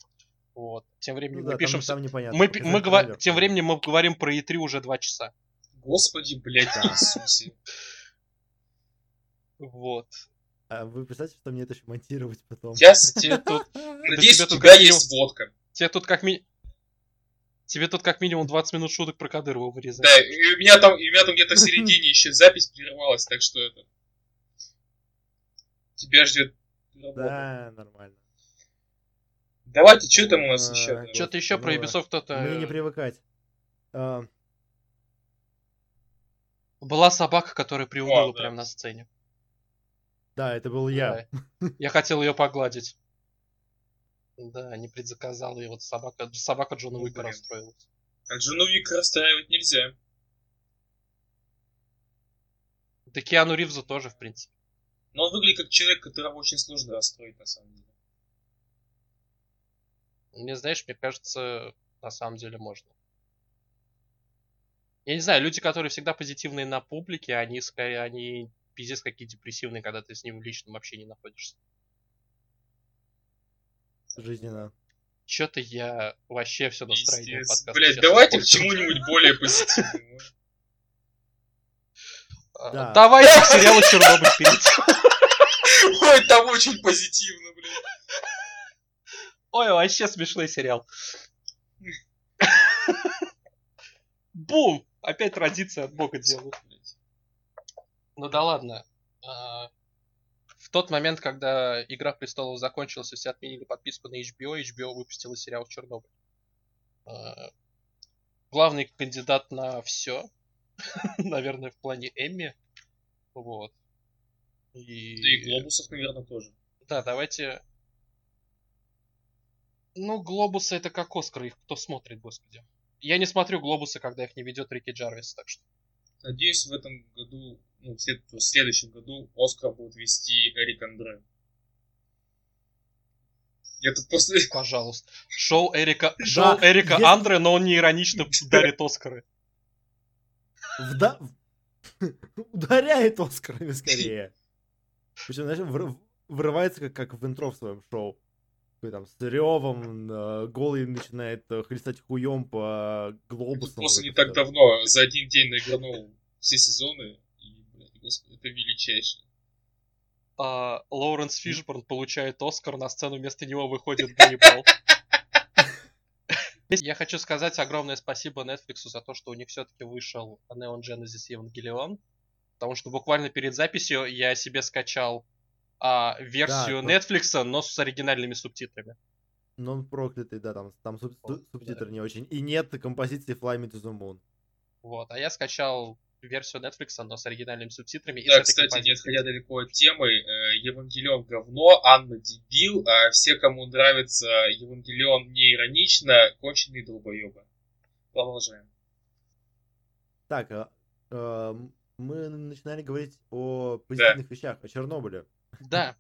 [SPEAKER 1] Вот. Тем
[SPEAKER 3] Ну
[SPEAKER 1] временем
[SPEAKER 3] да,
[SPEAKER 1] мы
[SPEAKER 3] там,
[SPEAKER 1] пишем...
[SPEAKER 3] там непонятно.
[SPEAKER 1] Мы, мы
[SPEAKER 3] трейлер.
[SPEAKER 1] Тем временем мы говорим про E3 уже два часа.
[SPEAKER 2] Господи, блять, Иисусе.
[SPEAKER 1] Вот.
[SPEAKER 3] А вы представьте, что мне это еще монтировать потом.
[SPEAKER 2] Я
[SPEAKER 1] Тебе тут, [laughs]
[SPEAKER 2] надеюсь, у
[SPEAKER 1] тут
[SPEAKER 2] тебя
[SPEAKER 1] как
[SPEAKER 2] есть водка.
[SPEAKER 1] тебе тут как ми... Тебе тут как минимум 20 минут шуток про Кадырова вырезать.
[SPEAKER 2] Да, и у меня там, и у меня там где-то в середине еще запись прервалась, так что это... Тебя ждет работа.
[SPEAKER 3] Да, нормально.
[SPEAKER 2] Давайте, что там у нас
[SPEAKER 3] А,
[SPEAKER 2] еще?
[SPEAKER 1] Что-то еще про Ubisoft кто-то...
[SPEAKER 3] Мне не привыкать. А,
[SPEAKER 1] Была собака, которая приуныла
[SPEAKER 2] О, да.
[SPEAKER 1] прямо на сцене.
[SPEAKER 3] Да, это был я.
[SPEAKER 1] Да. Я хотел ее погладить. Да, не предзаказал ее. Вот собака, собака Джона
[SPEAKER 2] Ну,
[SPEAKER 1] Уика расстроилась.
[SPEAKER 2] А жену Вика расстраивать нельзя.
[SPEAKER 1] Да Киану Ривзу тоже, в принципе.
[SPEAKER 2] Но он выглядит как человек, которого очень сложно расстроить, на самом деле.
[SPEAKER 1] Мне, знаешь, мне кажется, на самом деле можно. Я не знаю, люди, которые всегда позитивные на публике, они скорее, они пиздец какие депрессивные, когда ты с ним в личном общении находишься.
[SPEAKER 3] Жизненно.
[SPEAKER 1] Что-то я вообще все настроение
[SPEAKER 2] Пиздец.
[SPEAKER 1] подкаста
[SPEAKER 2] Блять, давайте к чему-нибудь более позитивному.
[SPEAKER 1] А,
[SPEAKER 3] Да.
[SPEAKER 1] Давайте к сериалу Чернобыль перейдем. [laughs]
[SPEAKER 2] Ой, там очень позитивно, блин.
[SPEAKER 1] Ой, вообще смешной сериал. Бум! Опять традиция от бога делают. Ну да ладно. А, В тот момент, когда Игра престолов закончилась, все отменили подписку на HBO, HBO выпустила сериал Чернобыль. А, Главный кандидат на все. [laughs] Наверное, в плане Эмми. Вот. И...
[SPEAKER 2] Да и глобусов, наверное, тоже.
[SPEAKER 1] Да, давайте... Ну, глобусы это как Оскар, их кто смотрит, господи. Я не смотрю глобусы, когда их не ведет Рики Джарвис, так что...
[SPEAKER 2] Надеюсь, в этом году, ну, в след- в следующем году Оскар будет вести Эрик Андре. Я тут просто... [laughs]
[SPEAKER 1] Пожалуйста. Шоу Эрика, шоу
[SPEAKER 3] Да,
[SPEAKER 1] Эрика
[SPEAKER 3] если-
[SPEAKER 1] Андре, но он не иронично [laughs] дарит Оскары.
[SPEAKER 3] Вда... [laughs] Ударяет Оскарами скорее. Причем, знаешь, врыв- врывается как, как в интро в своем шоу. Такой там с ревом, э, голый начинает э, хлестать хуем по глобусам.
[SPEAKER 2] Просто не так давно за один день наигранул все сезоны. И, блядь, господи, это величайшее.
[SPEAKER 1] А Лоуренс Фишборн получает Оскар, на сцену вместо него выходит [laughs] Ганнибал. Я хочу сказать огромное спасибо Netflix за то, что у них все-таки вышел Neon Genesis Evangelion. Потому что буквально перед записью я себе скачал а, версию
[SPEAKER 3] Да,
[SPEAKER 1] Netflix, но с оригинальными субтитрами.
[SPEAKER 3] Но он проклятый, да, там, там суб-
[SPEAKER 1] Вот,
[SPEAKER 3] субтитры не очень. И нет композиции Fly Me to the Moon.
[SPEAKER 1] Вот. А я скачал версию Netflix, но с оригинальными субтитрами.
[SPEAKER 2] Да, кстати, не отходя далеко от темы, э, Евангелион говно, Анна дебил, а все, кому нравится Евангелион не иронично, конченые долбоебы. Продолжаем.
[SPEAKER 3] Так, а, а, мы начинали говорить о позитивных вещах, о Чернобыле.
[SPEAKER 1] Да,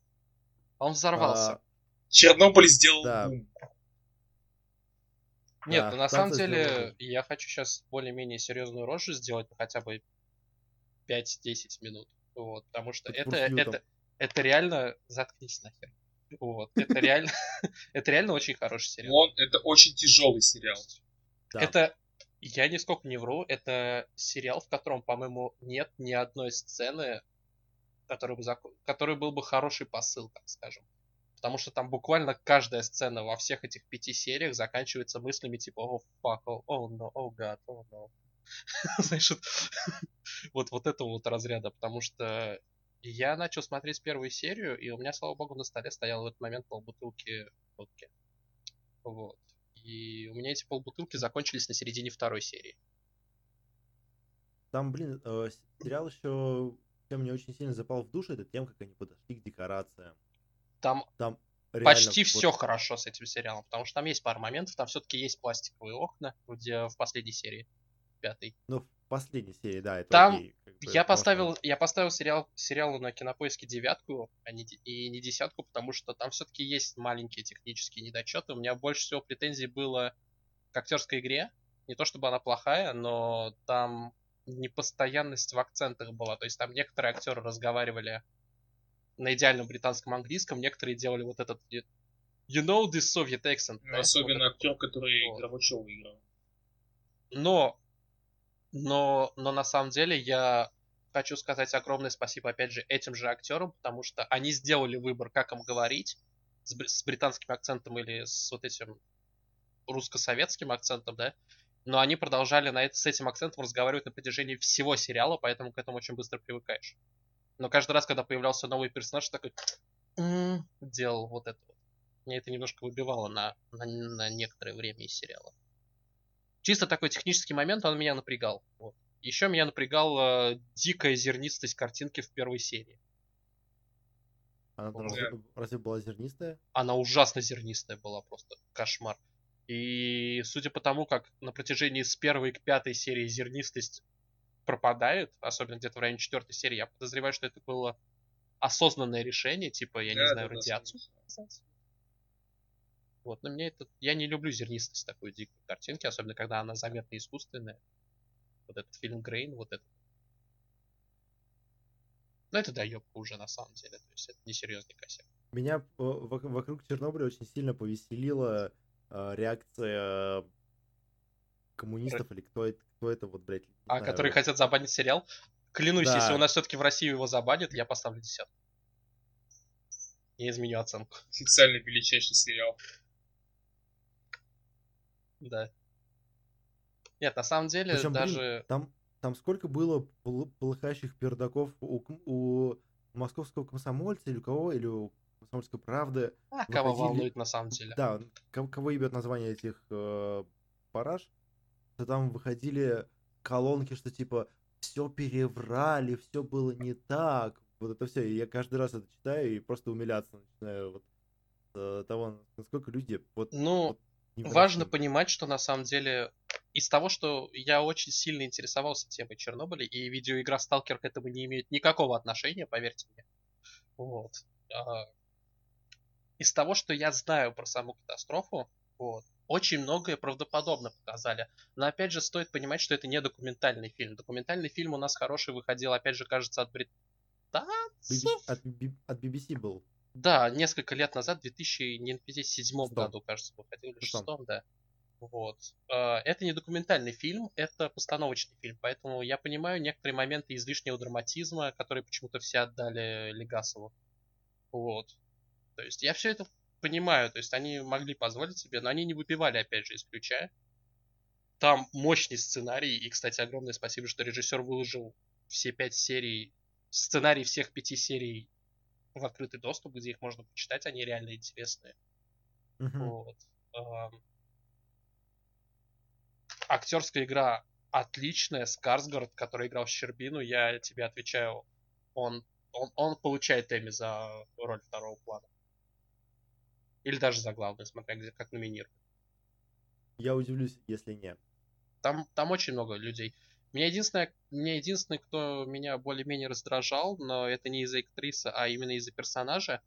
[SPEAKER 1] он взорвался.
[SPEAKER 3] А,
[SPEAKER 2] Чернобыль сделал
[SPEAKER 3] Да.
[SPEAKER 2] бум.
[SPEAKER 1] Нет,
[SPEAKER 3] да,
[SPEAKER 1] ну на самом деле
[SPEAKER 3] Чернобыль.
[SPEAKER 1] я хочу сейчас более-менее серьезную рожу сделать, ну, хотя бы 5-10 минут. Вот, потому что это, это,
[SPEAKER 3] там.
[SPEAKER 1] это реально... Заткнись нахер. Вот, это реально, [laughs] это реально очень хороший сериал.
[SPEAKER 2] Он, это очень тяжелый сериал.
[SPEAKER 3] да.
[SPEAKER 1] Это, я нисколько не вру, это сериал, в котором, по-моему, нет ни одной сцены, который, бы который был бы хороший посыл, так скажем. Потому что там буквально каждая сцена во всех этих пяти сериях заканчивается мыслями типа «О, fuck, о, о, no, о, god, о, no». [laughs] Знаешь, [laughs] вот, вот, этого вот разряда, потому что я начал смотреть первую серию, и у меня, слава богу, на столе стоял в этот момент полбутылки водки. Вот. И у меня эти полбутылки закончились на середине второй серии.
[SPEAKER 3] Там, блин, э, сериал еще, чем мне очень сильно запал в душу, это тем, как они подошли к декорациям.
[SPEAKER 1] Там
[SPEAKER 3] Там
[SPEAKER 1] почти
[SPEAKER 3] вот-
[SPEAKER 1] все хорошо с этим сериалом, потому что там есть пара моментов, там все-таки есть пластиковые окна, где в последней серии, пятой.
[SPEAKER 3] Ну, в последней серии, да, это
[SPEAKER 1] Там
[SPEAKER 3] окей, как бы,
[SPEAKER 1] Я поставил, я поставил сериал, сериалу на кинопоиске девятку, а не, и не десятку, потому что там все-таки есть маленькие технические недочеты. У меня больше всего претензий было к актерской игре. Не то чтобы она плохая, но там непостоянность в акцентах была. То есть там некоторые актеры разговаривали на идеальном британском английском, некоторые делали вот этот you know this Soviet accent.
[SPEAKER 2] Ну,
[SPEAKER 1] да?
[SPEAKER 2] Особенно
[SPEAKER 1] Вот
[SPEAKER 2] актер, который
[SPEAKER 1] Вот.
[SPEAKER 2] Горбачева играл.
[SPEAKER 1] Но, но, но на самом деле я хочу сказать огромное спасибо, опять же, этим же актерам, потому что они сделали выбор, как им говорить, с, с британским акцентом или с вот этим русско-советским акцентом, да, но они продолжали на это, с этим акцентом разговаривать на протяжении всего сериала, поэтому к этому очень быстро привыкаешь. Но каждый раз, когда появлялся новый персонаж, такой «М-м», делал вот это вот. Мне это немножко выбивало на, на, на некоторое время из сериала. Чисто такой технический момент, он меня напрягал. Вот. Еще меня напрягал э, дикая зернистость картинки в первой серии.
[SPEAKER 3] Она там разве, разве была зернистая?
[SPEAKER 1] Она ужасно зернистая была, просто кошмар. И судя по тому, как на протяжении с первой к пятой серии зернистость пропадает, особенно где-то в районе четвертой серии, я подозреваю, что это было осознанное решение, типа, я не
[SPEAKER 2] Да,
[SPEAKER 1] знаю,
[SPEAKER 2] да, да,
[SPEAKER 1] радиацию. Вот, но мне это... Я не люблю зернистость такой дикой картинки, особенно когда она заметно искусственная. Вот этот фильм Грейн, вот это. Но это доебка уже на самом деле, то есть это несерьезный косяк.
[SPEAKER 3] Меня э, вок- вокруг Чернобыля очень сильно повеселила э, реакция коммунистов или кто это, кто это вот, блядь,
[SPEAKER 1] А
[SPEAKER 3] знаю,
[SPEAKER 1] которые хотят забанить сериал, клянусь,
[SPEAKER 3] Да.
[SPEAKER 1] если у нас все-таки в России его забанят, я поставлю десятку. Я изменю оценку. [laughs]
[SPEAKER 2] Официально величайший сериал.
[SPEAKER 1] Да. Нет, на самом деле,
[SPEAKER 3] Причем, блин,
[SPEAKER 1] даже...
[SPEAKER 3] Там, там сколько было пол- полыхающих пердаков у, у московского комсомольца или у кого, или у комсомольской правды.
[SPEAKER 1] А, кого
[SPEAKER 3] выходили-
[SPEAKER 1] волнует на самом деле.
[SPEAKER 3] Да, кого, кого ебет название этих э, параж, то там выходили колонки, что типа все переврали, все было не так. Вот это все. И я каждый раз это читаю и просто умиляться начинаю вот э, того, насколько люди вот
[SPEAKER 1] Ну,
[SPEAKER 3] невыносимы.
[SPEAKER 1] важно понимать, что на самом деле из того, что я очень сильно интересовался темой Чернобыля, и видеоигра Сталкер к этому не имеет никакого отношения, поверьте мне. Вот. А, Из того, что я знаю про саму катастрофу, вот, очень многое правдоподобно показали. Но опять же, стоит понимать, что это не документальный фильм. Документальный фильм у нас хороший выходил, опять же, кажется, от британцев.
[SPEAKER 3] От, от BBC был.
[SPEAKER 1] Да, несколько лет назад, в 2007
[SPEAKER 3] Шестом.
[SPEAKER 1] году, кажется, выходил, или
[SPEAKER 3] Шестом.
[SPEAKER 1] шестом, да. Вот. Э, Это не документальный фильм, это постановочный фильм, поэтому я понимаю некоторые моменты излишнего драматизма, которые почему-то все отдали Легасову. Вот. То есть я все это понимаю, то есть они могли позволить себе, но они не выпивали, опять же, из ключа. Там мощный сценарий, и, кстати, огромное спасибо, что режиссер выложил все пять серий, сценарий всех пяти серий в открытый доступ, где их можно почитать, они реально интересные.
[SPEAKER 3] Мгм.
[SPEAKER 1] Вот. Актерская игра отличная. Скарсгард, который играл Щербину, я тебе отвечаю, он, он, он получает Эми за роль второго плана. Или даже за главную, смотря где, как номинируют.
[SPEAKER 3] Я удивлюсь, если нет.
[SPEAKER 1] Там, там очень много людей. Меня единственное, меня единственный, кто меня более-менее раздражал, но это не из-за актрисы, а именно из-за персонажа.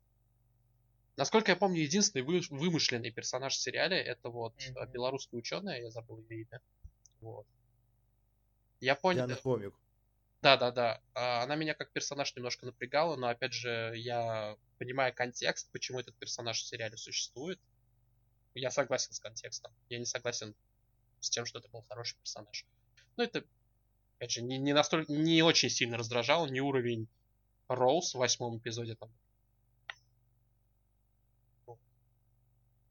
[SPEAKER 1] Насколько я помню, единственный вы, вымышленный персонаж в сериале это вот mm-hmm. белорусская ученая, я забыл ее имя. Вот. Я понял.
[SPEAKER 3] Диана Хомик.
[SPEAKER 1] Да, да, да. Она меня как персонаж немножко напрягала, но опять же, я понимаю контекст, почему этот персонаж в сериале существует. Я согласен с контекстом. Я не согласен с тем, что это был хороший персонаж. Но это, опять же, не, не настолько, не очень сильно раздражал, не уровень Роуз в восьмом эпизоде там.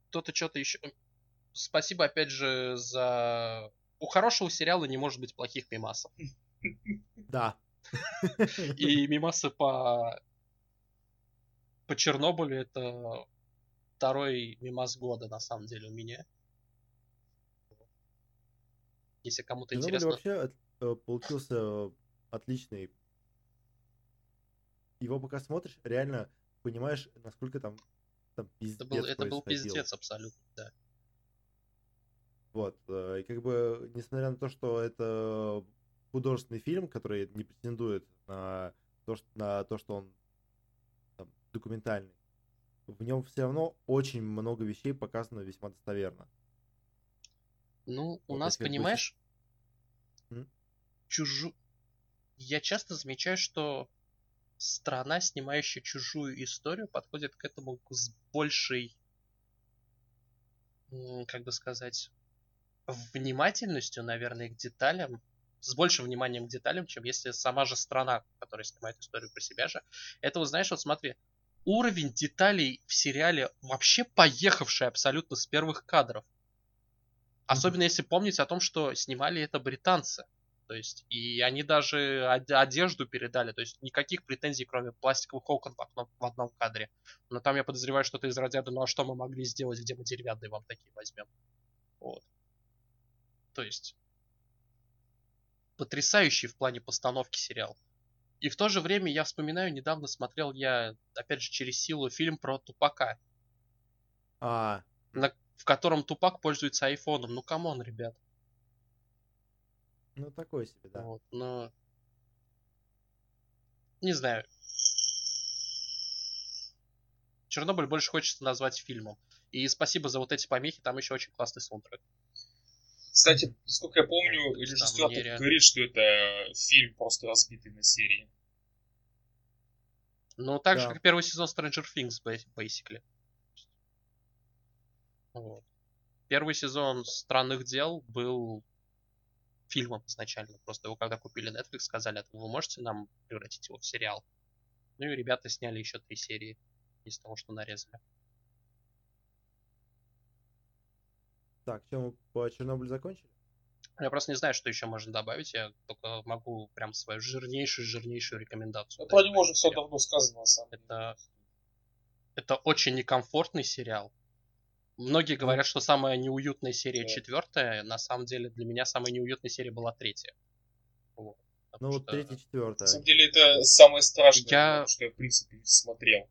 [SPEAKER 1] Кто-то что-то еще... Спасибо, опять же, за... У хорошего сериала не может быть плохих мимасов.
[SPEAKER 3] Да. [laughs]
[SPEAKER 1] И мимасы по по Чернобылю это второй мимас года, на самом деле, у меня. Если кому-то
[SPEAKER 3] Чернобыль
[SPEAKER 1] интересно.
[SPEAKER 3] вообще э, получился отличный. Его пока смотришь, реально понимаешь, насколько там, там пиздец
[SPEAKER 1] Это был, это был пиздец абсолютно, да.
[SPEAKER 3] Вот. э, И как бы, несмотря на то, что это художественный фильм, который не претендует на то, что, на то, что он там, документальный, в нем все равно очень много вещей показано весьма достоверно.
[SPEAKER 1] Ну, у
[SPEAKER 3] Вот
[SPEAKER 1] нас, понимаешь,
[SPEAKER 3] М?
[SPEAKER 1] чужу... Я часто замечаю, что страна, снимающая чужую историю, подходит к этому с большей, как бы сказать, внимательностью, наверное, к деталям, с большим вниманием к деталям, чем если сама же страна, которая снимает историю про себя же. Это вот, знаешь, вот смотри, уровень деталей в сериале вообще поехавший абсолютно с первых кадров. Особенно если помнить о том, что снимали это британцы. То есть, и они даже од- одежду передали. То есть, никаких претензий, кроме пластиковых окон в, окном- в одном кадре. Но там я подозреваю что-то из разряда, ну а что мы могли сделать, где мы деревянные вам такие возьмем. Вот. То есть, потрясающий в плане постановки сериал. И в то же время я вспоминаю, недавно смотрел я, опять же, через силу фильм про Тупака,
[SPEAKER 3] А,
[SPEAKER 1] на- в котором Тупак пользуется айфоном. Ну, come on, ребят.
[SPEAKER 3] ну такой себе, да.
[SPEAKER 1] Вот, но... Не знаю. Чернобыль больше хочется назвать фильмом. И спасибо за вот эти помехи, там еще очень классный саундтрек.
[SPEAKER 2] Кстати, насколько я помню, режиссер
[SPEAKER 1] нереально.
[SPEAKER 2] говорит, что это фильм просто разбитый на серии.
[SPEAKER 1] Ну, так же,
[SPEAKER 3] Да.
[SPEAKER 1] как первый сезон Stranger Things, ba- basically. Вот. Первый сезон Странных дел был фильмом изначально. Просто его когда купили Netflix, сказали, «А вы можете нам превратить его в сериал? Ну и ребята сняли еще три серии из того, что нарезали.
[SPEAKER 3] Так, что мы по Чернобылю закончили?
[SPEAKER 1] Я просто не знаю, что еще можно добавить. Я только могу прям свою жирнейшую-жирнейшую рекомендацию.
[SPEAKER 2] Ну, про него уже все давно сказано, на самом деле.
[SPEAKER 1] Это, это очень некомфортный сериал. Многие говорят, что самая неуютная серия
[SPEAKER 2] Да.
[SPEAKER 1] четвертая. На самом деле для меня самая неуютная серия была третья. Вот.
[SPEAKER 3] Ну
[SPEAKER 1] Потому
[SPEAKER 3] вот
[SPEAKER 1] что
[SPEAKER 3] третья,
[SPEAKER 2] На
[SPEAKER 3] четвертая.
[SPEAKER 2] самом деле, это самое страшное,
[SPEAKER 1] Я-
[SPEAKER 2] что я, в принципе, смотрел.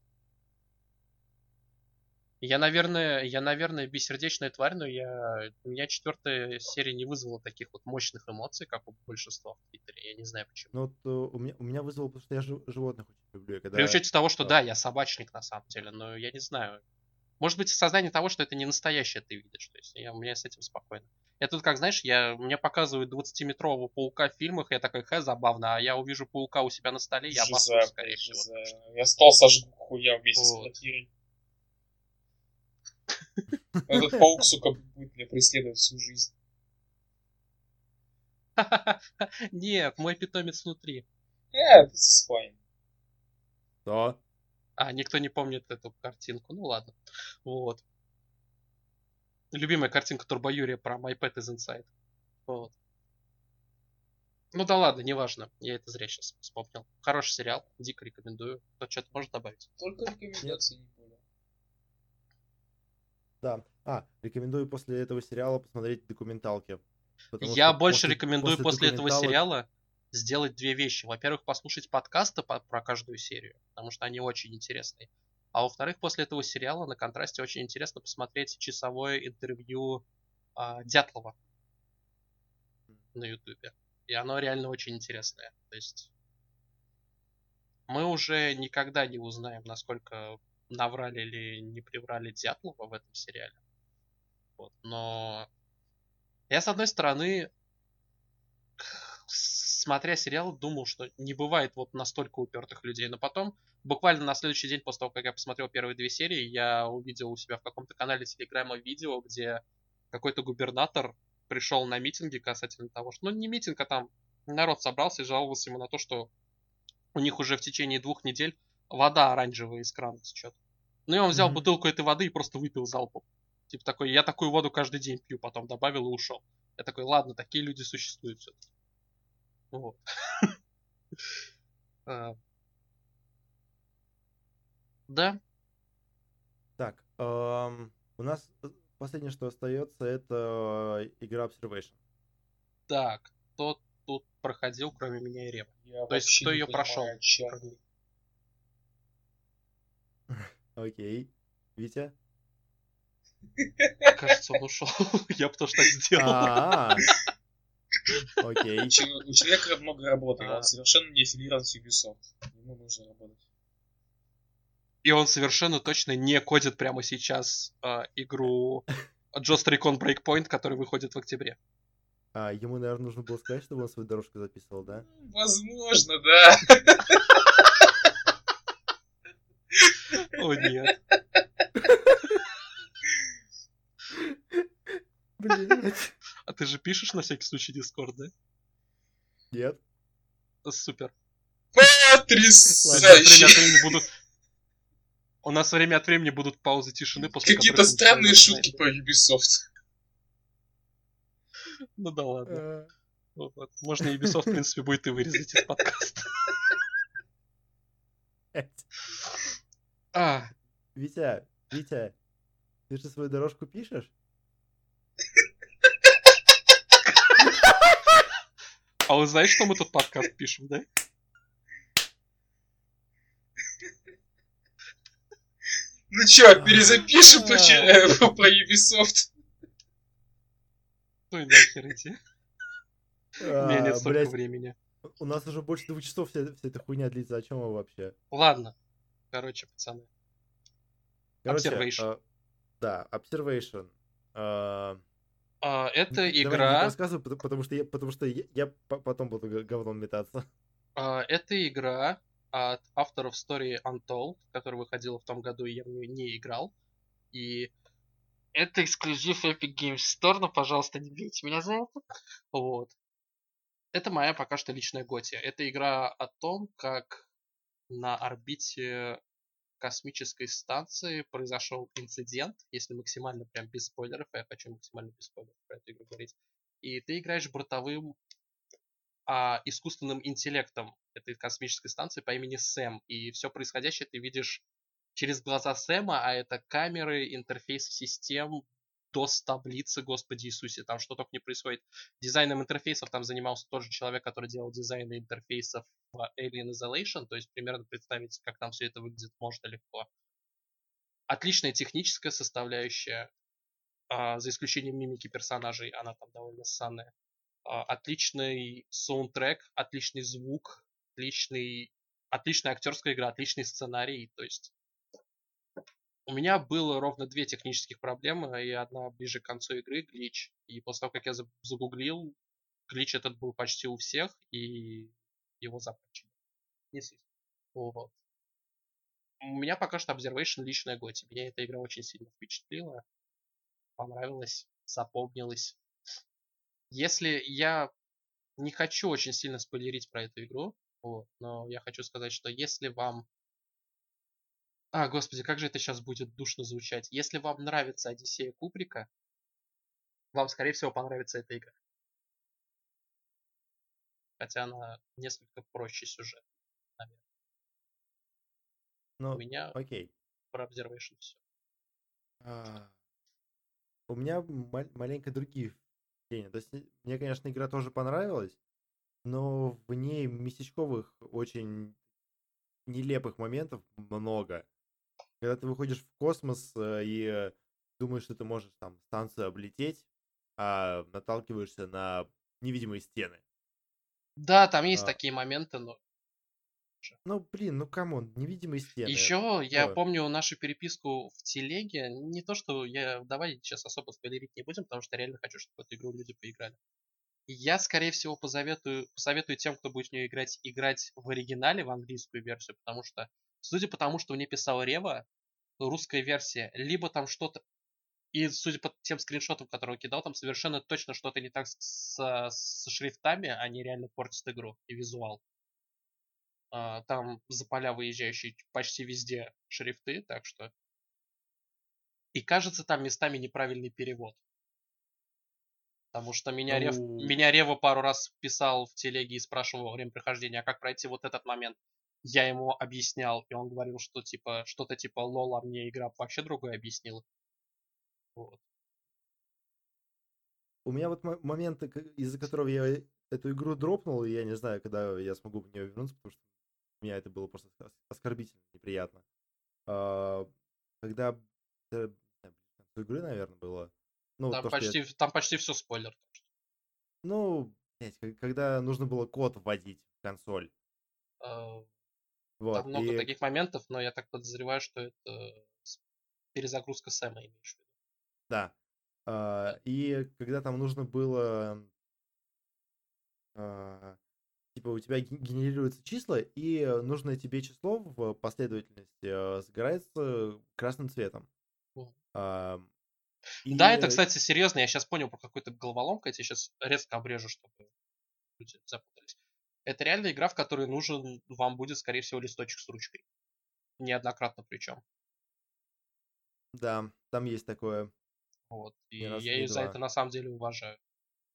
[SPEAKER 1] Я, наверное, я, наверное, бессердечная тварь, но я... у меня четвертая серия не вызвала таких вот мощных эмоций, как у большинства в Твиттере. Я не знаю почему.
[SPEAKER 3] Ну вот э, у меня, у меня вызвало, потому что я жи- животных очень люблю. Когда...
[SPEAKER 1] При учете того, что
[SPEAKER 3] да.
[SPEAKER 1] да, я собачник на самом деле, но я не знаю. Может быть, осознание того, что это не настоящее ты видишь. То есть я, у меня с этим спокойно. Я тут, как знаешь, я, мне показывают 20-метрового паука в фильмах, я такой, хэ, забавно, а я увижу паука у себя на столе, я
[SPEAKER 2] Жиза,
[SPEAKER 1] обоссусь, скорее всего.
[SPEAKER 2] Я стол сожгу хуя вместе с
[SPEAKER 1] Вот.
[SPEAKER 2] квартирой. Этот паук, сука, будет меня преследовать всю жизнь. [laughs]
[SPEAKER 1] Нет, мой питомец внутри.
[SPEAKER 2] Э, this is fine.
[SPEAKER 3] Да.
[SPEAKER 1] А, никто не помнит эту картинку. Ну ладно. Вот. Любимая картинка Турбо Юрия про My Pet is Inside. Вот. Ну да ладно, неважно. Я это зря сейчас вспомнил. Хороший сериал, дико рекомендую. Кто что-то может добавить?
[SPEAKER 2] Только рекомендации не.
[SPEAKER 3] Да. А, рекомендую после этого сериала посмотреть документалки.
[SPEAKER 1] Я больше
[SPEAKER 3] после-
[SPEAKER 1] рекомендую после этого
[SPEAKER 3] документалок-
[SPEAKER 1] сериала сделать две вещи. Во-первых, послушать подкасты по- про каждую серию, потому что они очень интересные. А во-вторых, после этого сериала на контрасте очень интересно посмотреть часовое интервью а, Дятлова на Ютубе. И оно реально очень интересное. То есть мы уже никогда не узнаем, насколько наврали или не приврали Дятлова в этом сериале. Вот. Но я, с одной стороны, [laughs] смотря сериал, думал, что не бывает вот настолько упертых людей. Но потом, буквально на следующий день после того, как я посмотрел первые две серии, я увидел у себя в каком-то канале Телеграма видео, где какой-то губернатор пришел на митинги касательно того, что, ну, не митинг, а там народ собрался и жаловался ему на то, что у них уже в течение двух недель вода оранжевая из крана течет. Ну и он взял
[SPEAKER 3] Мгм.
[SPEAKER 1] бутылку этой воды и просто выпил залпом. Типа такой, я такую воду каждый день пью, потом добавил и ушел. Я такой, ладно, такие люди существуют все-таки. Вот. А. [laughs] Да,
[SPEAKER 3] Так, у нас э, последнее, что остается, это э, игра Observation.
[SPEAKER 1] так, кто тут проходил, кроме меня и Рема? То есть, кто
[SPEAKER 2] не
[SPEAKER 1] её
[SPEAKER 2] понимаю,
[SPEAKER 1] прошёл?
[SPEAKER 2] о чём вы.
[SPEAKER 3] Окей. Витя?
[SPEAKER 1] Кажется, он ушел. [laughs] Я бы тоже так сделал.
[SPEAKER 3] А, [laughs] Окей.
[SPEAKER 2] У чел- у человека много работы, и
[SPEAKER 1] А.
[SPEAKER 2] он совершенно не аффилирован с Ubisoft. Ему нужно работать.
[SPEAKER 1] И он совершенно точно не кодит прямо сейчас а, игру Just Recon Breakpoint, который выходит в октябре.
[SPEAKER 3] А, ему, наверное, нужно было сказать, чтобы он свою дорожку записывал, да?
[SPEAKER 2] Возможно, да. [laughs]
[SPEAKER 1] О нет.
[SPEAKER 3] Блять.
[SPEAKER 1] А ты же пишешь на всякий случай Discord, да?
[SPEAKER 3] Нет.
[SPEAKER 1] Супер. У нас время от
[SPEAKER 2] Потрясающе.
[SPEAKER 1] времени будут... У нас время от времени будут паузы тишины, после
[SPEAKER 2] Какие-то странные шутки про Ubisoft.
[SPEAKER 1] Ну да ладно.
[SPEAKER 3] Э.
[SPEAKER 1] Можно Ubisoft, в принципе, будет и вырезать из подкаста.
[SPEAKER 3] Блядь.
[SPEAKER 1] А,
[SPEAKER 3] Витя, Витя, ты же свою дорожку пишешь?
[SPEAKER 1] а вы знаете, что мы тут подкаст пишем, да?
[SPEAKER 2] Ну чё, перезапишем про, че- э, про Ubisoft?
[SPEAKER 1] Ну и нахер идти. У меня
[SPEAKER 3] А,
[SPEAKER 1] нет столько времени.
[SPEAKER 3] У нас уже больше двух часов вся, вся эта хуйня длится. О чем вы вообще?
[SPEAKER 1] Ладно. Короче, пацаны.
[SPEAKER 3] Короче,
[SPEAKER 1] Observation.
[SPEAKER 3] а, да, Observation. А,
[SPEAKER 1] А, это
[SPEAKER 3] давай не
[SPEAKER 1] игра...
[SPEAKER 3] рассказывай, потому, что я, потому что я, я по- потом буду говном метаться.
[SPEAKER 1] а, это игра от авторов Story Untold, которая выходила в том году, и я в нее не играл. И это эксклюзив Epic Games Store, но, пожалуйста, не бейте меня за это. Вот. Это моя пока что личная готия. Это игра о том, как на орбите космической станции произошел инцидент, если максимально прям без спойлеров, я хочу максимально без спойлеров про эту игру говорить. И ты играешь бортовым а, искусственным интеллектом этой космической станции по имени Сэм. И все происходящее ты видишь через глаза Сэма, а это камеры, интерфейс систем, DOS-таблицы, господи Иисусе, там что только не происходит. Дизайном интерфейсов там занимался тот же человек, который делал дизайны интерфейсов в Alien Isolation, то есть примерно представить, как там все это выглядит, можно легко. Отличная техническая составляющая, а, за исключением мимики персонажей, она там довольно ссаная. А, отличный саундтрек, отличный звук, отличный, отличная актерская игра, отличный сценарий, то есть у меня было ровно две технических проблемы, и одна ближе к концу игры, глич. И после того, как я за- загуглил, глич этот был почти у всех, и его запатчили. Не суть. Вот. У меня пока что Observation личная готи. Меня эта игра очень сильно впечатлила. Понравилась, запомнилась. Если я не хочу очень сильно спойлерить про эту игру, вот, но я хочу сказать, что если вам а, господи, как же это сейчас будет душно звучать. Если вам нравится Одиссея Кубрика, вам, скорее всего, понравится эта игра. Хотя она несколько проще сюжет. У
[SPEAKER 3] Ну,
[SPEAKER 1] меня
[SPEAKER 3] окей.
[SPEAKER 1] про Observation все.
[SPEAKER 3] А, У меня ма- маленько другие впечатление. То есть э, мне, конечно, игра тоже понравилась, но в ней местечковых очень нелепых моментов много. Когда ты выходишь в космос э, и думаешь, что ты можешь там станцию облететь, а наталкиваешься на невидимые стены.
[SPEAKER 1] Да, там есть
[SPEAKER 3] А.
[SPEAKER 1] такие моменты, но
[SPEAKER 3] Ну, блин, ну come on, невидимые стены.
[SPEAKER 1] Еще я
[SPEAKER 3] такое.
[SPEAKER 1] помню нашу переписку в телеге. Не то, что я... Давай сейчас особо спойлерить не будем, потому что реально хочу, чтобы в эту игру люди поиграли. Я, скорее всего, посоветую, посоветую тем, кто будет в нее играть, играть в оригинале, в английскую версию, потому что, судя по тому, что мне писал Рева, русская версия, либо там что-то... И судя по тем скриншотам, которые он кидал, там совершенно точно что-то не так с, с- со шрифтами, они реально портят игру и визуал. А, там за поля выезжающие почти везде шрифты, так что... И кажется, там местами неправильный перевод. Потому что меня, Рев,
[SPEAKER 3] Ну.
[SPEAKER 1] меня Рева пару раз писал в телеге и спрашивал во время прохождения, а как пройти вот этот момент. Я ему объяснял, и он говорил, что типа что-то типа лол, а мне игра вообще другое объяснила. Вот.
[SPEAKER 3] У меня вот мо- моменты, к- из-за которого я эту игру дропнул, и я не знаю, когда я смогу в нее вернуться, потому что для меня это было просто ос- оскорбительно, неприятно. А, Когда э, игры, наверное, было. Ну,
[SPEAKER 1] Там
[SPEAKER 3] то, что я-
[SPEAKER 1] почти, там почти все спойлер.
[SPEAKER 3] ну, блядь, когда нужно было код вводить в консоль.
[SPEAKER 1] э,
[SPEAKER 3] Вот.
[SPEAKER 1] Там много
[SPEAKER 3] и-
[SPEAKER 1] таких моментов, но я так подозреваю, что это перезагрузка Сэма имеешь в виду.
[SPEAKER 3] Да. А, И когда там нужно было... а, Типа у тебя ге- генерируются числа, и нужное тебе число в последовательности э, загорается красным цветом.
[SPEAKER 1] Мгм.
[SPEAKER 3] А,
[SPEAKER 1] Да,
[SPEAKER 3] и-
[SPEAKER 1] это, кстати, серьезно. Я сейчас понял про какую-то головоломку. Я тебе сейчас резко обрежу, чтобы люди запутались. Это реально игра, в которой нужен вам будет, скорее всего, листочек с ручкой. Неоднократно причем.
[SPEAKER 3] Да, там есть такое.
[SPEAKER 1] Вот. И я ее за это на самом деле уважаю.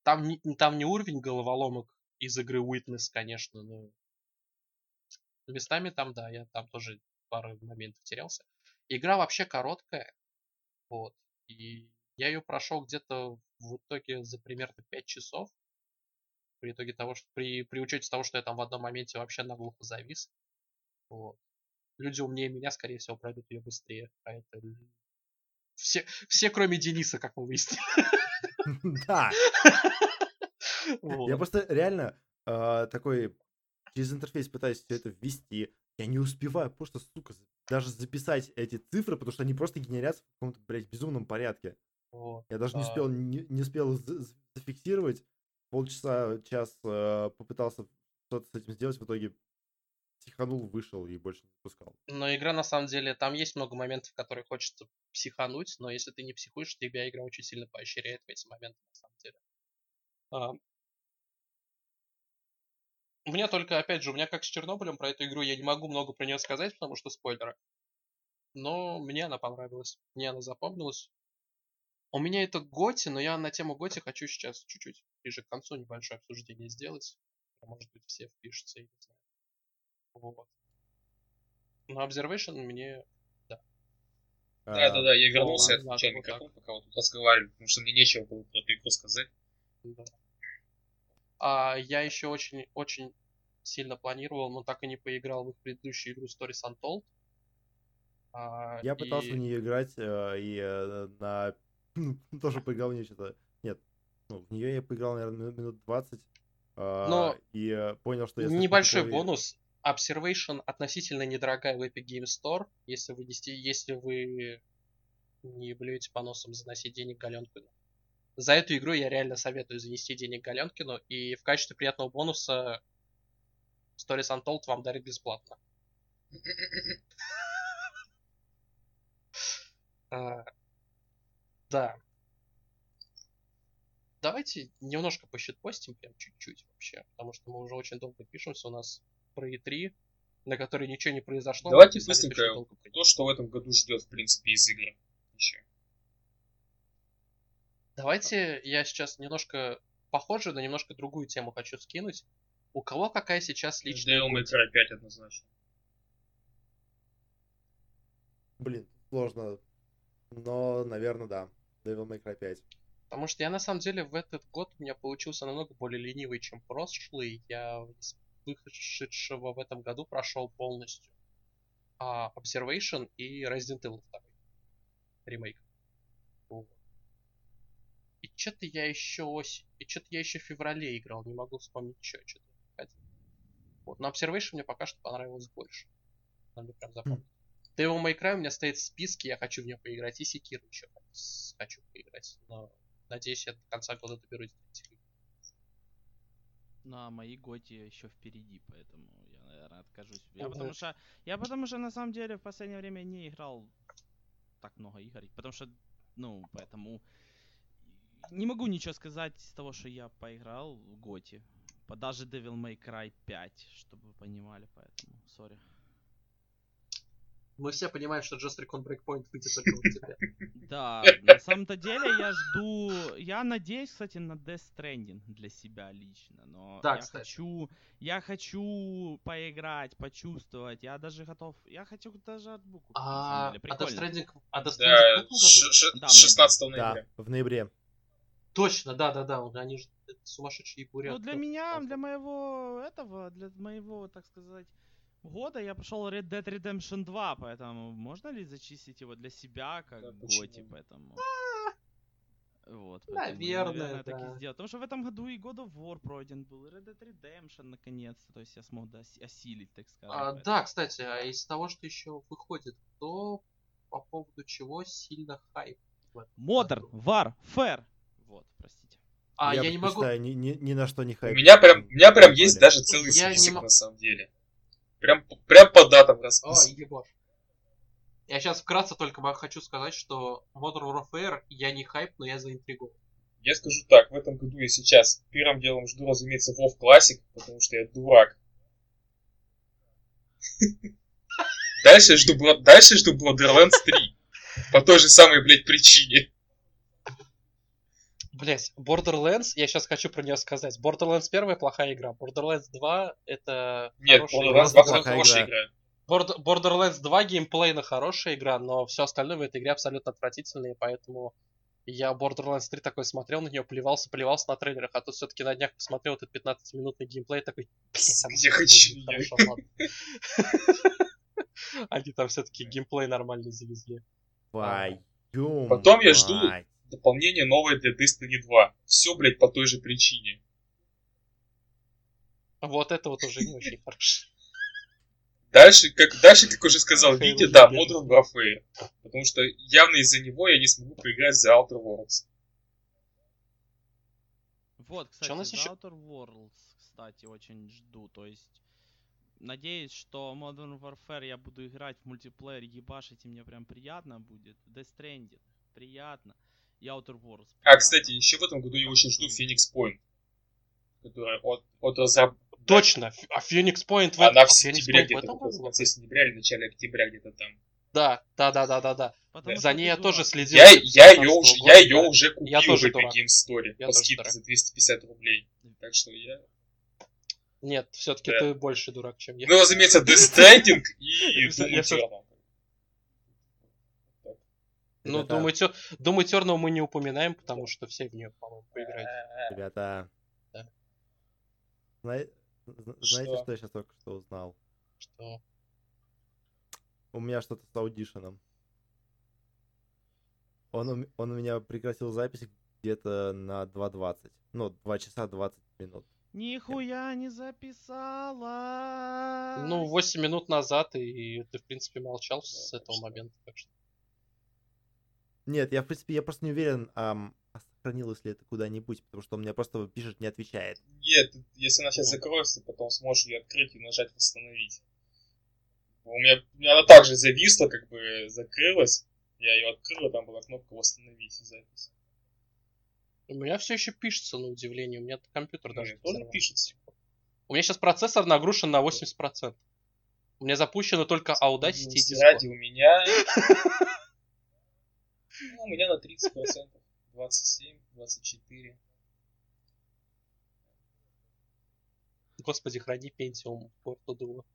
[SPEAKER 1] Там не, там не уровень головоломок из игры Witness, конечно, но местами там, да, я там тоже пару моментов терялся. Игра вообще короткая, вот, и я ее прошел где-то в итоге за примерно 5 часов. При итоге того, что при, при учете того, что я там в одном моменте вообще наглухо завис. Вот. Люди умнее меня, скорее всего, пройдут ее быстрее. А это все, все кроме Дениса, как мы выяснили. [laughs]
[SPEAKER 3] Да, [laughs] я просто реально а, такой через интерфейс пытаюсь все это ввести. Я не успеваю просто, сука, даже записать эти цифры, потому что они просто генерятся в каком-то, блядь, безумном порядке.
[SPEAKER 1] Вот.
[SPEAKER 3] Я даже не успел, не, не успел за- за- зафиксировать. Полчаса, час э, попытался что-то с этим сделать, в итоге психанул, вышел и больше не пускал.
[SPEAKER 1] Но игра на самом деле, там есть много моментов, которые хочется психануть, но если ты не психуешь, тебя игра очень сильно поощряет в эти моменты, на самом деле. А, У меня только, опять же, у меня как с Чернобылем про эту игру, я не могу много про нее сказать, потому что спойлеры. Но мне она понравилась, мне она запомнилась. У меня это Готи, но я на тему Готи хочу сейчас чуть-чуть ближе к концу небольшое обсуждение сделать. Может быть, все впишутся, я не знаю. Вот. Но Observation мне
[SPEAKER 3] А,
[SPEAKER 2] Да, да, да, я вернулся, я отключал
[SPEAKER 1] вот
[SPEAKER 2] микрофон, пока вы тут разговаривали, потому что мне нечего было про эту игру сказать.
[SPEAKER 1] Да. А я еще очень, очень сильно планировал, но так и не поиграл в их предыдущую игру Stories Untold. А,
[SPEAKER 3] Я пытался
[SPEAKER 1] и-
[SPEAKER 3] в нее играть, э, и э, на... [laughs] тоже поиграл в нее что-то... Ну, в нее я поиграл, наверное, минут 20, а,
[SPEAKER 1] Но
[SPEAKER 3] и э, понял, что слишком
[SPEAKER 1] Небольшой
[SPEAKER 3] такой-
[SPEAKER 1] бонус. Observation относительно недорогая в Epic Game Store, если вы, если вы не блюете по носам заносить денег Галенкину. За эту игру я реально советую занести денег Галенкину, и в качестве приятного бонуса Stories Untold вам дарит бесплатно. [laughs] А, да. Давайте немножко пощитпостим, прям чуть-чуть вообще, потому что мы уже очень долго пишемся, у нас про E3, на которой ничего не произошло.
[SPEAKER 2] Давайте быстренько. То, что в этом году ждет, в принципе, из игры. Еще.
[SPEAKER 1] Давайте я сейчас немножко похоже, но немножко другую тему хочу скинуть. У кого какая сейчас личная
[SPEAKER 2] Devil May? Cry 5 однозначно.
[SPEAKER 3] Блин, сложно. Но, наверное, да. Devil May Cry 5.
[SPEAKER 1] Потому что я на самом деле в этот год у меня получился намного более ленивый, чем прошлый. Я из вышедшего в этом году прошел полностью а, Observation и Resident Evil 2 ремейк. Вот. И что-то я еще осень, и что-то я еще в феврале играл, не могу вспомнить что, что-то хотел. Вот, но Observation мне пока что понравилось больше. Надо прям запомнить. Devil May Cry у меня стоит в списке, я хочу в нее поиграть, и Секиру еще хочу поиграть. Но надеюсь, я до конца года доберусь до этих игр.
[SPEAKER 4] Ну, а мои готи еще впереди, поэтому я, наверное, откажусь. Я потому что, я потому что, на самом деле, в последнее время не играл так много игр, потому что, ну, поэтому не могу ничего сказать с того, что я поиграл в Готи. Даже Devil May Cry 5, чтобы вы понимали, поэтому, сори.
[SPEAKER 1] Мы все понимаем, что Just Recon Breakpoint выйдет только в октябре. [laughs]
[SPEAKER 4] Да, на самом-то деле я жду... Я надеюсь, кстати, на Death Stranding для себя лично, но
[SPEAKER 1] Да,
[SPEAKER 4] я
[SPEAKER 1] кстати.
[SPEAKER 4] хочу... Я хочу поиграть, почувствовать, я даже готов... Я хочу даже от купить, на
[SPEAKER 1] А
[SPEAKER 4] самом деле,
[SPEAKER 1] а Death. Stranding, а Death Stranding
[SPEAKER 2] Да,
[SPEAKER 1] в каком году?
[SPEAKER 2] ш- ш-
[SPEAKER 4] Да,
[SPEAKER 2] 16
[SPEAKER 3] Да,
[SPEAKER 2] ноября.
[SPEAKER 3] в ноябре.
[SPEAKER 1] Точно, да, да, да, они же сумасшедшие бурят.
[SPEAKER 4] Ну, для меня, для моего этого, для моего, так сказать, года я прошел Red Dead Redemption 2, поэтому можно ли зачистить его для себя как
[SPEAKER 2] Да,
[SPEAKER 4] готи,
[SPEAKER 2] почему?
[SPEAKER 4] поэтому... Вот, поэтому,
[SPEAKER 1] наверное,
[SPEAKER 4] так и
[SPEAKER 1] да.
[SPEAKER 4] сделать. Потому что в этом году и God of War пройден был, и Red Dead Redemption наконец-то, то есть я смог дос- осилить, так скажем.
[SPEAKER 1] А,
[SPEAKER 4] поэтому.
[SPEAKER 1] да, кстати, а из того, что еще выходит, то по поводу чего сильно хайп.
[SPEAKER 4] Modern? Warfare! Вот, простите.
[SPEAKER 1] А я, не могу.
[SPEAKER 3] предпочитаю ни, ни, ни на что не
[SPEAKER 2] У
[SPEAKER 3] хайп.
[SPEAKER 2] меня прям, у меня прям есть даже целый
[SPEAKER 1] Я не
[SPEAKER 2] список
[SPEAKER 1] мо-
[SPEAKER 2] на самом деле. Прям, прям по датам
[SPEAKER 1] А,
[SPEAKER 2] расписан.
[SPEAKER 1] ебаш. Я сейчас вкратце только хочу сказать, что Modern Warfare я не хайп, но я заинтригован.
[SPEAKER 2] Я скажу так, в этом году я сейчас первым делом жду, разумеется, WoW Classic, потому что я дурак. [laughs] Дальше жду, дальше жду Borderlands 3. По той же самой, блядь, причине.
[SPEAKER 1] Блять, Borderlands, я сейчас хочу про нее сказать. Borderlands 1 плохая игра, Borderlands 2 это
[SPEAKER 2] Нет,
[SPEAKER 1] хорошая
[SPEAKER 2] Borderlands
[SPEAKER 1] игра.
[SPEAKER 2] 2
[SPEAKER 3] плохая
[SPEAKER 2] хорошая
[SPEAKER 3] игра.
[SPEAKER 2] игра.
[SPEAKER 1] Borderlands 2 геймплейно хорошая игра, но все остальное в этой игре абсолютно отвратительное, и поэтому я Borderlands 3 такой смотрел на нее, плевался, плевался на трейлерах, а тут все-таки на днях посмотрел этот 15-минутный геймплей такой... «Блин, там
[SPEAKER 2] Где
[SPEAKER 1] всё
[SPEAKER 2] хочу я».
[SPEAKER 1] ладно». [laughs] Они там все-таки геймплей нормальный завезли.
[SPEAKER 2] Потом я жду-. Дополнение новое для Destiny 2. Все, блядь, по той же причине.
[SPEAKER 1] Вот это вот уже не очень хорошо.
[SPEAKER 2] Дальше, как, дальше, как уже сказал Витя, да. Modern Warfare. Потому что явно из-за него я не смогу поиграть за Outer Worlds.
[SPEAKER 4] Вот, кстати,
[SPEAKER 1] Чё у нас ещё?
[SPEAKER 4] Outer Worlds, кстати, очень жду. То есть, надеюсь, что Modern Warfare я буду играть в мультиплеер, ебашить, и мне прям приятно будет. Death Stranding, приятно. И Outer Worlds.
[SPEAKER 2] А, кстати, еще в этом году я очень жду Phoenix Point. Которая от, от разраб...
[SPEAKER 1] Точно, а Phoenix Point в
[SPEAKER 2] Она в
[SPEAKER 1] а Phoenix
[SPEAKER 2] сентябре
[SPEAKER 1] Point в
[SPEAKER 2] выходит, в
[SPEAKER 1] году?
[SPEAKER 2] конце сентября или начале октября где-то там.
[SPEAKER 1] Да, да, да, да, да, да.
[SPEAKER 4] Потому
[SPEAKER 1] За ней я
[SPEAKER 4] дурак.
[SPEAKER 1] тоже следил.
[SPEAKER 2] Я, я, ее
[SPEAKER 1] 2016
[SPEAKER 2] уже, я ее уже купил
[SPEAKER 1] Я тоже
[SPEAKER 2] в Epic
[SPEAKER 1] дурак.
[SPEAKER 2] Game Store
[SPEAKER 1] Я
[SPEAKER 2] по скидке
[SPEAKER 1] дурак.
[SPEAKER 2] за 250 рублей. Так что я...
[SPEAKER 1] Нет, все-таки
[SPEAKER 2] Да.
[SPEAKER 1] ты больше дурак, чем я.
[SPEAKER 2] Ну, разумеется, Death Stranding и [laughs]
[SPEAKER 1] Я
[SPEAKER 2] Eternal.
[SPEAKER 1] Ну, Doom Eternal- Doom Eternal мы не упоминаем, потому что все в нее, по-моему, поиграют.
[SPEAKER 3] Ребята.
[SPEAKER 1] Да.
[SPEAKER 3] Зна- зна- Знаете,
[SPEAKER 2] Что?
[SPEAKER 3] что я сейчас только что узнал?
[SPEAKER 1] Что...
[SPEAKER 3] У меня что-то с аудишеном. Он, у он у меня прекратил запись где-то на 2.20. Ну, 2 часа 20 минут.
[SPEAKER 4] Нихуя не записала.
[SPEAKER 1] Ну, 8 минут назад, и ты, в принципе, молчал с этого момента. Так что...
[SPEAKER 3] Нет, я, в принципе, я просто не уверен, а сохранилось ли это куда-нибудь, потому что он мне просто пишет, не отвечает.
[SPEAKER 2] Нет, если она сейчас закроется, ты потом сможешь ее открыть и нажать восстановить. У меня, у меня она также зависла, как бы закрылась. Я ее открыл, и там была кнопка восстановить запись.
[SPEAKER 1] У меня все еще пишется, на удивление. У меня компьютер даже
[SPEAKER 2] Даже тоже пишется.
[SPEAKER 1] У меня сейчас процессор нагружен на 80%. У меня запущено только Audacity и Discord.
[SPEAKER 2] ради у меня... [laughs] Ну, у меня на 30%. 27, 24.
[SPEAKER 1] Господи, храни Pentium порту дула.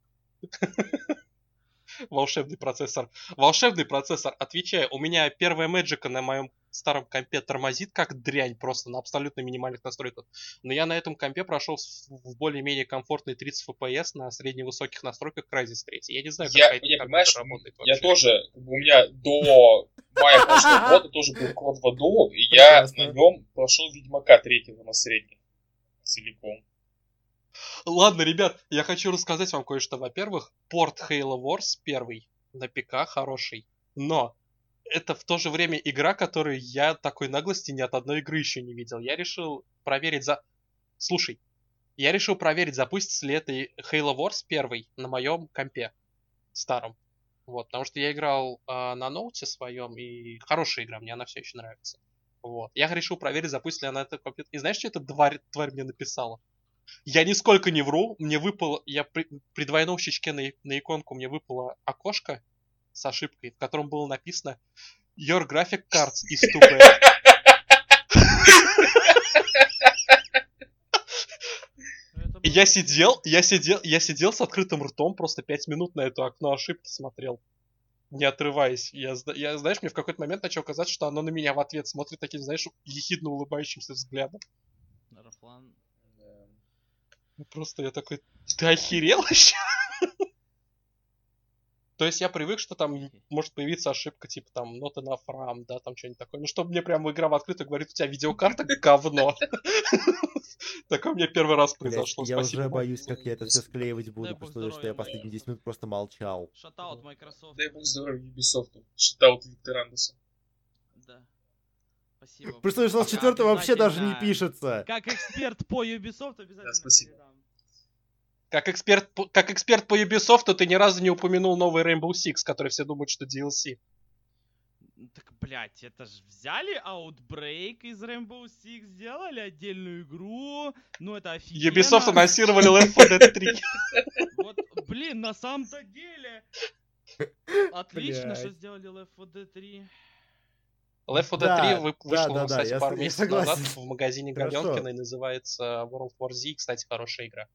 [SPEAKER 1] Волшебный процессор. Волшебный процессор. Отвечаю, у меня первая Magic на моем старом компе тормозит как дрянь просто на абсолютно минимальных настройках. Но я на этом компе прошел в более-менее комфортные 30 FPS на средневысоких настройках Crysis 3. Я не знаю, как
[SPEAKER 2] Я,
[SPEAKER 1] это как
[SPEAKER 2] понимаешь,
[SPEAKER 1] это работает
[SPEAKER 2] я
[SPEAKER 1] вообще.
[SPEAKER 2] тоже, как бы у меня до мая прошлого [laughs] года тоже был код в Adobe, и я на нем прошел Ведьмака третьего на среднем. Целиком.
[SPEAKER 1] Ладно, ребят, я хочу рассказать вам кое-что. Во-первых, порт Halo Wars первый на ПК хороший, но это в то же время игра, которую я такой наглости ни от одной игры еще не видел. Я решил проверить за... Слушай, я решил проверить, запустится ли это Halo Wars первый на моем компе старом. Вот, потому что я играл а, на ноуте своем, и хорошая игра, мне она все еще нравится. Вот. Я решил проверить, запустится ли она это компьютер. И знаешь, что эта тварь, тварь мне написала? Я нисколько не вру, мне выпало, я при, при двойном щечке на, на иконку мне выпало окошко с ошибкой, в котором было написано Your graphic cards is too bad. И я сидел, я сидел, я сидел с открытым ртом, просто пять минут на это окно ошибки смотрел, не отрываясь. Я, я, знаешь, мне в какой-то момент начал казаться, что оно на меня в ответ смотрит таким, знаешь, ехидно улыбающимся взглядом.
[SPEAKER 4] Рафлан.
[SPEAKER 1] Ну, Просто я такой, ты охерел вообще? То есть я привык, что там может появиться ошибка, типа там not enough RAM, да, там что-нибудь такое. Ну, чтобы мне прямо игра в открытую говорит, у тебя видеокарта [laughs] говно. [laughs] Такое мне первый раз произошло,
[SPEAKER 3] я уже боюсь, как я это все склеивать буду, потому что я последние
[SPEAKER 4] Майя.
[SPEAKER 3] 10 минут просто молчал.
[SPEAKER 4] Шатаут Microsoft.
[SPEAKER 2] Дай бог здоровья Ubisoft. Шатаут Виктор Андерсон.
[SPEAKER 4] Да. Спасибо.
[SPEAKER 3] Представляешь, у нас четвертый вообще даже не пишется.
[SPEAKER 4] Как эксперт по Ubisoft обязательно
[SPEAKER 2] спасибо.
[SPEAKER 1] Как эксперт, по- как эксперт по Ubisoft, ты ни разу не упомянул новый Rainbow Six, который все думают, что DLC.
[SPEAKER 4] Так, блядь, это ж взяли Outbreak из Rainbow Six, сделали отдельную игру. Ну, это офигенно.
[SPEAKER 1] Ubisoft анонсировали [laughs] Left 4 Dead 3.
[SPEAKER 4] Вот, блин, на самом-то деле. [laughs] Отлично, что сделали Left 4 Dead 3.
[SPEAKER 1] Left 4 Dead
[SPEAKER 3] Да,
[SPEAKER 1] 3 вы-
[SPEAKER 3] да,
[SPEAKER 1] вышел,
[SPEAKER 3] да, да,
[SPEAKER 1] кстати, пару
[SPEAKER 3] я
[SPEAKER 1] месяцев назад в магазине. Говенкина и называется World War Z. Кстати, хорошая игра.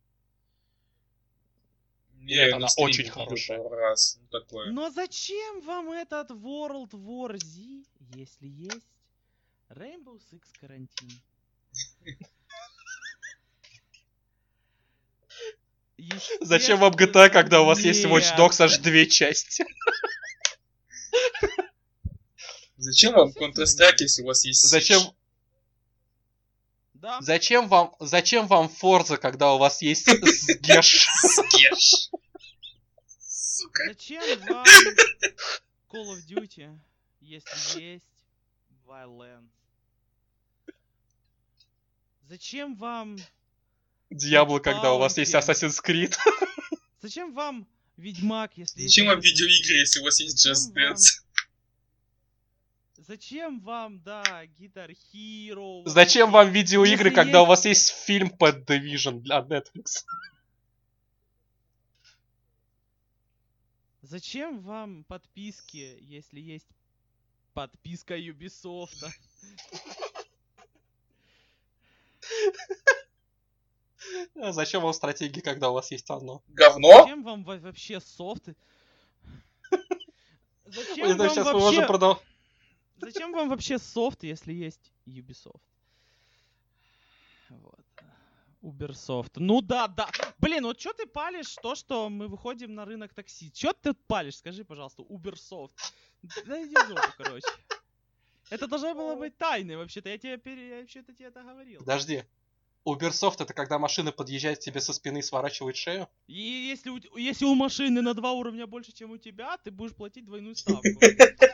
[SPEAKER 2] Я её
[SPEAKER 1] она очень хорошая.
[SPEAKER 2] раз. Ну, такое.
[SPEAKER 4] Но зачем вам этот World War Z, если есть Rainbow Six карантин? [laughs]
[SPEAKER 1] Зачем вам GTA, когда у вас есть Watch. Dogs аж две части?
[SPEAKER 2] Зачем вам Counter-Strike, если у вас есть
[SPEAKER 1] Зачем?
[SPEAKER 4] Да.
[SPEAKER 1] зачем вам, зачем вам Forza, когда у вас есть Сгеш?
[SPEAKER 2] Скеш. Сука.
[SPEAKER 4] Зачем вам Call of Duty, если есть Violence? Зачем вам...
[SPEAKER 1] Диабло, когда у вас есть. Assassin's Creed?
[SPEAKER 4] Зачем вам Ведьмак, если есть
[SPEAKER 2] Зачем вам видеоигры, если у вас есть Just Dance?
[SPEAKER 4] Зачем вам, да, Guitar Hero?
[SPEAKER 1] Зачем вам видеоигры,
[SPEAKER 4] Если
[SPEAKER 1] когда у
[SPEAKER 4] есть-
[SPEAKER 1] вас есть фильм по Division для Netflix?
[SPEAKER 4] Зачем вам подписки, если есть подписка Ubisoft?
[SPEAKER 1] А Зачем вам стратегии, когда у вас есть оно?
[SPEAKER 2] Говно?
[SPEAKER 4] Зачем вам во- вообще софты? Зачем вам
[SPEAKER 1] сейчас мы можем
[SPEAKER 4] вообще... Зачем вам вообще софт, если есть Ubisoft? Вот. Ubersoft. Ну да, да. Блин, вот что ты палишь то, что мы выходим на рынок такси? Что ты палишь? Скажи, пожалуйста, Ubersoft. Да иди в жопу, короче. Это должно было быть тайной, вообще-то. Я тебе пере... я вообще-то тебе это говорил.
[SPEAKER 1] Подожди. Ubersoft это когда машина подъезжает к тебе со спины и сворачивает шею?
[SPEAKER 4] И если у, если у машины на два уровня больше, чем у тебя, ты будешь платить двойную ставку. [laughs]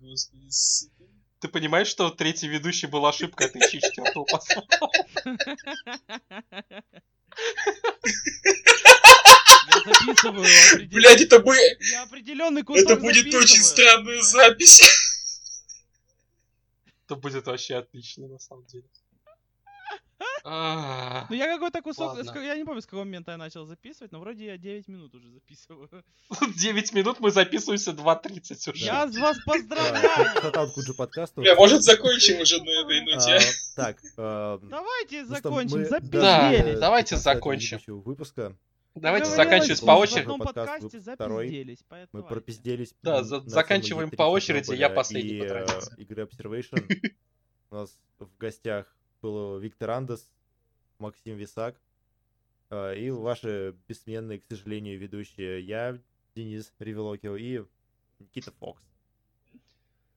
[SPEAKER 2] Господи, сука.
[SPEAKER 1] Ты понимаешь, что третий ведущий был ошибкой, а ты ищи четвертого послал?
[SPEAKER 4] Я записываю определен-
[SPEAKER 2] Блядь, это, бы...
[SPEAKER 4] Я определенный кусок
[SPEAKER 2] это будет очень странная запись.
[SPEAKER 1] Это будет вообще отлично, на самом деле. А,
[SPEAKER 4] Ну я какой-то кусок, я не помню, с какого момента я начал записывать, но вроде я 9 минут уже записываю. [laughs]
[SPEAKER 1] 9 минут мы записываемся 2.30 уже.
[SPEAKER 4] Я с вас поздравляю!
[SPEAKER 3] Шатаут Куджи подкасту.
[SPEAKER 2] Бля, может закончим уже на этой
[SPEAKER 3] А,
[SPEAKER 2] ноте? [laughs]
[SPEAKER 3] Так, э,
[SPEAKER 4] Давайте
[SPEAKER 3] ну
[SPEAKER 4] закончим,
[SPEAKER 3] мы
[SPEAKER 4] запиздели.
[SPEAKER 1] Давайте
[SPEAKER 3] 15-го
[SPEAKER 1] закончим.
[SPEAKER 3] выпуска.
[SPEAKER 1] Давайте заканчивать по
[SPEAKER 4] в
[SPEAKER 1] очереди.
[SPEAKER 3] Подкаст,
[SPEAKER 4] подкасте
[SPEAKER 3] второй. Мы пропизделись.
[SPEAKER 1] Да, заканчиваем
[SPEAKER 3] E3
[SPEAKER 1] по очереди, я последний
[SPEAKER 3] э,
[SPEAKER 1] традиции.
[SPEAKER 3] игры Observation. [laughs] У нас в гостях был Виктор Андес, Максим Висак э, и ваши бессменные, к сожалению, ведущие я, Денис Ревелокио и Никита Фокс.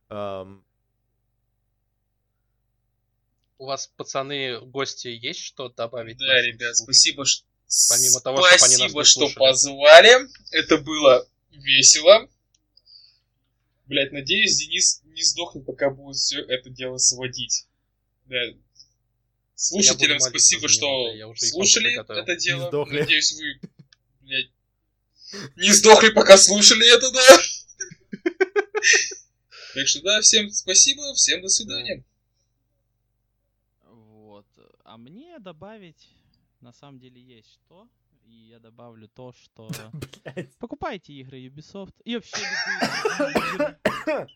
[SPEAKER 3] Эм,
[SPEAKER 1] У вас, пацаны, гости, есть что добавить?
[SPEAKER 2] Да, ребят,
[SPEAKER 1] слушателям?
[SPEAKER 2] спасибо, что...
[SPEAKER 1] Помимо того, чтоб они нас
[SPEAKER 2] спасибо,
[SPEAKER 1] не
[SPEAKER 2] что
[SPEAKER 1] слушали.
[SPEAKER 2] позвали. Это было весело. Блять, надеюсь, Денис не сдохнет, пока будет все это дело сводить. Да. Слушателям спасибо, что слушали это дело.
[SPEAKER 3] сдохли.
[SPEAKER 2] Надеюсь, вы, блядь, [laughs] не сдохли, пока слушали это, да. [laughs] Так что да, всем спасибо, всем до свидания.
[SPEAKER 4] Вот. А мне добавить на самом деле есть что. И я добавлю то, что [laughs] покупайте игры Ubisoft. И вообще любые игры.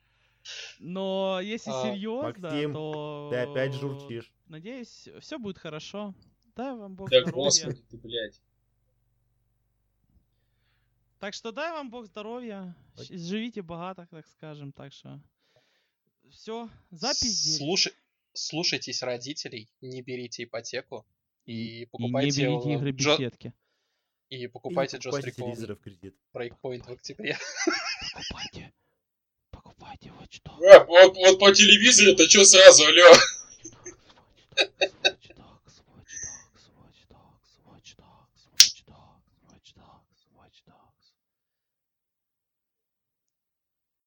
[SPEAKER 4] Но если
[SPEAKER 1] А,
[SPEAKER 4] серьезно,
[SPEAKER 3] Максим,
[SPEAKER 4] то...
[SPEAKER 3] Ты опять журчишь.
[SPEAKER 4] Надеюсь, все будет хорошо. Дай вам Бог
[SPEAKER 2] Да
[SPEAKER 4] здоровья.
[SPEAKER 2] господи ты, блядь.
[SPEAKER 4] Так что дай вам Бог здоровья. Живите богато, так скажем. Так что все, запись
[SPEAKER 1] Слушай, слушайтесь родителей, не берите ипотеку и
[SPEAKER 4] И не
[SPEAKER 1] покупайте
[SPEAKER 4] берите игры
[SPEAKER 1] Джо-
[SPEAKER 4] беседки.
[SPEAKER 1] и
[SPEAKER 3] И
[SPEAKER 1] покупайте Джо
[SPEAKER 3] покупайте телевизоры в кредит.
[SPEAKER 1] Breakpoint в октябре. [laughs]
[SPEAKER 4] Что?
[SPEAKER 2] Вот, вот по телевизору-то что сразу, алло?